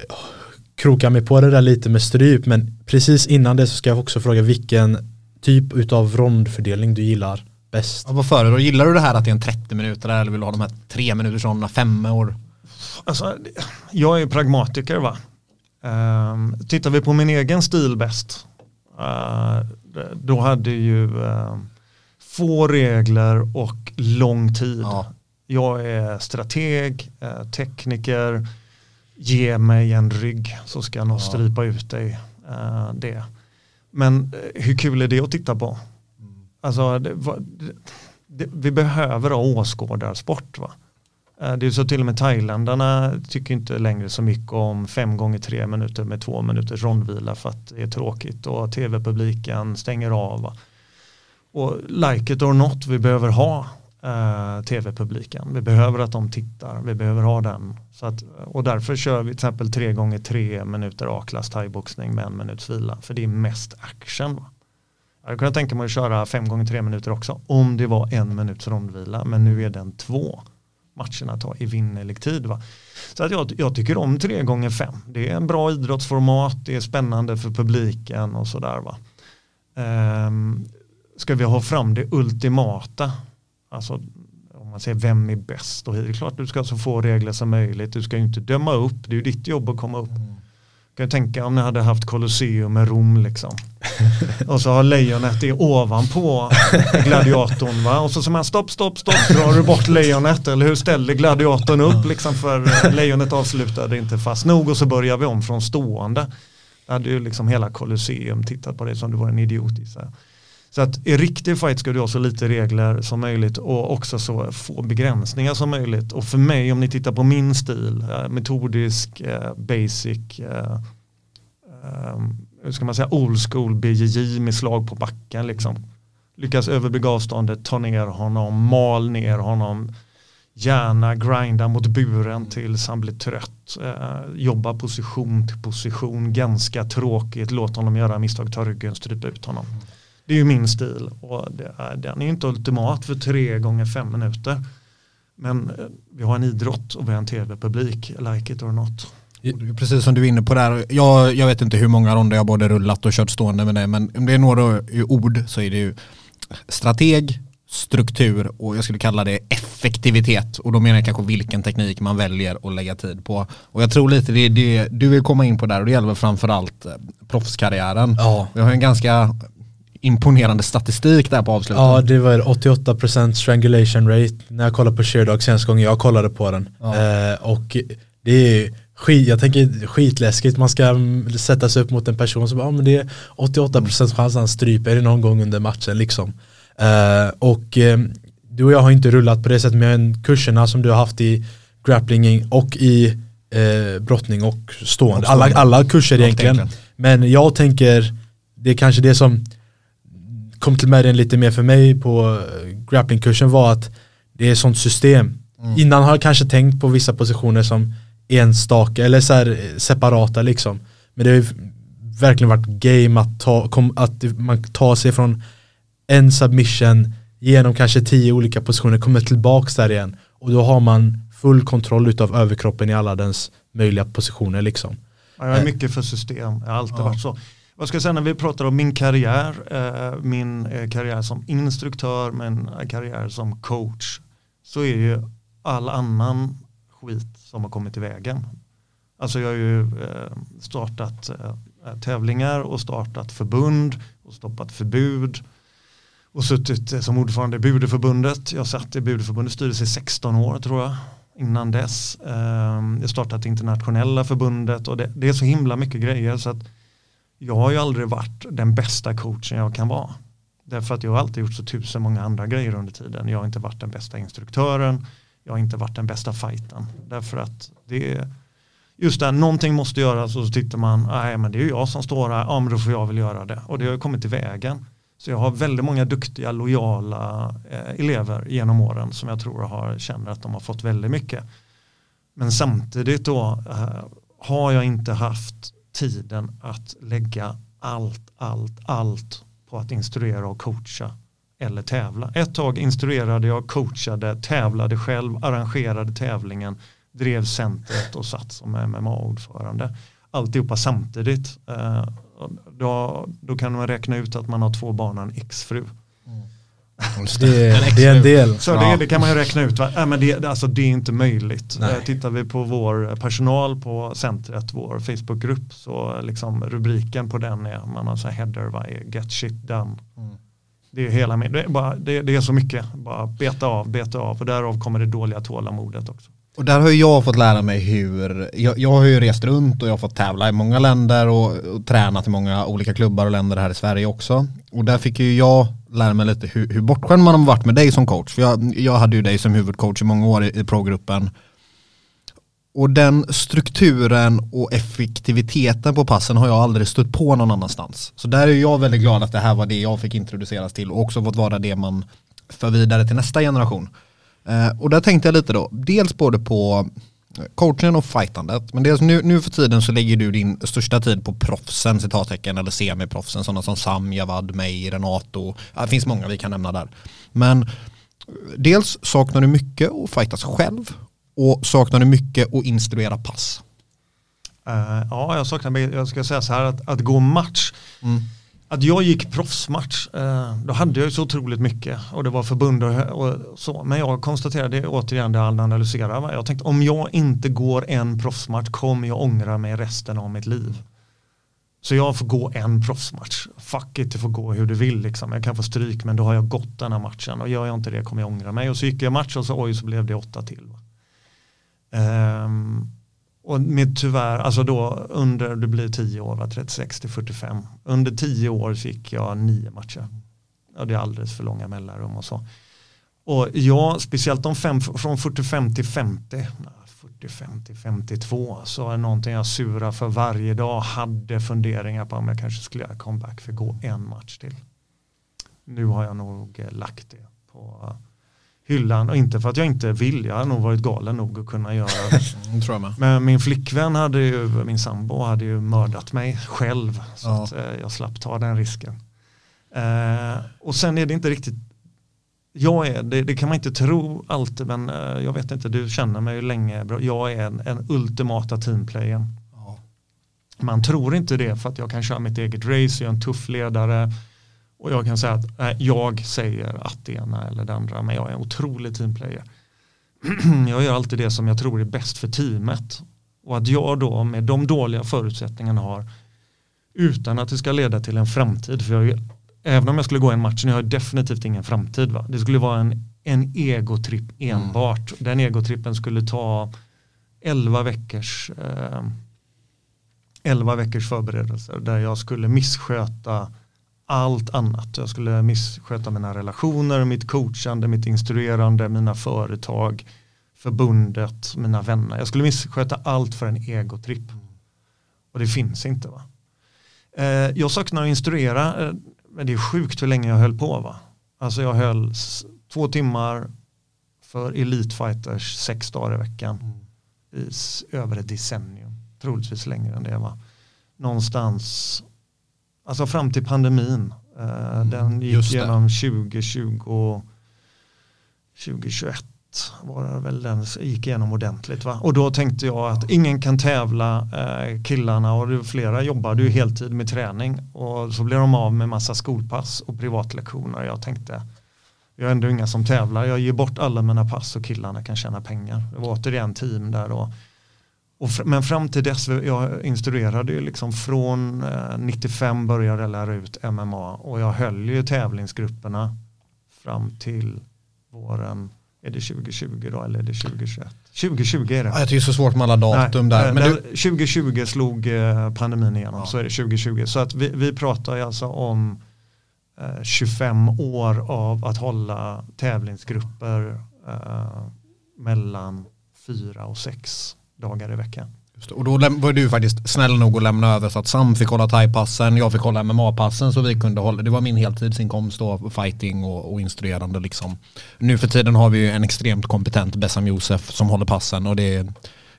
kroka mig på det där lite med stryp men precis innan det så ska jag också fråga vilken typ utav rondfördelning du gillar bäst. Ja, vad föredrar du? Gillar du det här att det är en 30 minuter eller vill du ha de här tre minuters ronderna, fem år? Alltså, jag är ju pragmatiker va. Um, tittar vi på min egen stil bäst. eh, då hade ju ehm, få regler och lång tid. Ja. Jag är strateg, eh, tekniker. Ge mig en rygg så ska jag nog strypa ut dig. eh, det. Men eh, hur kul är det att titta på? Alltså, det, va- det, det, vi behöver ha åskådarsport. Va? Eh, Det är så till och med thailändarna tycker inte längre så mycket om fem gånger tre minuter med två minuters rondvila för att det är tråkigt och tv-publiken stänger av. va. Och like it or not, vi behöver ha eh, tv-publiken. Vi behöver att de tittar, vi behöver ha den. Så att, och därför kör vi till exempel tre gånger tre minuter A-klass thaiboxning med en minuts vila. För det är mest action. Va? Jag hade kunnat tänka mig att köra fem gånger tre minuter också om det var en minuts rondvila. Men nu är den två matcherna tar i vinnerlig tid. Va? Så att jag, jag tycker om tre gånger fem. Det är en bra idrottsformat, det är spännande för publiken och sådär. Va? Ehm, ska vi ha fram det ultimata, alltså om man säger vem är bäst, är det klart du ska ha så få regler som möjligt. Du ska ju inte döma upp, det är ju ditt jobb att komma upp. Kan jag tänka om ni hade haft Colosseum med Rom liksom. (laughs) och så har lejonet det ovanpå gladiatorn va. Och så säger man stopp, stopp, stopp, drar du bort lejonet eller hur ställer gladiatorn upp liksom för lejonet avslutade inte fast nog och så börjar vi om från stående. Då hade ju liksom hela Colosseum tittat på det som du var en idiot i. Så, här så att i riktig fight ska du ha så lite regler som möjligt och också så få begränsningar som möjligt. Och för mig om ni tittar på min stil, eh, metodisk, eh, basic, eh, ehm, hur ska man säga, old school BJJ med slag på backen liksom. Lyckas överbrygga avståndet, ta ner honom, mal ner honom, gärna grinda mot buren tills han blir trött, eh, jobba position till position, ganska tråkigt, låt honom göra misstag, ta ryggen, strypa ut honom. Det är ju min stil och det är, den är inte ultimat för tre gånger fem minuter. Men eh, vi har en idrott och vi har en tv-publik, like it or not. Precis som du är inne på där, jag, jag vet inte hur många ronder jag både rullat och kört stående med det, men om det är några ord så är det ju strateg, struktur och jag skulle kalla det effektivitet och då menar jag kanske vilken teknik man väljer att lägga tid på. Och jag tror lite det är det du vill komma in på där och det gäller väl framförallt eh, proffskarriären. Ja. Vi har en ganska imponerande statistik där på avslutet. Ja, det var 88% strangulation rate när jag kollade på Sherdog senaste gången jag kollade på den. Eh, och det är skit, jag tänker skitläskigt, man ska sätta sig upp mot en person som bara, ah, men det är 88% chans att han stryper dig någon gång under matchen liksom. Eh, och eh, du och jag har inte rullat på det sättet med kurserna som du har haft i grappling och i eh, brottning och stående. Alla, alla kurser egentligen. Men jag tänker, det är kanske det som kom till med den lite mer för mig på eh, grapplingkursen var att det är sånt system. Innan har jag kanske tänkt på vissa positioner som enstaka eller så här eh, separata liksom. Men det har ju verkligen varit game att, ta, kom, att man tar sig från en submission genom kanske tio olika positioner, kommer tillbaks där igen. Och då har man full kontroll utav överkroppen i alla dens möjliga positioner liksom. Ja, jag är mycket för system, jag har alltid varit så. Vad ska jag säga när vi pratar om min karriär, eh, min eh, karriär som instruktör, men eh, karriär som coach, så är ju all annan skit som har kommit i vägen. Alltså jag har ju startat tävlingar och startat förbund och stoppat förbud och suttit som ordförande i Budeförbundet. Jag satt i Budeförbundets styrelse i 16 år tror jag innan dess. Jag startat internationella förbundet och det, det är så himla mycket grejer så att jag har ju aldrig varit den bästa coachen jag kan vara. Därför att jag har alltid gjort så tusen många andra grejer under tiden. Jag har inte varit den bästa instruktören. Jag har inte varit den bästa fighten. Därför att det är, just det, någonting måste göras och så tittar man, nej men det är ju jag som står här, ja men då får jag väl göra det. Och det har ju kommit till vägen. Så jag har väldigt många duktiga, lojala eh, elever genom åren som jag tror har, känner att de har fått väldigt mycket. Men samtidigt då eh, har jag inte haft tiden att lägga allt, allt, allt på att instruera och coacha eller tävla. Ett tag instruerade jag, coachade, tävlade själv, arrangerade tävlingen, drev centret och satt som MMA-ordförande. Alltihopa samtidigt. Eh, då, då kan man räkna ut att man har två barn och en exfru. Det, (laughs) det är en del. Så det, det kan man ju räkna ut. Va? Äh, men det, alltså, det är inte möjligt. Nej. Eh, Tittar vi på vår personal på centret, vår Facebookgrupp, så liksom rubriken på den är, man har så här header, va? get shit done. Det är hela det är, bara, det, det är så mycket, bara beta av, beta av och därav kommer det dåliga tålamodet också. Och där har jag fått lära mig hur, jag, jag har ju rest runt och jag har fått tävla i många länder och, och tränat i många olika klubbar och länder här i Sverige också. Och där fick ju jag lära mig lite hur, hur bortskämd man har varit med dig som coach. För jag, jag hade ju dig som huvudcoach i många år i, i progruppen. Och den strukturen och effektiviteten på passen har jag aldrig stött på någon annanstans. Så där är jag väldigt glad att det här var det jag fick introduceras till och också fått vara det man för vidare till nästa generation. Eh, och där tänkte jag lite då, dels både på coachen och fightandet, men dels nu, nu för tiden så lägger du din största tid på proffsen, citattecken, eller semiproffsen, sådana som Sam, Javad, mig, Renato, det finns många vi kan nämna där. Men dels saknar du mycket att fightas själv och saknar du mycket att instruera pass. Eh, ja, jag saknar, jag ska säga så här att, att gå match, att jag gick proffsmatch, eh, då hade jag ju så otroligt mycket och det var förbund och, så. Men jag konstaterade återigen det alla analyserade. Jag tänkte om jag inte går en proffsmatch kommer jag ångra mig resten av mitt liv. Så jag får gå en proffsmatch. Fuck it, det får gå hur du vill liksom. Jag kan få stryk men då har jag gått den här matchen och gör jag inte det kommer jag ångra mig. Och så gick jag match och så oj så blev det åtta till. Um, och med tyvärr, alltså då under, det blir 10 år, va, 36 till 45. Under 10 år fick jag nio matcher. Ja, det är alldeles för långa mellanrum och så. Och jag, speciellt de fem, från 45 till 50, nej, 45 till 52, så är det någonting jag surar för varje dag. Hade funderingar på om jag kanske skulle göra comeback för att gå en match till. Nu har jag nog eh, lagt det på hyllan och inte för att jag inte vill, jag har nog varit galen nog att kunna göra det. Det tror jag med. Men min flickvän hade ju, min sambo hade ju mördat mig själv. Så Ja. att eh, jag slapp ta den risken. Eh, och sen är det inte riktigt, jag är, det, det kan man inte tro alltid, men eh, jag vet inte, du känner mig ju länge, jag är en, en ultimata teamplayer. Man tror inte det för att jag kan köra mitt eget race, jag är en tuff ledare och jag kan säga att nej, jag säger att det ena eller det andra, men jag är en otrolig teamplayer. (clears throat) jag gör alltid det som jag tror är bäst för teamet. Och att jag då med de dåliga förutsättningarna har utan att det ska leda till en framtid. För jag, även om jag skulle gå en match, nu har jag definitivt ingen framtid. Va? Det skulle vara en, en egotripp enbart. Den egotrippen skulle ta 11 veckors, eh, 11 veckors förberedelser där jag skulle missköta allt annat. Jag skulle missköta mina relationer, mitt coachande, mitt instruerande, mina företag, förbundet, mina vänner. Jag skulle missköta allt för en egotripp. Och det finns inte. va. Eh, jag saknar att instruera, eh, men det är sjukt hur länge jag höll på. va. Alltså jag höll två timmar för elitfighters sex dagar i veckan i över ett decennium. Troligtvis längre än det va. Någonstans, alltså fram till pandemin. Eh, den gick genom 2020, 2021 var det väl den gick igenom ordentligt va. Och då tänkte jag att ingen kan tävla eh, killarna och flera jobbade ju heltid med träning och så blev de av med massa skolpass och privatlektioner. Jag tänkte jag är ändå inga som tävlar, jag ger bort alla mina pass och killarna kan tjäna pengar. Det var återigen team där och, och men fram till dess, jag instruerade ju liksom från eh, 95 började jag lära ut MMA och jag höll ju tävlingsgrupperna fram till våren, är det 2020 då eller är det 2021? 2020 är det. Ja, Jag tycker det är så svårt med alla datum Nej, där. eh, Men du, 2020 slog eh, pandemin igenom, Ja. så är det 2020. Så att vi, vi pratar ju alltså om eh, 25 år av att hålla tävlingsgrupper eh, mellan fyra och sex dagar i veckan. Och då var du faktiskt snäll nog att lämna över så att Sam fick hålla thai-passen, jag fick hålla MMA-passen så vi kunde hålla, det var min heltidsinkomst då, fighting och, och instruerande liksom. Nu för tiden har vi ju en extremt kompetent Bessam Josef som håller passen och det är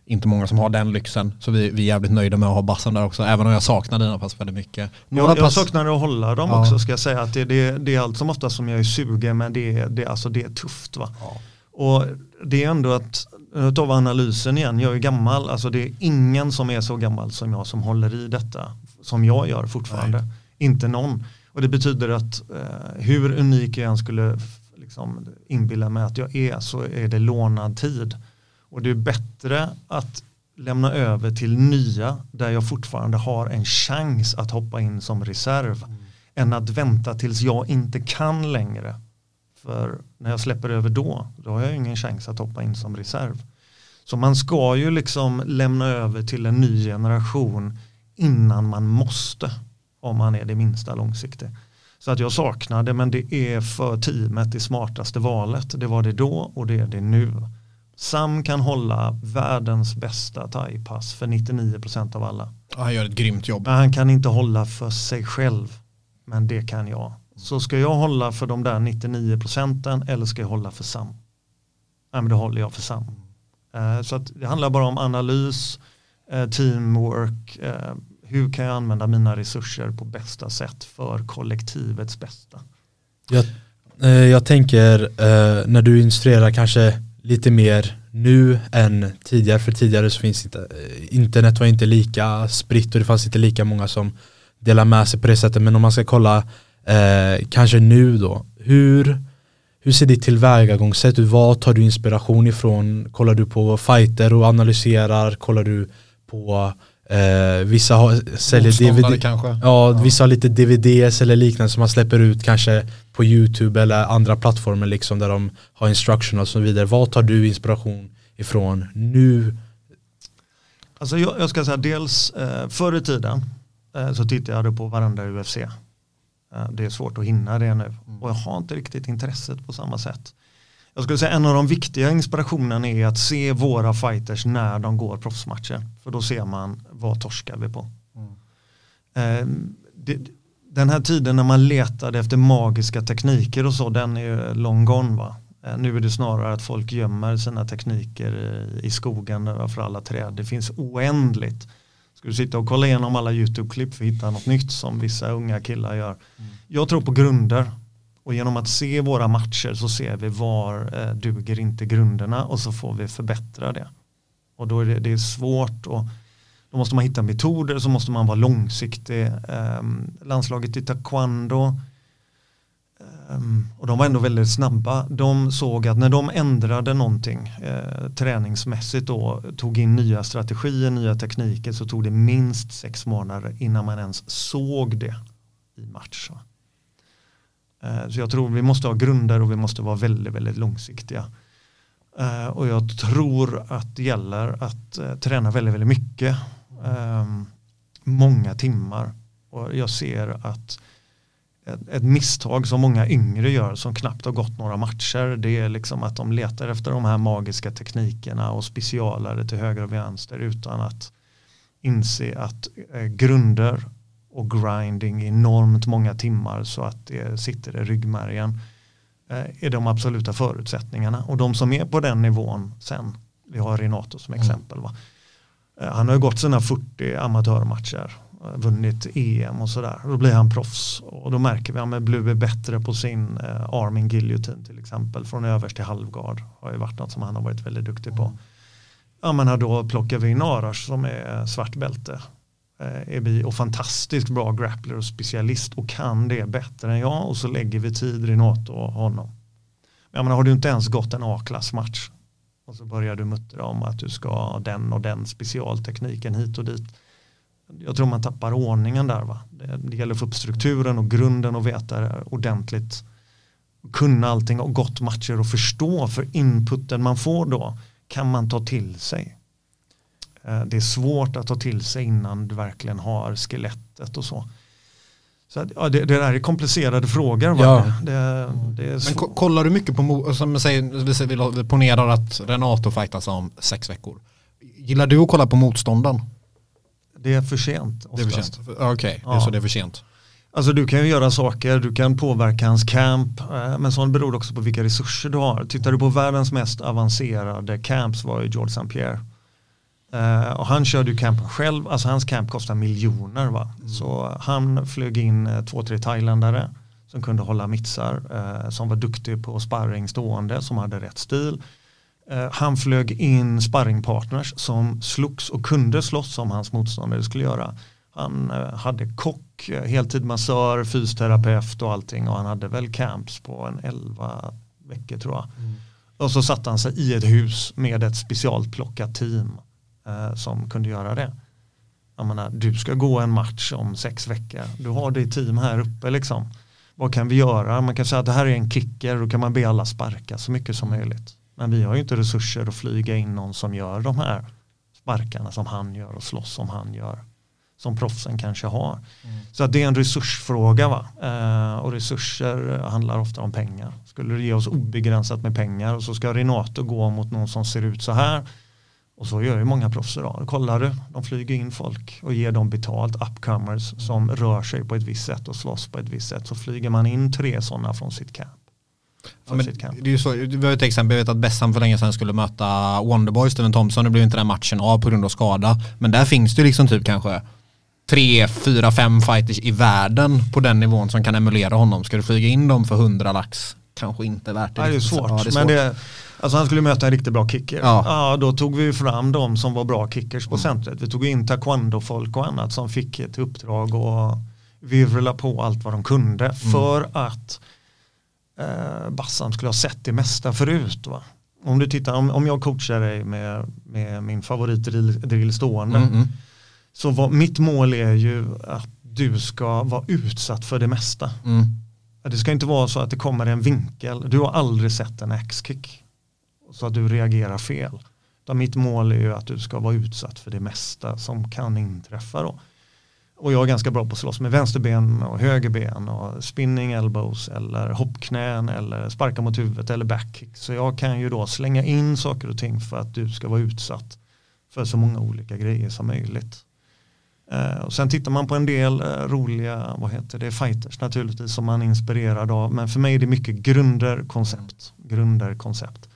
inte många som har den lyxen. Så vi, vi är jävligt nöjda med att ha Bassam där också, även om jag saknar dina pass väldigt mycket. Några Jag, jag pass- saknar att hålla dem Ja. också ska jag säga. Att det, det, det är allt som ofta som jag är sugen men det, är- det, alltså det är tufft. Va? Och det är ändå att, nu tar vi analysen igen, jag är gammal, alltså det är ingen som är så gammal som jag som håller i detta som jag gör fortfarande. Inte någon. Och det betyder att eh, hur unik jag än skulle liksom, inbilla mig att jag är så är det lånad tid. Och det är bättre att lämna över till nya där jag fortfarande har en chans att hoppa in som reserv än att vänta tills jag inte kan längre. För när jag släpper över då, då har jag ingen chans att hoppa in som reserv. Så man ska ju liksom lämna över till en ny generation innan man måste. Om man är det minsta långsiktig. Så att jag saknade, men det är för teamet det smartaste valet. Det var det då och det är det nu. Sam kan hålla världens bästa thaipass för 99% av alla. Ja, han gör ett grymt jobb. Men han kan inte hålla för sig själv. Men det kan jag. Så ska jag hålla för de där 99 procenten eller ska jag hålla för Sam? Nej men då håller jag för Sam. Eh, så att det handlar bara om analys, eh, teamwork, eh, hur kan jag använda mina resurser på bästa sätt för kollektivets bästa. Jag, eh, jag tänker eh, när du instruerar kanske lite mer nu än tidigare, för tidigare så finns inte, eh, internet var inte lika spritt och det fanns inte lika många som delar med sig på det sättet. Men om man ska kolla eh, kanske nu då, hur, hur ser ditt tillvägagångssätt ut? Vad tar du inspiration ifrån? Kollar du på fighter och analyserar? Kollar du på eh, vissa har, säljer DVD? kanske. Ja, vissa har lite DVDs eller liknande som man släpper ut kanske på YouTube eller andra plattformar liksom där de har instruction och så vidare. Vad tar du inspiration ifrån nu? Alltså jag, jag ska säga dels eh, förr i tiden eh, så tittade jag på varandra UFC. Eh, det är svårt att hinna det nu och jag har inte riktigt intresset på samma sätt. Jag skulle säga en av de viktiga inspirationerna är att se våra fighters när de går proffsmatcher. För då ser man vad torskar vi på. Eh, det, den här tiden när man letade efter magiska tekniker och så, den är ju long gone va. Eh, Nu är det snarare att folk gömmer sina tekniker i- i skogen för alla träd. Det finns oändligt. Ska du sitta och kolla igenom alla YouTube-klipp för att hitta något nytt som vissa unga killar gör. Jag tror på grunder. Och genom att se våra matcher så ser vi var eh, duger inte grunderna och så får vi förbättra det. Och då är det, det är svårt och då måste man hitta metoder så måste man vara långsiktig. Eh, landslaget i taekwondo Ehm, och de var ändå väldigt snabba. De såg att när de ändrade någonting eh, träningsmässigt då tog in nya strategier, nya tekniker så tog det minst sex månader innan man ens såg det i match. Eh, Så jag tror vi måste ha grunder och vi måste vara väldigt, väldigt långsiktiga. Eh, Och jag tror att det gäller att eh, träna väldigt, väldigt mycket. Ehm, många timmar. Och jag ser att ett, ett misstag som många yngre gör som knappt har gått några matcher det är liksom att de letar efter de här magiska teknikerna och specialare till höger och vänster utan att inse att eh, grunder och grinding enormt många timmar så att det sitter i ryggmärgen eh, är de absoluta förutsättningarna. Och de som är på den nivån sen, vi har Renato som exempel. Va? Eh, Han har ju gått sina 40 amatörmatcher, vunnit EM och sådär. Då blir han proffs och då märker vi att ja, Blue är bättre på sin eh, Armin guillotine till exempel. Från överst till halvgard har ju varit något som han har varit väldigt duktig på. Ja men då plockar vi in Arash som är eh, svart bälte. Eh, är vi och fantastiskt bra grappler och specialist och kan det bättre än jag och så lägger vi tid Renato och honom. Jag menar, har du inte ens gått en A-klassmatch och så börjar du muttra om att du ska ha den och den specialtekniken hit och dit. Jag tror man tappar ordningen där. Va? Det, det gäller att få upp strukturen och grunden och veta ordentligt. Kunna allting och gått matcher och förstå för inputen man får då kan man ta till sig. Eh, Det är svårt att ta till sig innan du verkligen har skelettet och så. Så att, ja, det, det där är komplicerade frågor. Va? Ja. Det, det, Men kollar du mycket på, som säger, vi säger, vi ponerar att Renato fightas om sex veckor. Gillar du att kolla på motståndaren? Det är för sent Det är för oftast. sent. Okej, Ja. så det är för sent. Alltså du kan ju göra saker, du kan påverka hans camp, eh, men sånt beror också på vilka resurser du har. Tittar du på världens mest avancerade camps var ju George St. Pierre. Eh, och han körde ju campen själv, alltså hans camp kostar miljoner va. Så han flög in eh, två, tre thailändare som kunde hålla mitsar, som var duktig på sparring stående, som hade rätt stil. Eh, han flög in sparringpartners som slogs och kunde slåss som hans motståndare skulle göra. Han eh, hade kock, eh, heltidmassör, fysioterapeut och allting och han hade väl camps på en 11 veckor tror jag. Och så satte han sig i ett hus med ett specialplockat team eh, som kunde göra det. Jag menar, du ska gå en match om sex veckor. Du har ditt team här uppe liksom. Vad kan vi göra? Man kan säga att det här är en kicker. Då kan man be alla sparka så mycket som möjligt. Men vi har ju inte resurser att flyga in någon som gör de här sparkarna som han gör och slåss som han gör. Som proffsen kanske har. Så att det är en resursfråga. Va? Eh, och resurser handlar ofta om pengar. Skulle du ge oss obegränsat med pengar och så ska Renato gå mot någon som ser ut så här. Och så gör ju många proffs idag. Kollar du, de flyger in folk och ger dem betalt, upcomers som rör sig på ett visst sätt och slåss på ett visst sätt. Så flyger man in tre sådana från sitt camp. Ja, men det är ju så, vi har ett exempel, jag vet att Bessan för länge sedan skulle möta Wonderboy, Steven Thompson, det blev inte den matchen av på grund av skada. Men där finns det liksom typ kanske tre, fyra, fem fighters i världen på den nivån som kan emulera honom. Ska du flyga in dem för 100 lax? Kanske inte värt det. Ja, det är svårt. Ja, det är Men det, alltså han skulle möta en riktigt bra kicker. Ja. Ja. då tog vi fram de som var bra kickers Mm. på centret. Vi tog in taekwondo-folk och annat som fick ett uppdrag och virvla på allt vad de kunde Mm. för att eh, Bassam skulle ha sett det mesta förut. Va? Om du tittar, om, om jag coachar dig med, med min favoritdrill drill stående Mm, mm. så var, mitt mål är ju att du ska vara utsatt för det mesta. Mm. Det ska inte vara så att det kommer en vinkel. Du har aldrig sett en X-kick. Så att du reagerar fel. Utan mitt mål är ju att du ska vara utsatt för det mesta som kan inträffa då. Och jag är ganska bra på att slåss med vänsterben och högerben och spinning elbows eller hoppknän eller sparka mot huvudet eller backkick. Så jag kan ju då slänga in saker och ting för att du ska vara utsatt för så många olika grejer som möjligt. Eh, och sen tittar man på en del eh, roliga, vad heter det, fighters naturligtvis som man är inspirerad av. Men för mig är det mycket grunder, koncept. Grunder, koncept.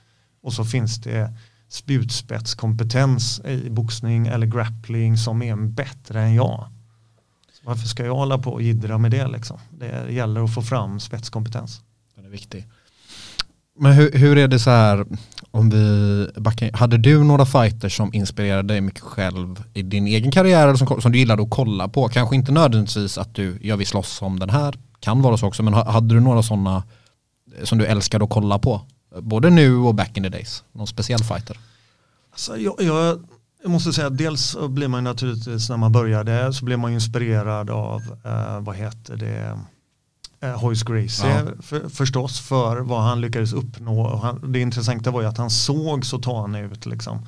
Och så finns det spjutspetskompetens i boxning eller grappling som är bättre än jag. Varför ska jag hålla på och jiddra med det liksom? Det gäller att få fram spetskompetens. Den är viktig. Men hur, hur är det så här, om vi backar, hade du några fighters som inspirerade dig mycket själv i din egen karriär eller som, som du gillade att kolla på? Kanske inte nödvändigtvis att du, jag vill slåss som den här, kan vara så också, men ha- hade du några sådana som du älskade att kolla på? Både nu och back in the days, någon speciell fighter? Alltså, jag, jag, jag måste säga att dels blir man naturligtvis när man började så blir man ju inspirerad av eh, vad heter det eh, Hoyce Gracie Ja. för, förstås för vad han lyckades uppnå. Han, det intressanta var ju att han såg så tanig ut liksom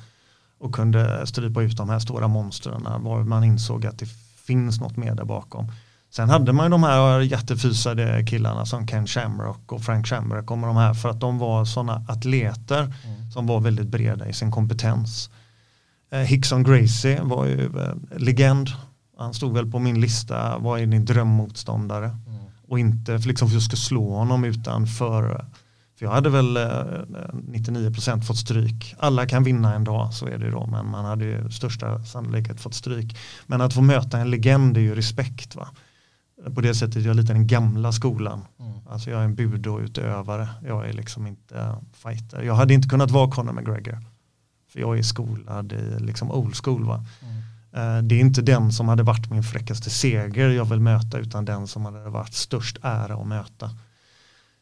och kunde strypa ut de här stora monstren var man insåg att det finns något mer där bakom. Sen hade man ju de här jättefysade killarna som Ken Shamrock och Frank Shamrock och de här för att de var sådana atleter som var väldigt breda i sin kompetens. Eh, Hickson Gracie var ju eh, legend. Han stod väl på min lista, vad är din drömmotståndare? Och inte för, liksom för att jag ska slå honom utan för, för jag hade väl eh, 99% fått stryk. Alla kan vinna en dag, så är det då, men man hade ju största sannolikhet fått stryk. Men att få möta en legend är ju respekt. Va? På det sättet jag är lite den gamla skolan. Alltså jag är en budo-utövare. Jag är liksom inte fighter. Jag hade inte kunnat vara Conor McGregor. För jag är skolad i liksom old school. Va? Eh, Det är inte den som hade varit min fräckaste seger jag vill möta utan den som hade varit störst ära att möta.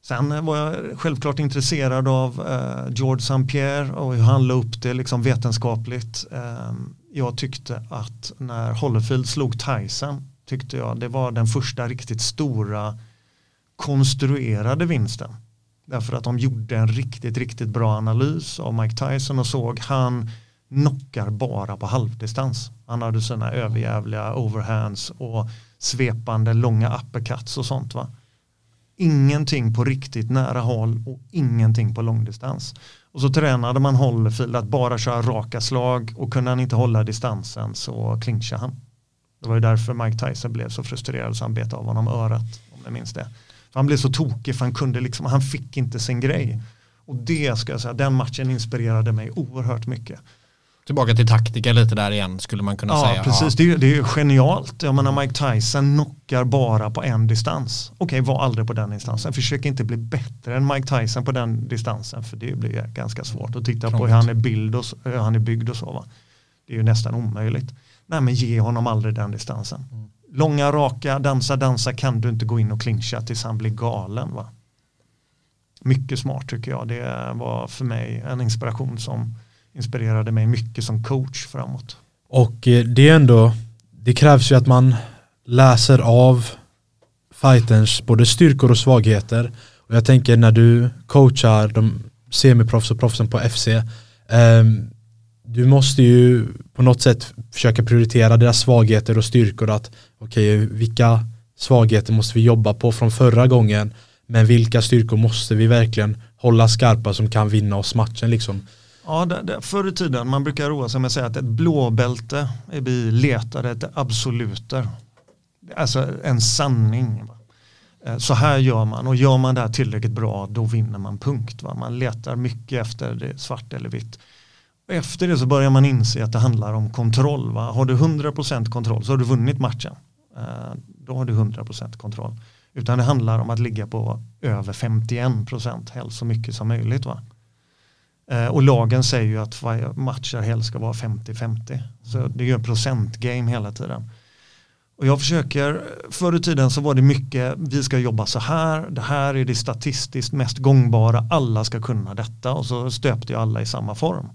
Sen var jag självklart intresserad av eh, George St. Pierre och hur han la upp det liksom vetenskapligt. Eh, jag tyckte att när Holyfield slog Tyson tyckte jag det var den första riktigt stora konstruerade vinsten. Därför att de gjorde en riktigt, riktigt bra analys av Mike Tyson och såg han knockar bara på halvdistans. Han hade sina överjävliga overhands och svepande långa uppercuts och sånt va. Ingenting på riktigt nära håll och ingenting på långdistans. Och så tränade man Holyfield att bara köra raka slag och kunde han inte hålla distansen så clinchade han. Det var ju därför Mike Tyson blev så frustrerad så han bet av honom örat om ni minns det. För han blev så tokig för han kunde liksom, han fick inte sin grej. Och det ska jag säga, den matchen inspirerade mig oerhört mycket. Tillbaka till taktiker lite där igen skulle man kunna Ja, säga. precis. Det, är, det är ju genialt. Jag menar Mike Tyson knockar bara på en distans. Okej, var aldrig på den distansen. Försök inte bli bättre än Mike Tyson på den distansen. För det blir ganska svårt att titta på hur han är, bild och, hur han är byggd och så. Va? Det är ju nästan omöjligt. Nej, men ge honom aldrig den distansen. Långa, raka, dansa, dansa kan du inte gå in och clincha tills han blir galen. Va? Mycket smart tycker jag. Det var för mig en inspiration som inspirerade mig mycket som coach framåt. Och eh, det är ändå, det krävs ju att man läser av fighters både styrkor och svagheter. Och jag tänker när du coachar de semiproffs och proffsen på FC, ehm, du måste ju på något sätt försöka prioritera deras svagheter och styrkor att okej, vilka svagheter måste vi jobba på från förra gången men vilka styrkor måste vi verkligen hålla skarpa som kan vinna oss matchen liksom. Ja, det, det, förr i tiden, man brukar roa sig med att säga att ett blåbälte är vi letade efter absoluter. Alltså en sanning. Va? Eh, så här gör man och gör man det här tillräckligt bra då vinner man punkt. Va? Man letar mycket efter det svart eller vitt. Efter det så börjar man inse att det handlar om kontroll. Va? Har du 100% kontroll så har du vunnit matchen. Eh, då har du 100% kontroll. Utan det handlar om att ligga på över 51% helst så mycket som möjligt. Va? Eh, och lagen säger ju att varje matcher helst ska vara 50-50. Så det är ju en procentgame hela tiden. Och jag försöker, förr i tiden så var det mycket, vi ska jobba så här, det här är det statistiskt mest gångbara, alla ska kunna detta och så stöpte jag alla i samma form.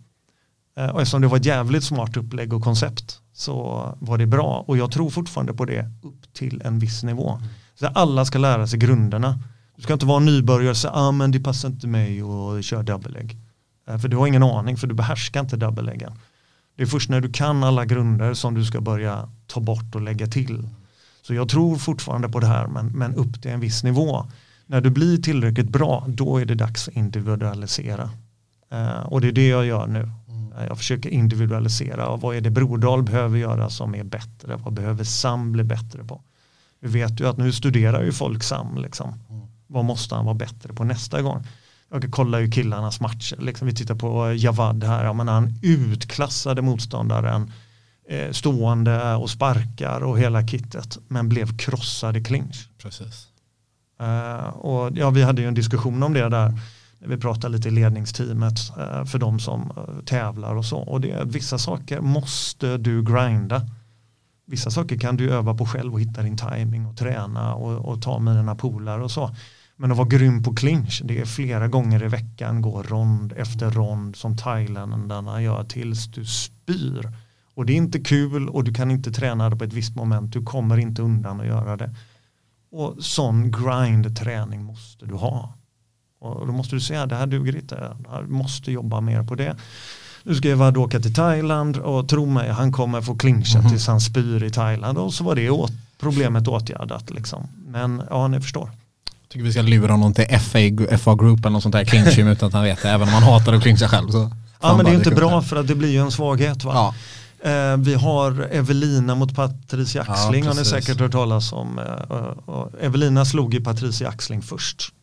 Eh, och eftersom det var ett jävligt smart upplägg och koncept så var det bra och jag tror fortfarande på det upp till en viss nivå. Så alla ska lära sig grunderna. Du ska inte vara nybörjare och säga, ah, men det passar inte mig och köra double leg. Eh, för du har ingen aning, för du behärskar inte double leggen. Det är först när du kan alla grunder som du ska börja ta bort och lägga till. Så jag tror fortfarande på det här, men, men upp till en viss nivå. När du blir tillräckligt bra, då är det dags att individualisera. Eh, och det är det jag gör nu. Eh, Jag försöker individualisera. Och vad är det Brodal behöver göra som är bättre? Vad behöver Sam bli bättre på? Vi vet ju att nu studerar ju folk Sam. Liksom. Vad måste han vara bättre på nästa gång? Jag kollar ju killarnas matcher. Liksom vi tittar på Javad här. Ja, men han utklassade motståndaren eh, stående och sparkar och hela kittet. Men blev krossad i clinch. Precis. Eh, och ja, vi hade ju en diskussion om det där. Vi pratar lite i ledningsteamet eh, för de som eh, tävlar och så. Och det vissa saker måste du grinda. Vissa saker kan du öva på själv och hitta din timing och träna och, och ta med dina polare och så. Men att vara grym på clinch, det är flera gånger i veckan, gå rond efter rond som thailändarna gör tills du spyr. Och det är inte kul och du kan inte träna det på ett visst moment, du kommer inte undan att göra det. Och sån grind-träning måste du ha. Och då måste du säga, det här duger inte, jag måste jobba mer på det. Nu ska Evad åka till Thailand och tro mig, han kommer få clincha tills han spyr i Thailand. Och så var det åt, problemet åtgärdat. Liksom. Men ja, ni förstår. Tycker vi ska lura honom till FA, FA Group eller något sånt där clinch gym (laughs) utan att han vet det. Även om han hatar att clincha själv. Så Ja, men det är inte bra för att det blir ju en svaghet. Va? Ja. Eh, vi har Evelina mot Patricia Ja, Axling har ni säkert hört talas om. Eh, Evelina slog ju Patricia Axling först.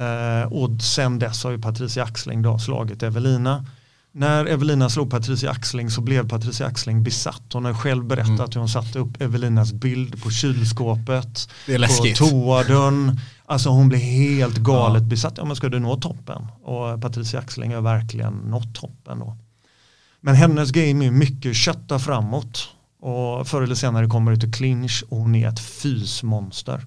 Eh, och sen dess har ju Patricia Axling då slagit Evelina. När Evelina slog Patricia Axling så blev Patricia Axling besatt. Hon har själv berättat Mm. hur hon satte upp Evelinas bild på kylskåpet. På toadörren. Alltså hon blev helt galet besatt. Ja men ska du nå toppen? Och Patricia Axling har verkligen nått toppen då. Men hennes game är mycket kötta framåt. Och förr eller senare kommer det till clinch och hon är ett fysmonster.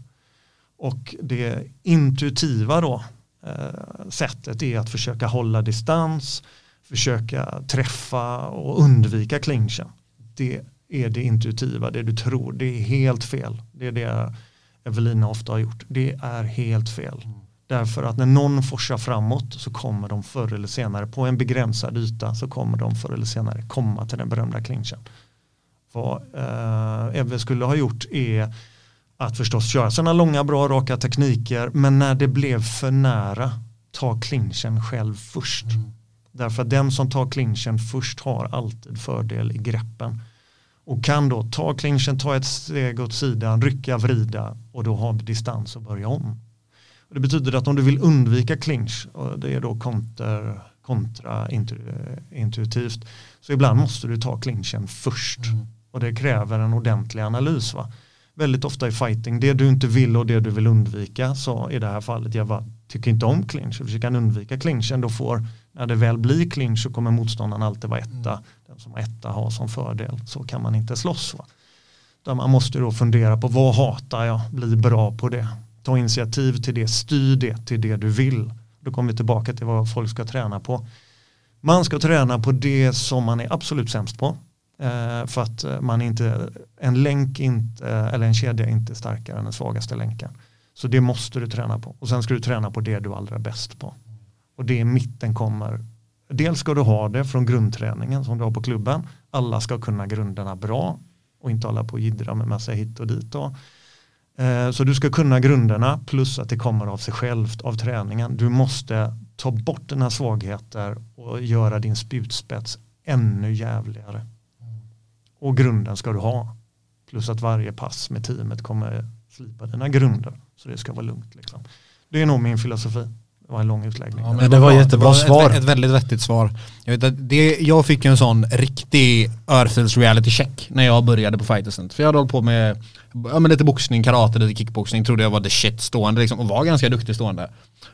Och det intuitiva då, eh, sättet är att försöka hålla distans, försöka träffa och undvika clinchen. Det är det intuitiva, det du tror. Det är helt fel. Det är det Evelina ofta har gjort. Det är helt fel. Därför att när någon forsar framåt så kommer de förr eller senare på en begränsad yta så kommer de förr eller senare komma till den berömda clinchen. Vad eh, Eve skulle ha gjort är att förstås köra sådana långa bra raka tekniker men när det blev för nära ta clinchen själv först. Därför att den som tar clinchen först har alltid fördel i greppen. Och kan då ta clinchen, ta ett steg åt sidan, rycka, vrida och då ha distans och börja om. Och det betyder att om du vill undvika clinch, och det är då konter, kontraintuitivt, så ibland måste du ta clinchen först. Och det kräver en ordentlig analys. Va? Väldigt ofta i fighting, det du inte vill och det du vill undvika, så i det här fallet, jag tycker inte om clinch, och försöker undvika clinchen, då får, när det väl blir clinch så kommer motståndaren alltid vara etta. Den som etta har som fördel, så kan man inte slåss. Va? Där man måste då fundera på vad hatar jag, bli bra på det. Ta initiativ till det, styr det till det du vill. Då kommer vi tillbaka till vad folk ska träna på. Man ska träna på det som man är absolut sämst på. Eh, för att eh, man inte, en länk inte, eh, eller en kedja är inte starkare än den svagaste länken. Så det måste du träna på. Och sen ska du träna på det du är allra bäst på. Och det är mitten kommer. Dels ska du ha det från grundträningen som du har på klubben. Alla ska kunna grunderna bra och inte hålla på och jiddra med massa hit och dit. Då. Eh, Så du ska kunna grunderna plus att det kommer av sig självt av träningen. Du måste ta bort dina svagheter och göra din spjutspets ännu jävligare. Och grunden ska du ha. Plus att varje pass med teamet kommer slipa dina grunder. Så det ska vara lugnt. Liksom. Det är nog min filosofi. Det var en lång utläggning. men det var jättebra ett, svar. Ett, ett väldigt vettigt svar. Jag, vet att det, jag fick en sån riktig Örfils reality check när jag började på Fightercent. För jag hade hållit på med ja, men lite boxning, karate, lite kickboxning. Trodde jag var the shit stående liksom, och var ganska duktig stående.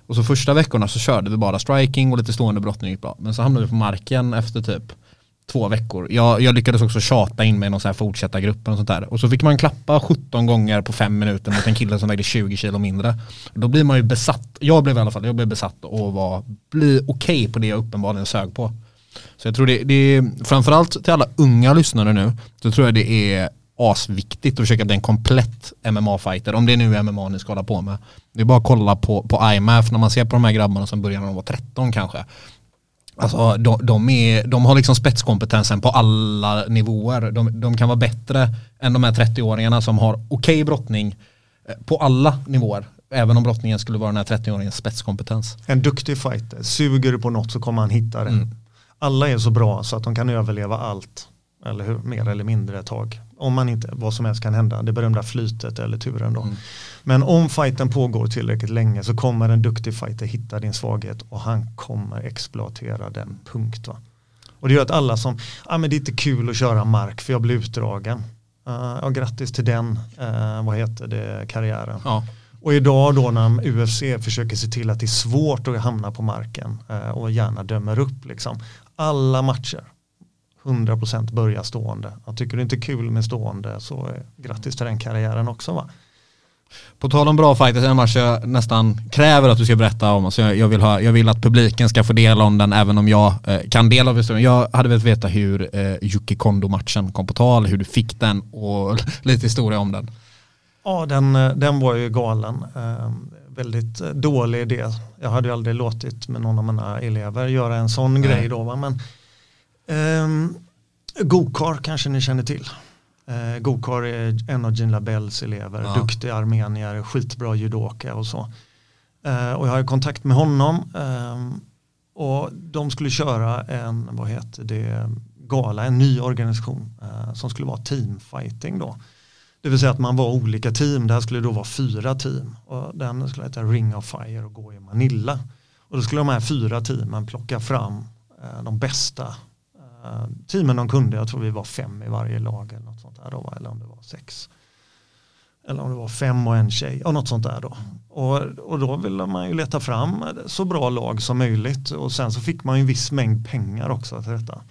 Och så första veckorna så körde vi bara striking och lite stående brottning gick bra. Men så hamnade vi på marken efter typ två veckor. Jag, jag lyckades också tjata in mig i någon sån här fortsätta gruppen och sånt där. Och så fick man klappa 17 gånger på fem minuter mot en kille som vägde 20 kilo mindre. Då blir man ju besatt, jag blev i alla fall, jag blev besatt och var, bli okej på det jag uppenbarligen sög på. Så jag tror det, det är, framförallt till alla unga lyssnare nu, så tror jag det är asviktigt att försöka bli en komplett MMA-fighter, om det är nu MMA ni ska hålla på med. Det är bara att kolla på, på IMAF när man ser på de här grabbarna som börjar när de var 13 kanske. Alltså de, de, är, de har liksom spetskompetensen på alla nivåer. De, de kan vara bättre än de här 30-åringarna som har okej brottning eh, på alla nivåer. Även om brottningen skulle vara den här 30-åringens spetskompetens. En duktig fighter, suger du på något så kommer han hitta det. Mm. Alla är så bra så att de kan överleva allt. Eller hur? Mer eller mindre ett tag. Om man inte, vad som helst kan hända. Det berömda flytet eller turen då. Mm. Men om fighten pågår tillräckligt länge så kommer en duktig fighter hitta din svaghet och han kommer exploatera den punkt. Va? Och det gör att alla som, ah, men det är inte kul att köra mark för jag blir utdragen. Uh, ja, grattis till den, uh, vad heter det, karriären. Ja. Och idag då när UFC försöker se till att det är svårt att hamna på marken eh, och gärna dömer upp liksom. Alla matcher, 100% börjar stående. Jag tycker det inte är kul med stående så eh, grattis till den karriären också va. På tal om bra fighters, en match jag nästan kräver att du ska berätta om. Så jag, jag, vill ha, jag vill att publiken ska få del om den även om jag eh, kan del av historien. Jag hade velat veta hur eh, Yuki Kondo-matchen kom på tal, hur du fick den och (laughs) lite historia om den. Ja, den, eh, den var ju galen. Eh, väldigt dålig idé. Jag hade ju aldrig låtit med någon av mina elever göra en sån Nej. grej då. Va? Men, ehm, Gokar kanske ni känner till. Eh, Gokar är en av Gene Labells elever, Ja. duktig armenier, skitbra judoka och så. Eh, och jag har kontakt med honom ehm, och de skulle köra en, vad heter det, gala, en ny organisation eh, som skulle vara teamfighting då. Det vill säga att man var olika team, det här skulle då vara fyra team och den skulle heta Ring of Fire och gå i Manila. Och då skulle de här fyra teamen plocka fram de bästa teamen de kunde, jag tror vi var fem i varje lag eller något sånt där då, eller om det var sex. Eller om det var fem och en tjej, och något sånt där då. Och, och då ville man ju leta fram så bra lag som möjligt och sen så fick man ju en viss mängd pengar också till detta.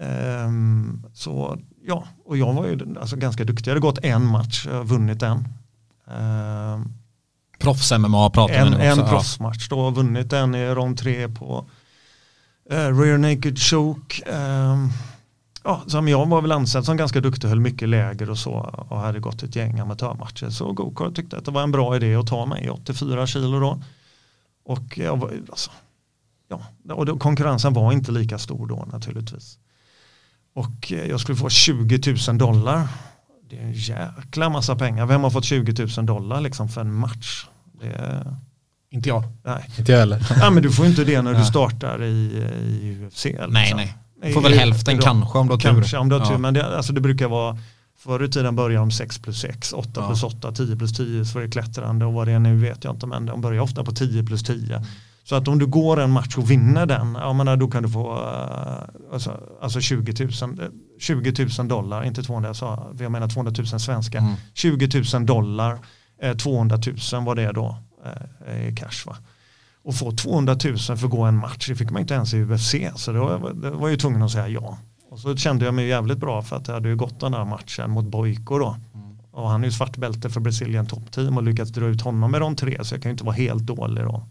Ehm, så ja, och jag var ju alltså, ganska duktig. Jag hade gått en match, jag har vunnit en. Ehm, Proffs-MMA pratar vi en nu också. en proffsmatch då, vunnit den i rond tre på eh, Eh, rear naked choke. Ehm, ja, som jag var väl ansedd som ganska duktig, höll mycket läger och så och hade gått ett gäng amatörmatcher. Så Gokart tyckte att det var en bra idé att ta mig 84 kilo då. Och jag var, alltså, ja, och då, konkurrensen var inte lika stor då naturligtvis. Och eh, jag skulle få 20 000 dollar. Det är en jäkla massa pengar. Vem har fått 20 000 dollar liksom för en match? Det är inte jag. Nej. Inte jag heller. Ja, men du får ju inte det när du Nej. startar i, i UFC. Liksom. Nej, nej. Nej, Får väl hälften idag. kanske om du har tur. Kanske om du har tur, Ja. men det, alltså det brukar vara Förr i tiden började de 6 plus 6, 8 Ja. plus 8, 10 plus 10 så var det klättrande och vad det är nu vet jag inte men de börjar ofta på 10 plus 10. Så att om du går en match och vinner den, ja, men då kan du få eh, alltså, alltså 20, 000, eh, 20 000 dollar, inte 200 jag sa, jag menar 200 000 svenska, Mm. 20 000 dollar, eh, 200 000 var det då eh, i cash va. Och få 200 000 för att gå en match, det fick man inte ens i UFC, så då var, det var jag ju tvungen att säga ja. Och så kände jag mig jävligt bra för att jag hade ju gått den där matchen mot Boiko då. Och han är ju svartbälte för Brazilian Top Team och lyckats dra ut honom med de tre så jag kan ju inte vara helt dålig då.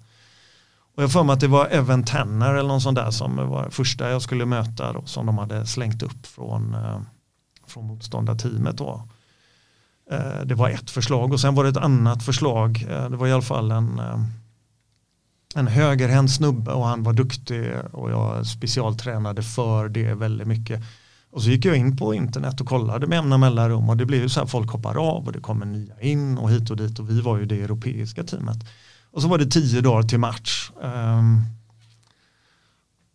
Och jag för mig att det var Evan Tanner eller någon sån där som var första jag skulle möta då, som de hade slängt upp från, eh, från motståndarteamet då. Eh, det var ett förslag och sen var det ett annat förslag. Eh, det var i alla fall en, eh, en högerhänt snubbe och han var duktig och jag specialtränade för det väldigt mycket. Och så gick jag in på internet och kollade med jämna mellanrum och det blev ju så här folk hoppar av och det kommer nya in och hit och dit och vi var ju det europeiska teamet. Och så var det tio dagar till match. Ehm,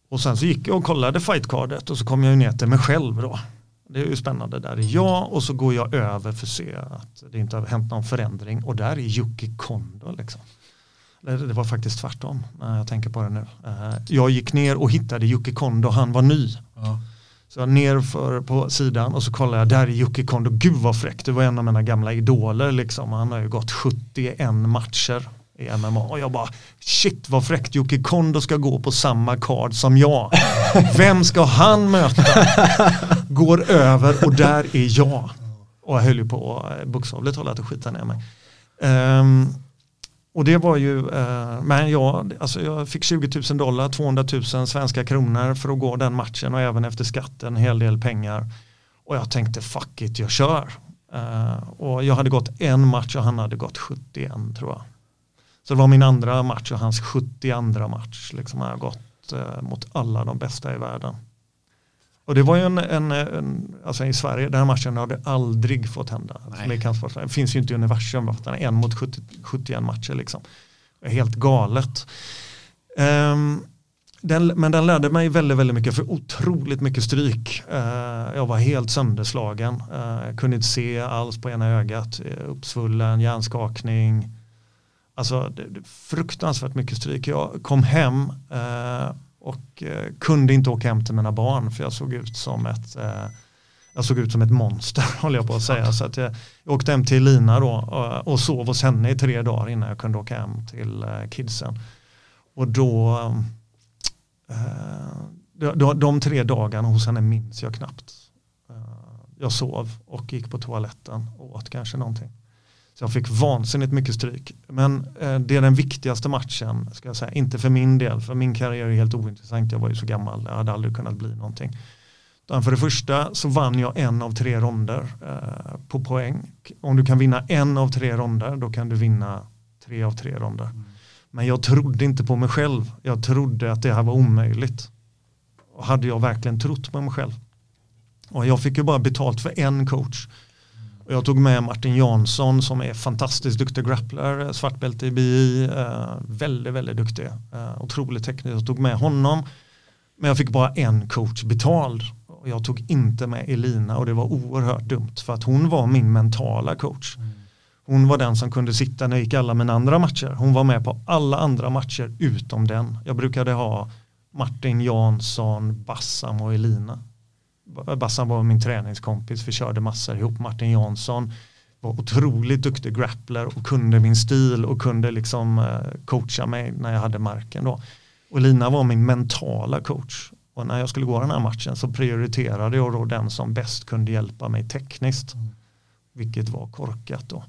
och sen så gick jag och kollade fightcardet och så kom jag ju ner till mig själv då. Det är ju spännande, där är jag och så går jag över för att se att det inte har hänt någon förändring och där är Yuki Kondo liksom. Det var faktiskt tvärtom när jag tänker på det nu. Eh, Jag gick ner och hittade Yuki Kondo, han var ny. Ja. Så jag ner för på sidan och så kollar jag, där är Yuki Kondo, gud vad fräckt, det var en av mina gamla idoler liksom. Han har ju gått 71 matcher i MMA och jag bara, shit vad fräckt, Jocke Kondo ska gå på samma card som jag. Vem ska han möta? Går över och där är jag. Och jag höll ju på eh, bokstavligt talat att skita ner mig. Um, och det var ju, uh, men jag, alltså jag fick 20 000 dollar, 200 000 svenska kronor för att gå den matchen och även efter skatten en hel del pengar. Och jag tänkte fuck it, jag kör. Uh, och jag hade gått en match och han hade gått 71 tror jag. Så det var min andra match och hans 72 match. Liksom har jag gått eh, mot alla de bästa i världen. Och det var ju en, en, en alltså i Sverige, den här matchen hade aldrig fått hända. Kampsport. Det finns ju inte i universum, en mot 70, 71 matcher liksom. Helt galet. Ehm, den, men den lärde mig väldigt, väldigt mycket för otroligt mycket stryk. Eh, jag var helt sönderslagen. Uh, jag kunde inte se alls på ena ögat. Uh, uppsvullen, hjärnskakning. Alltså det, det, fruktansvärt mycket stryk. Jag kom hem eh, och eh, kunde inte åka hem till mina barn för jag såg ut som ett eh, jag såg ut som ett monster (laughs) håller jag på att säga. Så att jag, jag åkte hem till Lina då och, och sov hos henne i tre dagar innan jag kunde åka hem till eh, kidsen. Och då, eh, de, de, tre dagarna hos henne minns jag knappt. Eh, jag sov och gick på toaletten och åt kanske någonting. Så jag fick vansinnigt mycket stryk. Men eh, det är den viktigaste matchen, ska jag säga. Inte för min del, för min karriär är helt ointressant. Jag var ju så gammal, jag hade aldrig kunnat bli någonting. Utan för det första så vann jag en av tre ronder eh, på poäng. Om du kan vinna en av tre ronder, då kan du vinna tre av tre ronder. Men jag trodde inte på mig själv. Jag trodde att det här var omöjligt. Och hade jag verkligen trott på mig själv. Och jag fick ju bara betalt för en coach. Och jag tog med Martin Jansson som är fantastiskt duktig grappler, svartbälte i BI, eh, väldigt, väldigt duktig, eh, otroligt teknisk. Jag tog med honom, men jag fick bara en coach betald. Och jag tog inte med Elina och det var oerhört dumt för att hon var min mentala coach. Hon var den som kunde sitta när jag gick alla mina andra matcher. Hon var med på alla andra matcher utom den. Jag brukade ha Martin Jansson, Bassam och Elina. Bassan var min träningskompis, vi körde massor ihop. Martin Jansson var otroligt duktig grappler och kunde min stil och kunde liksom eh, coacha mig när jag hade marken då. Och Lina var min mentala coach. Och när jag skulle gå den här matchen så prioriterade jag då den som bäst kunde hjälpa mig tekniskt. Vilket var korkat då.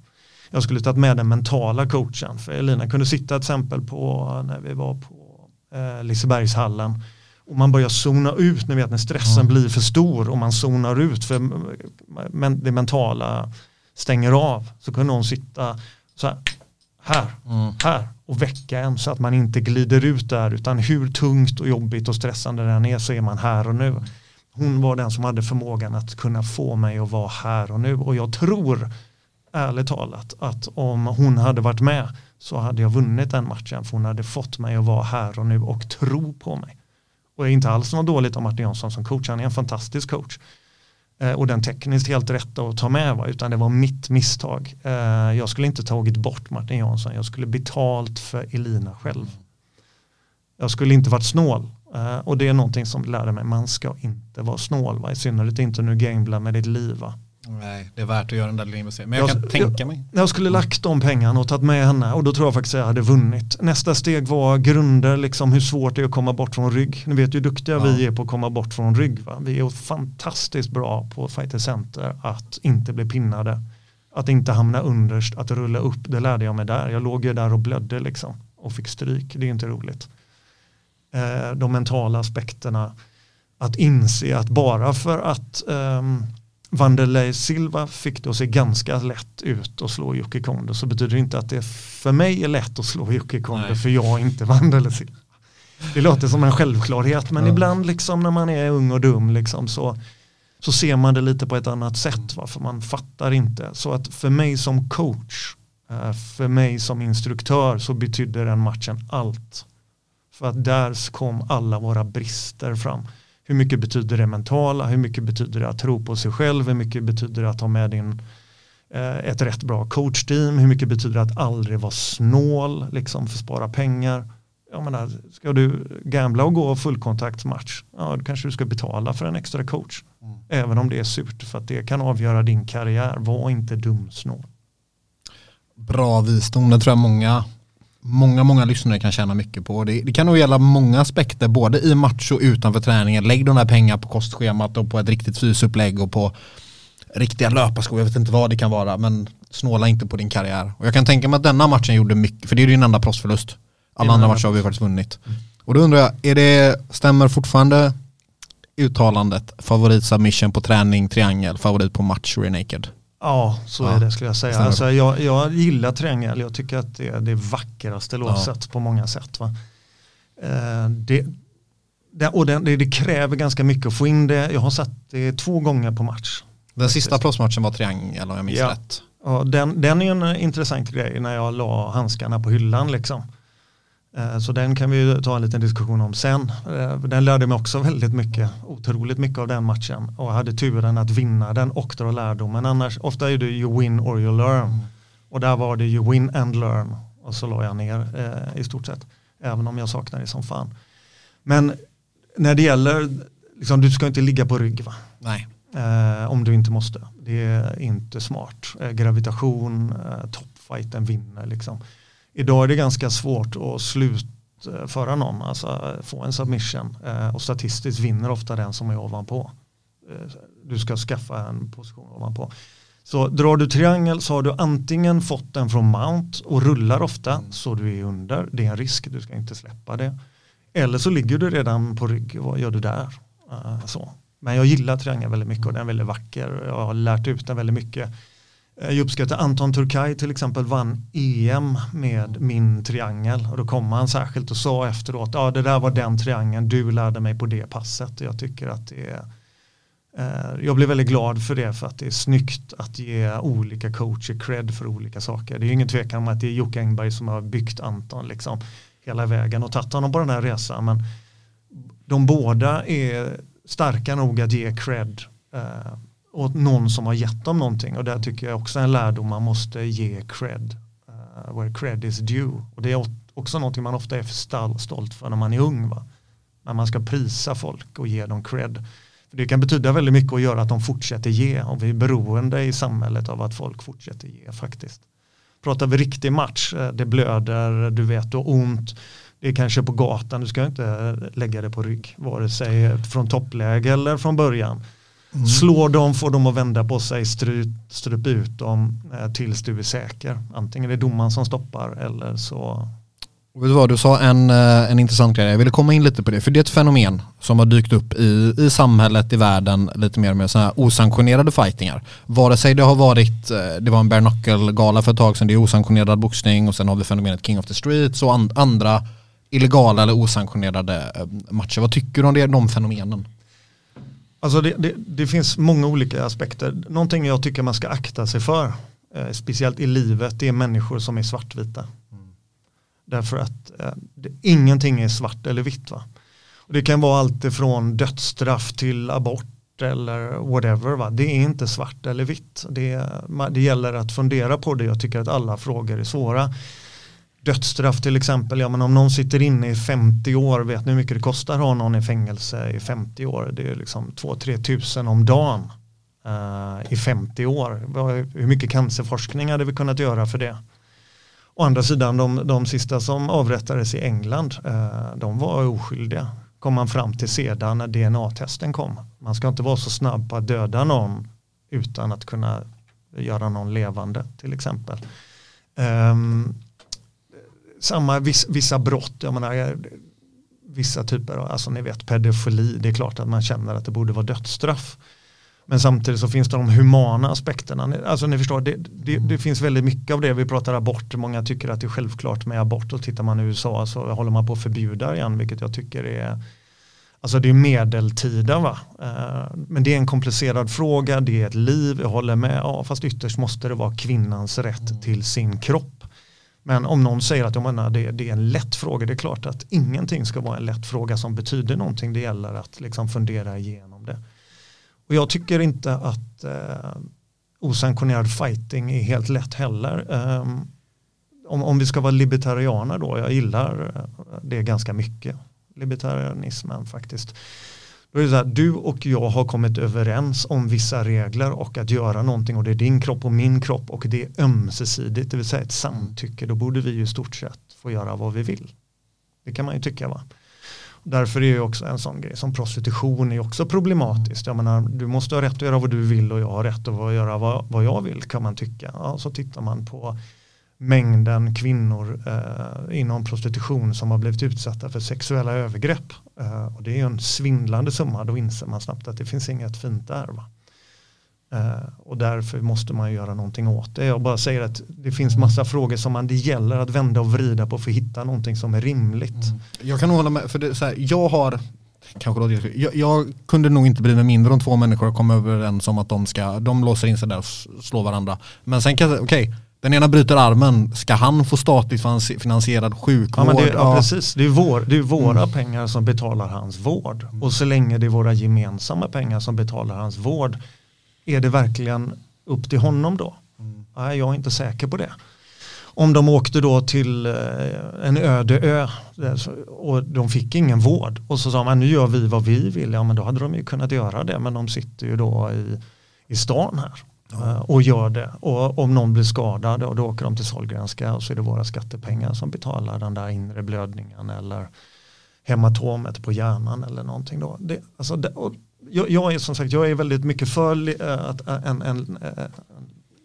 Jag skulle tagit med den mentala coachen. För Elina kunde sitta till exempel på när vi var på eh, Lisebergshallen och man börjar zona ut, ni vet när stressen mm. blir för stor och man zonar ut för men, det mentala stänger av så kan någon sitta så här, här, mm. här och väcka en så att man inte glider ut där utan hur tungt och jobbigt och stressande den är så är man här och nu. Hon var den som hade förmågan att kunna få mig att vara här och nu och jag tror ärligt talat, att om hon hade varit med så hade jag vunnit den matchen för hon hade fått mig att vara här och nu och tro på mig. Och det är inte alls något dåligt om Martin Jonsson som coach, han är en fantastisk coach. Eh, och den tekniskt helt rätta att ta med va? utan det var mitt misstag. Eh, jag skulle inte tagit bort Martin Jansson, jag skulle betalt för Elina själv. Jag skulle inte varit snål. Eh, och det är någonting som lärde mig, man ska inte vara snål, va? i synnerhet inte nu gambla med ditt liv. Va? Nej, det är värt att göra den där lilla investeringen. Men jag, kan tänka mig. Jag skulle lagt de pengarna och tagit med henne och då tror jag faktiskt att jag hade vunnit. Nästa steg var grunder, liksom hur svårt det är att komma bort från rygg. Ni vet ju hur duktiga Ja. vi är på att komma bort från rygg. Va? Vi är fantastiskt bra på Fighter Center att inte bli pinnade. Att inte hamna underst, att rulla upp. Det lärde jag mig där. Jag låg ju där och blödde liksom och fick stryk. Det är inte roligt. Eh, de mentala aspekterna. Att inse att bara för att um, Vanderlei Silva fick det att se ganska lätt ut att slå Jocke Kondo så betyder det inte att det för mig är lätt att slå Jocke Kondo för jag är inte Vanderlei Silva. Det låter som en självklarhet men Ja. ibland liksom när man är ung och dum liksom så, så ser man det lite på ett annat sätt va? för man fattar inte. Så att för mig som coach, eh, för mig som instruktör så betydde den matchen allt. För att där kom alla våra brister fram. Hur mycket betyder det mentala? Hur mycket betyder det att tro på sig själv? Hur mycket betyder det att ha med din, eh, ett rätt bra coachteam? Hur mycket betyder det att aldrig vara snål liksom för att spara pengar? Jag menar, ska du gambla och gå fullkontaktsmatch, ja då kanske du ska betala för en extra coach. Även om det är surt för att det kan avgöra din karriär. Var inte dumsnål. Bra visdom, det tror jag många, många, många lyssnare kan tjäna mycket på. Det, det kan nog gälla många aspekter, både i match och utanför träningen. Lägg de där pengarna på kostschemat och på ett riktigt fysupplägg och på riktiga löparskor. Jag vet inte vad det kan vara, men snåla inte på din karriär. Och jag kan tänka mig att denna matchen gjorde mycket, för det är din enda proffsförlust. Alla andra matcher har vi faktiskt vunnit. Och då undrar jag, är det, stämmer fortfarande uttalandet favorit submission på träning, triangel, favorit på match, rear naked? Ja, så Ja, är det skulle jag säga. Alltså, jag, jag gillar triangel. Jag tycker att det är det vackraste låset på många sätt. Va? Eh, det, det, och det, det, kräver ganska mycket att få in det. Jag har sett det två gånger på match. Den sista proffsmatchen var triangel om jag minns Ja. rätt. Och den, den är en intressant grej när jag la handskarna på hyllan. Liksom. Eh, Så den kan vi ju ta en liten diskussion om sen. Eh, Den lärde mig också väldigt mycket, otroligt mycket av den matchen. Och hade turen att vinna den och dra lärdomen. Annars, ofta är det you win or you learn. Och där var det you win and learn. Och så la jag ner eh, i stort sett. Även om jag saknar det som fan. Men när det gäller, liksom, du ska inte ligga på rygg va? Nej. Eh, om du inte måste. Det är inte smart. Eh, gravitation, eh, toppfighten vinner liksom. Idag är det ganska svårt att slutföra någon, alltså eh, få en submission. Eh, och statistiskt vinner ofta den som är ovanpå. Eh, du ska skaffa en position ovanpå. Så drar du triangel så har du antingen fått den från mount och rullar ofta så du är under. Det är en risk, du ska inte släppa det. Eller så ligger du redan på rygg, vad gör du där? Så. Men jag gillar triangel väldigt mycket och den är väldigt vacker. Jag har lärt ut den väldigt mycket. Eh, jag uppskattar Anton Turkay till exempel vann EM med min triangel och då kom han särskilt och sa efteråt ja det där var den triangeln du lärde mig på det passet. Jag tycker att det är eh, jag blir väldigt glad för det för att det är snyggt att ge olika coacher cred för olika saker. Det är ju ingen tvekan om att det är Jocke Engberg som har byggt Anton liksom hela vägen och tagit honom på den här resan men de båda är starka nog att ge cred eh, åt någon som har gett dem någonting. Och där tycker jag också en lärdom man måste ge cred uh, where cred is due. Och det är också någonting man ofta är för stolt för när man är ung va? när man ska prisa folk och ge dem cred. För det kan betyda väldigt mycket att göra att de fortsätter ge. Och vi är beroende i samhället av att folk fortsätter ge faktiskt. Pratar vi riktig match eh, det blöder, du vet du har ont. Det är kanske på gatan, du ska inte eh, lägga det på rygg vare sig från toppläge eller från början. Slå dem, får dem att vända på sig, stryp, stryp ut dem eh, tills du är säker. Antingen är det domaren som stoppar eller så. Och vet du vad, du sa en, eh, en intressant grej, jag ville komma in lite på det, för det är ett fenomen som har dykt upp i, i samhället, i världen, lite mer med sådana här osanktionerade fightingar. Vare sig det har varit, eh, det var en bare knuckle-gala för ett tag sedan, det är osanktionerad boxning och sen har vi fenomenet King of the Streets och and, andra illegala eller osanktionerade eh, matcher. Vad tycker du om det, de fenomenen? Alltså det, det, det finns många olika aspekter. Någonting jag tycker man ska akta sig för eh, speciellt i livet, det är människor som är svartvita. Därför att eh, det, ingenting är svart eller vitt. Va? Och det kan vara allt ifrån dödsstraff till abort eller whatever. Va? Det är inte svart eller vitt. Det, det gäller att fundera på det. Jag tycker att alla frågor är svåra. Dödsstraff till exempel, ja men om någon sitter inne i 50 år, vet ni hur mycket det kostar att ha någon i fängelse i 50 år? Det är liksom 2-3 tusen om dagen uh, i 50 år. Hur mycket cancerforskning hade vi kunnat göra för det? Å andra sidan, de, de sista som avrättades i England, uh, de var oskyldiga. Kom man fram till sedan när DNA-testen kom. Man ska inte vara så snabb på att döda någon utan att kunna göra någon levande till exempel. Um, samma viss, vissa brott, jag menar, eh, vissa typer av, alltså ni vet pedofili, det är klart att man känner att det borde vara dödsstraff. Men samtidigt så finns det de humana aspekterna. Ni- Alltså ni förstår, det, det, det finns väldigt mycket av det. Vi pratar abort, många tycker att det är självklart med abort och tittar man i USA så håller man på att förbjuda igen, vilket jag tycker är Alltså det är medeltida va. Eh, men det är en komplicerad fråga, det är ett liv, jag håller med. Ja, fast ytterst måste det vara kvinnans rätt till sin kropp. Men om någon säger att jag menar, det, det är en lätt fråga, det är klart att ingenting ska vara en lätt fråga som betyder någonting. Det gäller att liksom fundera igenom det. Och jag tycker inte att eh, osanktionerad fighting är helt lätt heller. Ehm, om, om vi ska vara libertarianer då, jag gillar eh, det ganska mycket, libertarianismen faktiskt. Då är det så här, du och jag har kommit överens om vissa regler och att göra någonting och det är din kropp och min kropp och det är ömsesidigt, det vill säga ett samtycke, då borde vi ju i stort sett få göra vad vi vill. Det kan man ju tycka va. Därför är ju också en sån grej som prostitution är också problematiskt. Jag menar, du måste ha rätt att göra vad du vill och jag har rätt att göra vad, vad jag vill kan man tycka. Ja, så tittar man på mängden kvinnor eh, inom prostitution som har blivit utsatta för sexuella övergrepp. Eh, och det är ju en svindlande summa, då inser man snabbt att det finns inget fint där. Va? Eh, och därför måste man göra någonting åt det. Jag bara säger att det finns massa frågor som man, det gäller att vända och vrida på för att hitta någonting som är rimligt. Jag kan hålla med, för det, så här, jag har, kanske jag, jag kunde nog inte bli med mindre om två människor kommer överens om att de ska, de låser in sig där och slår varandra. Men sen kan jag säga, okej, den ena bryter armen, ska han få statligt finans- finansierad Ja, sjukvård? men det, ja, Ja. precis. Det är, vår, det är våra pengar som betalar hans vård. Och så länge det är våra gemensamma pengar som betalar hans vård, är det verkligen upp till honom då? Nej, jag är inte säker på det. Om de åkte då till eh, en öde ö så- och de fick ingen vård och så sa man nu gör vi vad vi vill, ja men då hade de ju kunnat göra det men de sitter ju då i, i stan här Ja. Eh, och gör det. Och om någon blir skadad och då åker de till Sahlgrenska och så är det våra skattepengar som betalar den där inre blödningen eller hematomet på hjärnan eller någonting då. Det, alltså det, och jag, jag är som sagt, jag är väldigt mycket för li, eh, att, eh, en, en, en,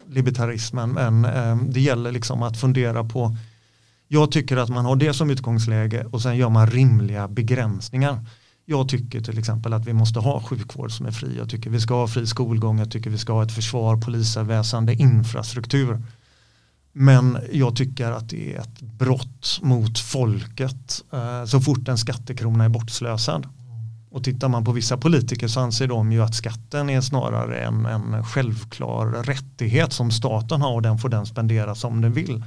libertarismen men det gäller liksom att fundera på jag tycker att man har det som utgångsläge och sen gör man rimliga begränsningar. Jag tycker till exempel att vi måste ha sjukvård som är fri. Jag tycker vi ska ha fri skolgång. Jag tycker vi ska ha ett försvar, polisväsende, infrastruktur. Men jag tycker att det är ett brott mot folket eh, så fort en skattekrona är bortslösad. Och tittar man på vissa politiker så anser de ju att skatten är snarare en, en självklar rättighet som staten har och den får den spendera som den vill.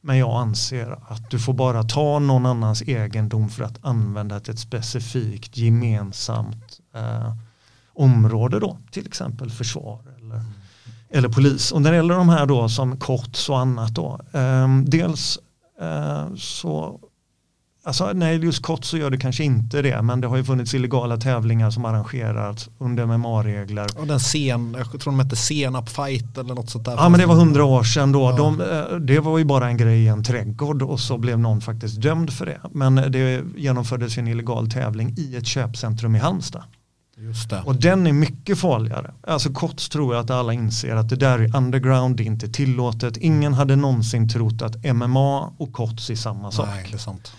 Men jag anser att du får bara ta någon annans egendom för att använda till ett specifikt gemensamt eh, område då, till exempel försvar eller, eller polis. Och när det gäller de här då som korts och annat då, eh, dels eh, så Alltså, nej, just KOTS så gör det kanske inte det, men det har ju funnits illegala tävlingar som arrangerats under MMA-regler. Och den sen, jag tror de hette senap fight eller något sånt där. Ja men det var hundra år sedan då. Ja. De, eh, det var ju bara en grej i en trädgård och så blev någon faktiskt dömd för det. Men det genomfördes en illegal tävling i ett köpcentrum i Halmstad. Just det. Och den är mycket farligare. Alltså KOTS tror jag att alla inser att det där är underground, det är inte tillåtet. Ingen hade någonsin trott att MMA och KOTS är samma sak. Nej, det är sant.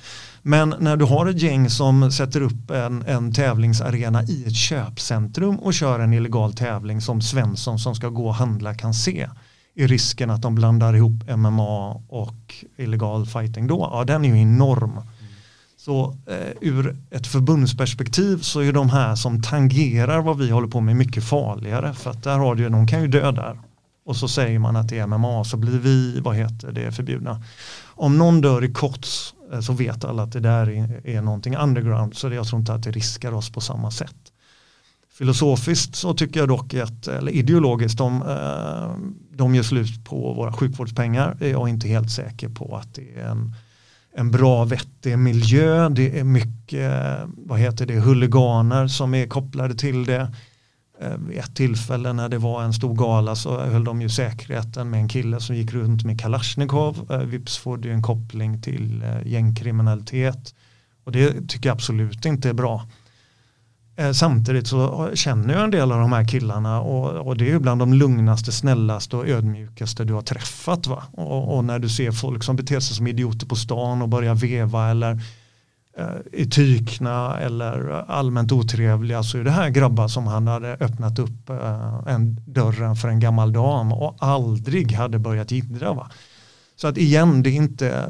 Men när du har ett gäng som sätter upp en, en tävlingsarena i ett köpcentrum och kör en illegal tävling som Svensson som ska gå och handla kan se är risken att de blandar ihop MMA och illegal fighting då, ja den är ju enorm. Så eh, ur ett förbundsperspektiv så är de här som tangerar vad vi håller på med mycket farligare för att där har du ju, de kan ju dö där. och så säger man att det är MMA så blir vi, vad heter det, förbjudna. Om någon dör i kots Eh, så vet alla att det där är, är någonting underground så jag tror inte att det riskar oss på samma sätt. Filosofiskt så tycker jag dock att, eller ideologiskt, de, eh, de gör slut på våra sjukvårdspengar. Jag är inte helt säker på att det är en, en bra vettig miljö. Det är mycket, eh, vad heter det, huliganer som är kopplade till det. Ehm, vid ett tillfälle när det var en stor gala så höll de ju säkerheten med en kille som gick runt med Kalashnikov. Ehm, vips får det ju en koppling till eh, gängkriminalitet. Och det tycker jag absolut inte är bra. Ehm, samtidigt så känner jag en del av de här killarna och, och det är ju bland de lugnaste, snällaste och ödmjukaste du har träffat. Va? Och, och när du ser folk som beter sig som idioter på stan och börjar veva eller eh, tykna eller allmänt otrevliga så är det här grabbar som han hade öppnat upp eh, en dörren för en gammal dam och aldrig hade börjat jiddra. Va? Så att igen, det är inte,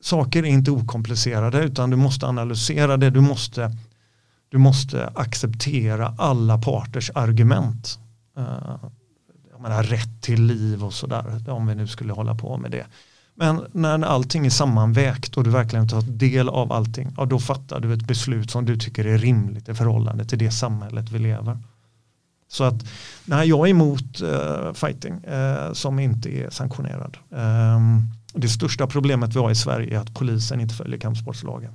saker är inte okomplicerade utan du måste analysera det, du måste du måste acceptera alla parters argument. Eh, jag menar, rätt till liv och sådär, om vi nu skulle hålla på med det. Men när allting är sammanvägt och du verkligen tar del av allting, ja, då fattar du ett beslut som du tycker är rimligt i förhållande till det samhället vi lever. Så att nej, jag är emot uh, fighting uh, som inte är sanktionerad. Um, det största problemet vi har i Sverige är att polisen inte följer kampsportslagen.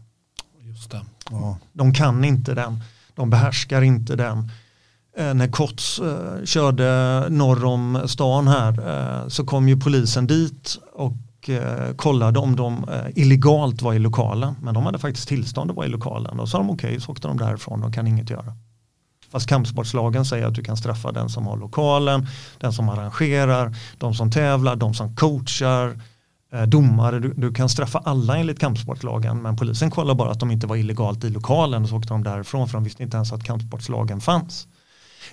Just det. Ja. De kan inte den. De behärskar inte den. Eh, när Kots eh, körde norr om stan här så kom ju polisen dit och eh, kollade om de eh, illegalt var i lokalen. Men de hade faktiskt tillstånd att vara i lokalen. och sa de okej, så åkte de därifrån. De kan inget göra. Fast kampsportslagen säger att du kan straffa den som har lokalen, den som arrangerar, de som tävlar, de som coachar, eh, domare. Du, du kan straffa alla enligt kampsportslagen men polisen kollar bara att de inte var illegalt i lokalen och så åkte de därifrån för de visste inte ens att kampsportslagen fanns.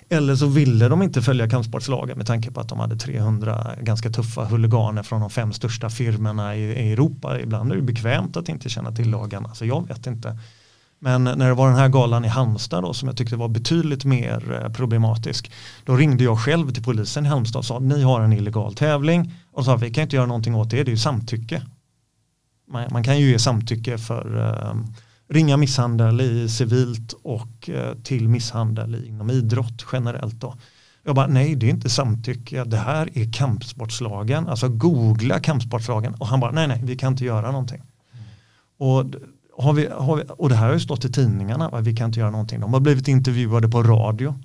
Eller så ville de inte följa kampsportslagen med tanke på att de hade 300 ganska tuffa huliganer från de fem största firmorna i, i Europa. Ibland är det bekvämt att inte känna till lagarna så jag vet inte. Men när det var den här galan i Halmstad då, som jag tyckte var betydligt mer eh, problematisk. Då ringde jag själv till polisen i Halmstad och sa ni har en illegal tävling. Och sa vi kan inte göra någonting åt det, det är ju samtycke. Man, man kan ju ge samtycke för eh, ringa misshandel i civilt och eh, till misshandel inom idrott generellt. Då. Jag bara, nej det är inte samtycke, det här är kampsportslagen, alltså googla kampsportslagen och han bara, nej nej vi kan inte göra någonting. Och, har vi, har vi, och det här har ju stått i tidningarna, va? vi kan inte göra någonting. De har blivit intervjuade på radio.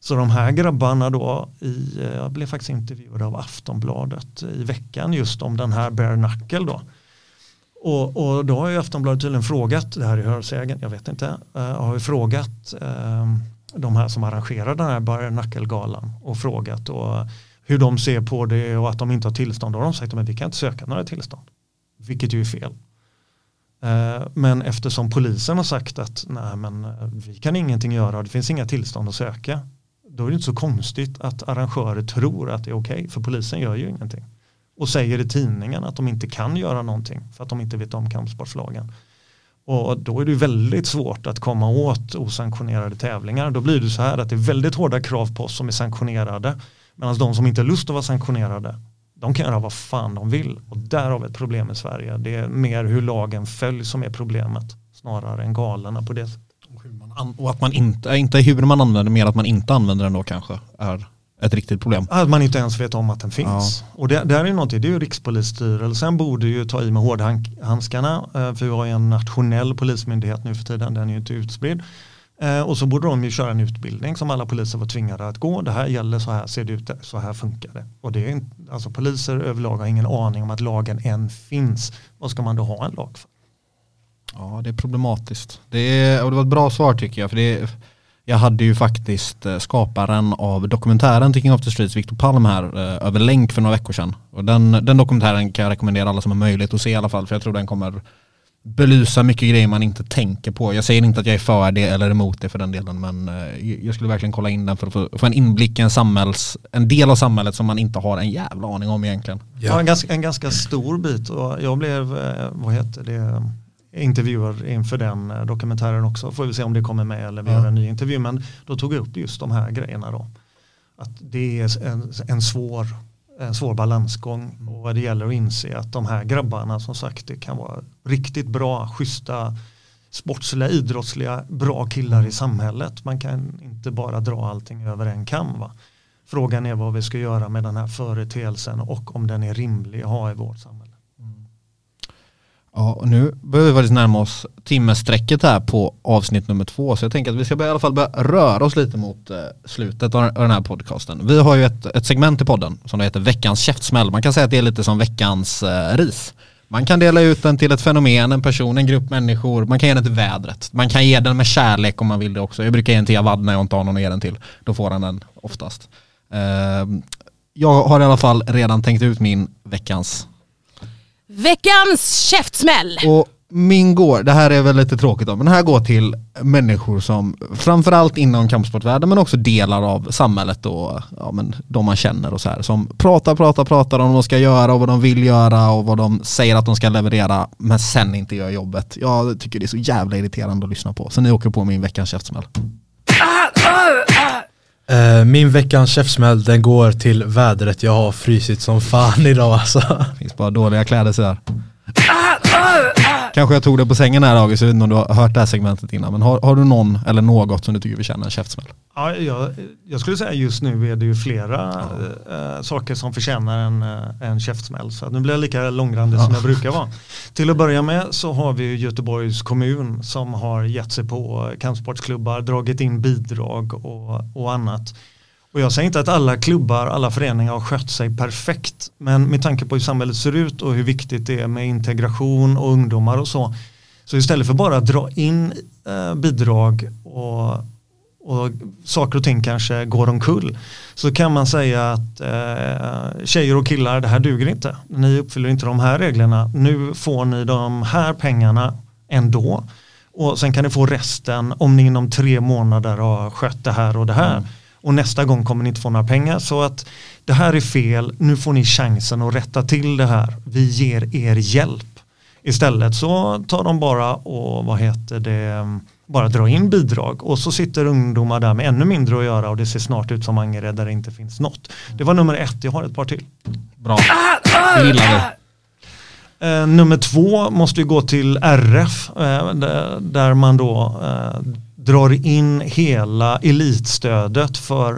Så de här grabbarna då, i, eh, jag blev faktiskt intervjuad av Aftonbladet i veckan just om den här bare knuckle då. Och, och då har ju Aftonbladet tydligen frågat, det här är hörsägen, jag vet inte, uh, har ju frågat uh, de här som arrangerar den här bare knuckle-galan och frågat och, hur de ser på det och att de inte har tillstånd. Då har de sagt att vi kan inte söka några tillstånd. Vilket ju är fel. Eh, men eftersom polisen har sagt att nej men eh, vi kan ingenting göra, det finns inga tillstånd att söka. Då är det inte så konstigt att arrangörer tror att det är okej, för polisen gör ju ingenting. Och säger i tidningen att de inte kan göra någonting för att de inte vet om kampsportslagen. Och då är det ju väldigt svårt att komma åt osanktionerade tävlingar. Då blir det så här att det är väldigt hårda krav på oss som är sanktionerade. Medan de som inte har lust att vara sanktionerade, de kan göra vad fan de vill. Och där har vi ett problem i Sverige. Det är mer hur lagen följs som är problemet. Snarare än galerna på det sättet. Och att man inte, inte hur man använder, mer att man inte använder den då kanske är ett riktigt problem. Att man inte ens vet om att den finns. Och det, där är någonting, det är ju Rikspolisstyrelsen borde ju ta i med hårdhandskarna. eh, För vi har ju en nationell polismyndighet nu för tiden, den är ju inte utspridd. Eh, Och så borde de ju köra en utbildning som alla poliser var tvingade att gå. Det här gäller, så här ser det ut, så här funkar det. Och det är inte, alltså poliser överlag har ingen aning om att lagen än finns. Vad ska man då ha en lag för? Ja, det är problematiskt. Det, är, och det var ett bra svar tycker jag. För det, jag hade ju faktiskt eh, skaparen av dokumentären King of the Streets, Viktor Palm här, eh, över länk för några veckor sedan. Och den, den dokumentären kan jag rekommendera alla som har möjlighet att se i alla fall, för jag tror den kommer belysa mycket grejer man inte tänker på. Jag säger inte att jag är för det eller emot det för den delen, men eh, jag skulle verkligen kolla in den för att få, en inblick i en, samhälls, en del av samhället som man inte har en jävla aning om egentligen. Ja. En, ganska, en ganska stor bit och jag blev, vad heter det, intervjuad inför den eh, dokumentären också. Får vi se om det kommer med eller vi Ja. gör en ny intervju. Men då tog jag upp just de här grejerna då. Att det är en, en svår en svår balansgång och det gäller att inse att de här grabbarna som sagt det kan vara riktigt bra, schyssta, sportsliga, idrottsliga, bra killar i samhället. Man kan inte bara dra allting över en kam. Va? Frågan är vad vi ska göra med den här företeelsen och om den är rimlig att ha i vårt samhälle. Ja, och nu börjar vi faktiskt närma oss timmesträcket här på avsnitt nummer två. Så jag tänker att vi ska börja, i alla fall börja röra oss lite mot eh, slutet av, den här podcasten. Vi har ju ett, ett segment i podden som heter veckans käftsmäll. Man kan säga att det är lite som veckans eh, ris. Man kan dela ut den till ett fenomen, en person, en grupp människor. Man kan ge den till vädret. Man kan ge den med kärlek om man vill det också. Jag brukar ge den till Javad när jag inte har någon att ge den till. Då får han den oftast. Eh, jag har i alla fall redan tänkt ut min veckans Veckans käftsmäll! Och min går, det här är väl lite tråkigt då, men det här går till människor som framförallt inom kampsportvärlden men också delar av samhället och ja, men de man känner och så här som pratar, pratar, pratar om vad de ska göra och vad de vill göra och vad de säger att de ska leverera men sen inte gör jobbet. Jag tycker det är så jävla irriterande att lyssna på. Så ni åker på min veckans käftsmäll. Eh, min veckans käftsmäll den går till vädret. Jag har frysit som fan (laughs) idag alltså. Finns bara dåliga kläder så här. Kanske jag tog det på sängen här August, jag vet inte om du har hört det här segmentet innan. Men har, har du någon eller något som du tycker förtjänar en käftsmäll? Ja, jag, jag skulle säga just nu är det ju flera äh, saker som förtjänar en, äh, en käftsmäll. Så nu blir jag lika långrandig som jag brukar vara. Till att börja med så har vi Göteborgs kommun som har gett sig på kampsportsklubbar, dragit in bidrag och, och annat. Och jag säger inte att alla klubbar, alla föreningar har skött sig perfekt. Men med tanke på hur samhället ser ut och hur viktigt det är med integration och ungdomar och så. Så istället för bara att dra in eh, bidrag och, och saker och ting kanske går omkull. Så kan man säga att eh, tjejer och killar, det här duger inte. Ni uppfyller inte de här reglerna. Nu får ni de här pengarna ändå. Och sen kan ni få resten om ni inom tre månader har skött det här och det här. Mm. Och nästa gång kommer ni inte få några pengar. Så att det här är fel, nu får ni chansen att rätta till det här. Vi ger er hjälp. Istället så tar de bara och vad heter det, bara dra in bidrag och så sitter ungdomar där med ännu mindre att göra och det ser snart ut som Angered där det inte finns något. Det var nummer ett, jag har ett par till. Bra, det gillar vi. Eh, nummer två måste ju gå till RF eh, där, där man då eh, drar in hela elitstödet för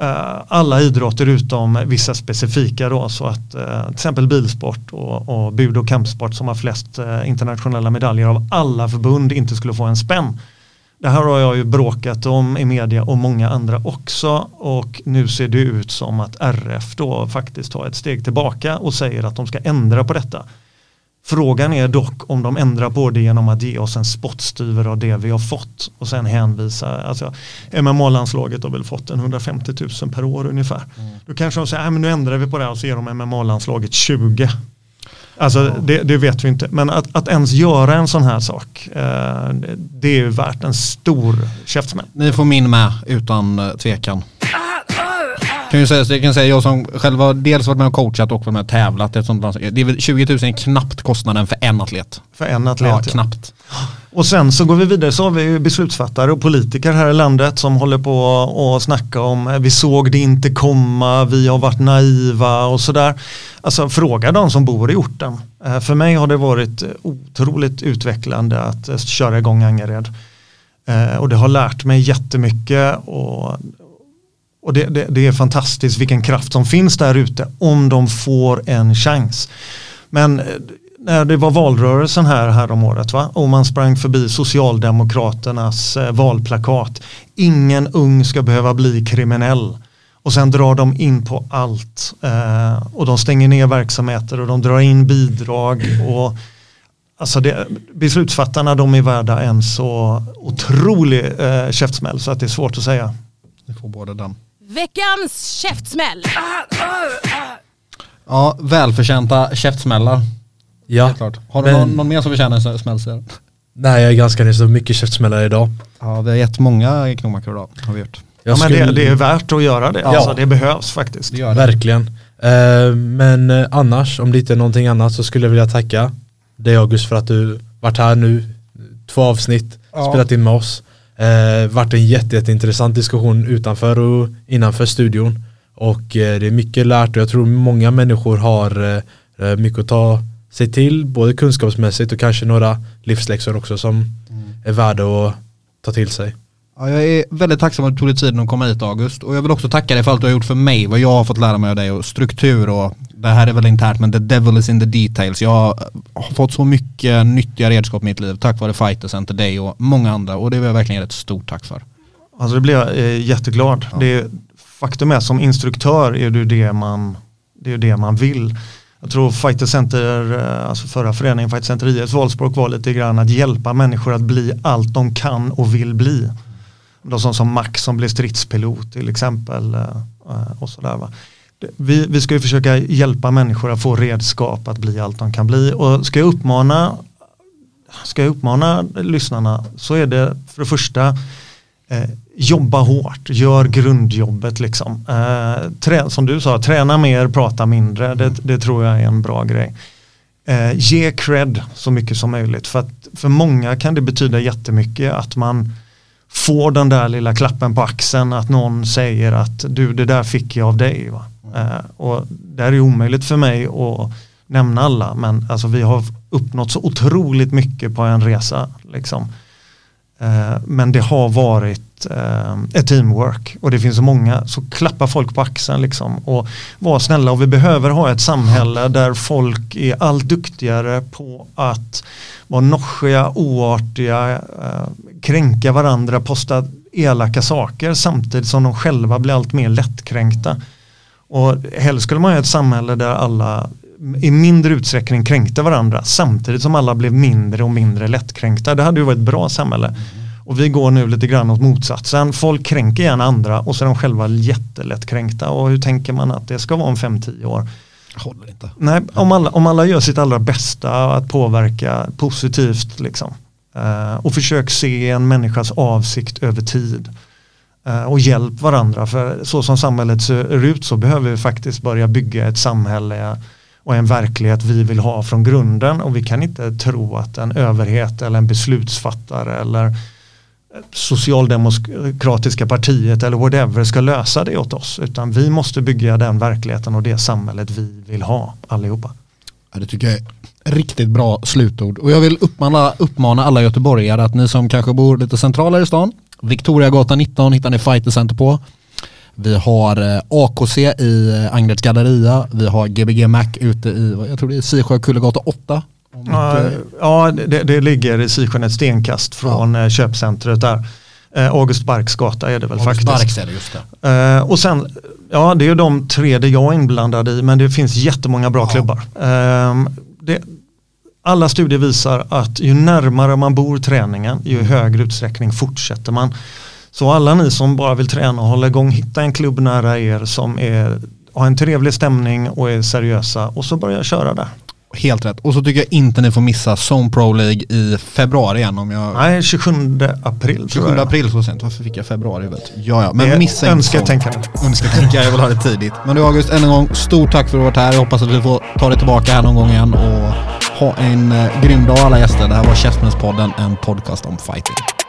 eh, alla idrotter utom vissa specifika då så att eh, till exempel bilsport och, och bud och kampsport som har flest eh, internationella medaljer av alla förbund inte skulle få en spänn. Det här har jag ju bråkat om i media och många andra också och nu ser det ut som att RF då faktiskt tar ett steg tillbaka och säger att de ska ändra på detta. Frågan är dock om de ändrar på det genom att ge oss en spottstyver av det vi har fått och sen hänvisa, alltså MMA-landslaget har väl fått en 150 000 per år ungefär. Då kanske de säger, "Nej, men nu ändrar vi på det och så ger de MMA-landslaget 20. Alltså det, det vet vi inte, men att, att ens göra en sån här sak, eh, det- det är ju värt en stor käftsmäll. Ni får min med utan eh, tvekan. Kan ju säga, jag kan säga jag som själv har dels varit med och coachat och varit med och tävlat. Ett sånt det är väl 20 000 är knappt kostnaden för en atlet. För en atlet. Ja, ja. knappt. Och sen så går vi vidare så har vi ju beslutsfattare och politiker här i landet som håller på och snacka om eh, vi såg det inte komma, vi har varit naiva och sådär. Alltså fråga de som bor i orten. Eh, För mig har det varit otroligt utvecklande att eh, köra igång Angered. Och det har lärt mig jättemycket och, och det, det, det är fantastiskt vilken kraft som finns där ute om de får en chans. Men eh, när det var valrörelsen här, här om året va? och man sprang förbi Socialdemokraternas eh, valplakat. Ingen ung ska behöva bli kriminell. Och sen drar de in på allt. Eh, och de stänger ner verksamheter och de drar in bidrag. Och, alltså det, beslutsfattarna de är värda en så otrolig eh, käftsmäll så att det är svårt att säga. Ni får båda den. Veckans käftsmäll! Ja, välförtjänta käftsmällar. Ja. Klart. Har du Men- någon, någon mer som förtjänar en smäll? Nej jag är ganska nyss, så mycket käftsmällar idag. Ja, vi har gett många knomakor idag. Har vi gjort. Jag Ja, men det, skulle- det är värt att göra det. Ja. Alltså, det behövs faktiskt. Det gör det. Verkligen. Eh, men eh, annars, om det inte är någonting annat så skulle jag vilja tacka dig August för att du varit här nu, två avsnitt, Ja. spelat in med oss. Eh, varit en jätte, jätteintressant diskussion utanför och innanför studion. Och eh, det är mycket lärt och jag tror många människor har eh, eh, mycket att ta sig till, både kunskapsmässigt och kanske några livsläxor också som är värda att ta till sig. Ja, jag är väldigt tacksam att du tog dig tiden att komma hit August och jag vill också tacka dig för allt du har gjort för mig, vad jag har fått lära mig av dig och struktur och det här är väl internt men the devil is in the details. Jag har fått så mycket nyttiga redskap i mitt liv tack vare Fighter Center, dig och många andra och det vill jag verkligen ge ett stort tack för. Alltså det blir jag eh, jätteglad. Det är, faktum är som instruktör är det det man, det är det man vill. Jag tror Fighter Center, eh, alltså förra föreningen Fighter Center IS Valspråk var lite grann att hjälpa människor att bli allt de kan och vill bli. De som, som Max som blev stridspilot till exempel. eh, eh, Och sådär, va. Vi, vi ska ju försöka hjälpa människor att få redskap att bli allt de kan bli. Och ska jag uppmana, ska jag uppmana lyssnarna så är det för det första eh, jobba hårt, gör grundjobbet liksom. Eh, trä, som du sa, träna mer, prata mindre. Det, det tror jag är en bra grej. Eh, ge cred så mycket som möjligt. För, att, för många kan det betyda jättemycket att man får den där lilla klappen på axeln att någon säger att du det där fick jag av dig. Va? Eh, och det här är omöjligt för mig att nämna alla men alltså vi har uppnått så otroligt mycket på en resa. Liksom. Eh, men det har varit eh, ett teamwork och det finns så många, så klappa folk på axeln liksom och var snälla och vi behöver ha ett samhälle där folk är allt duktigare på att vara noschiga, oartiga, eh, kränka varandra, posta elaka saker samtidigt som de själva blir allt mer lättkränkta. Och helst skulle man ha ett samhälle där alla i mindre utsträckning kränkte varandra samtidigt som alla blev mindre och mindre lättkränkta. Det hade ju varit ett bra samhälle. Och vi går nu lite grann åt motsatsen. Folk kränker gärna andra och så är de själva jättelättkränkta. Och hur tänker man att det ska vara om 5-10 år? Håller inte. Nej, om alla, om alla gör sitt allra bästa att påverka positivt liksom. Eh, och försök se en människas avsikt över tid. Eh, och hjälp varandra för så som samhället ser ut så behöver vi faktiskt börja bygga ett samhälle och en verklighet vi vill ha från grunden och vi kan inte tro att en överhet eller en beslutsfattare eller socialdemokratiska partiet eller whatever ska lösa det åt oss utan vi måste bygga den verkligheten och det samhället vi vill ha allihopa. Ja, det tycker jag är riktigt bra slutord. Och jag vill uppmana, uppmana alla göteborgare att ni som kanske bor lite centralare i stan, Victoriagatan 19 hittar ni Fighter Center på. Vi har eh, AKC i eh, Angereds galleria. Vi har Gbg Mac ute i, jag tror det är Sisjö Kullegata 8. Om Ja, ja det, det ligger i Sisjön ett stenkast från ja. köpcentret där. Eh, August Barks gata är det väl August faktiskt. Barks är det, just det. Eh, och sen, ja det är de tre där jag är inblandad i men det finns jättemånga bra klubbar. Ehm, det, alla studier visar att ju närmare man bor träningen ju i högre utsträckning fortsätter man. Så alla ni som bara vill träna och hålla igång, hitta en klubb nära er som är, har en trevlig stämning och är seriösa och så börja köra där. Helt rätt. Och så tycker jag inte ni får missa Zone Pro League i februari igen om jag... Nej, 27 april tror 27 jag. april så sent, varför fick jag februari? Vet? Ja, ja, men Det missa inte önsketänkande. Önsketänkande, jag vill ha det tidigt. Men du August, än en gång, stort tack för att du varit här. Jag hoppas att vi får ta dig tillbaka här någon gång igen och ha en eh, grym dag alla gäster. Det här var Käftsmällspodden, en podcast om fighting.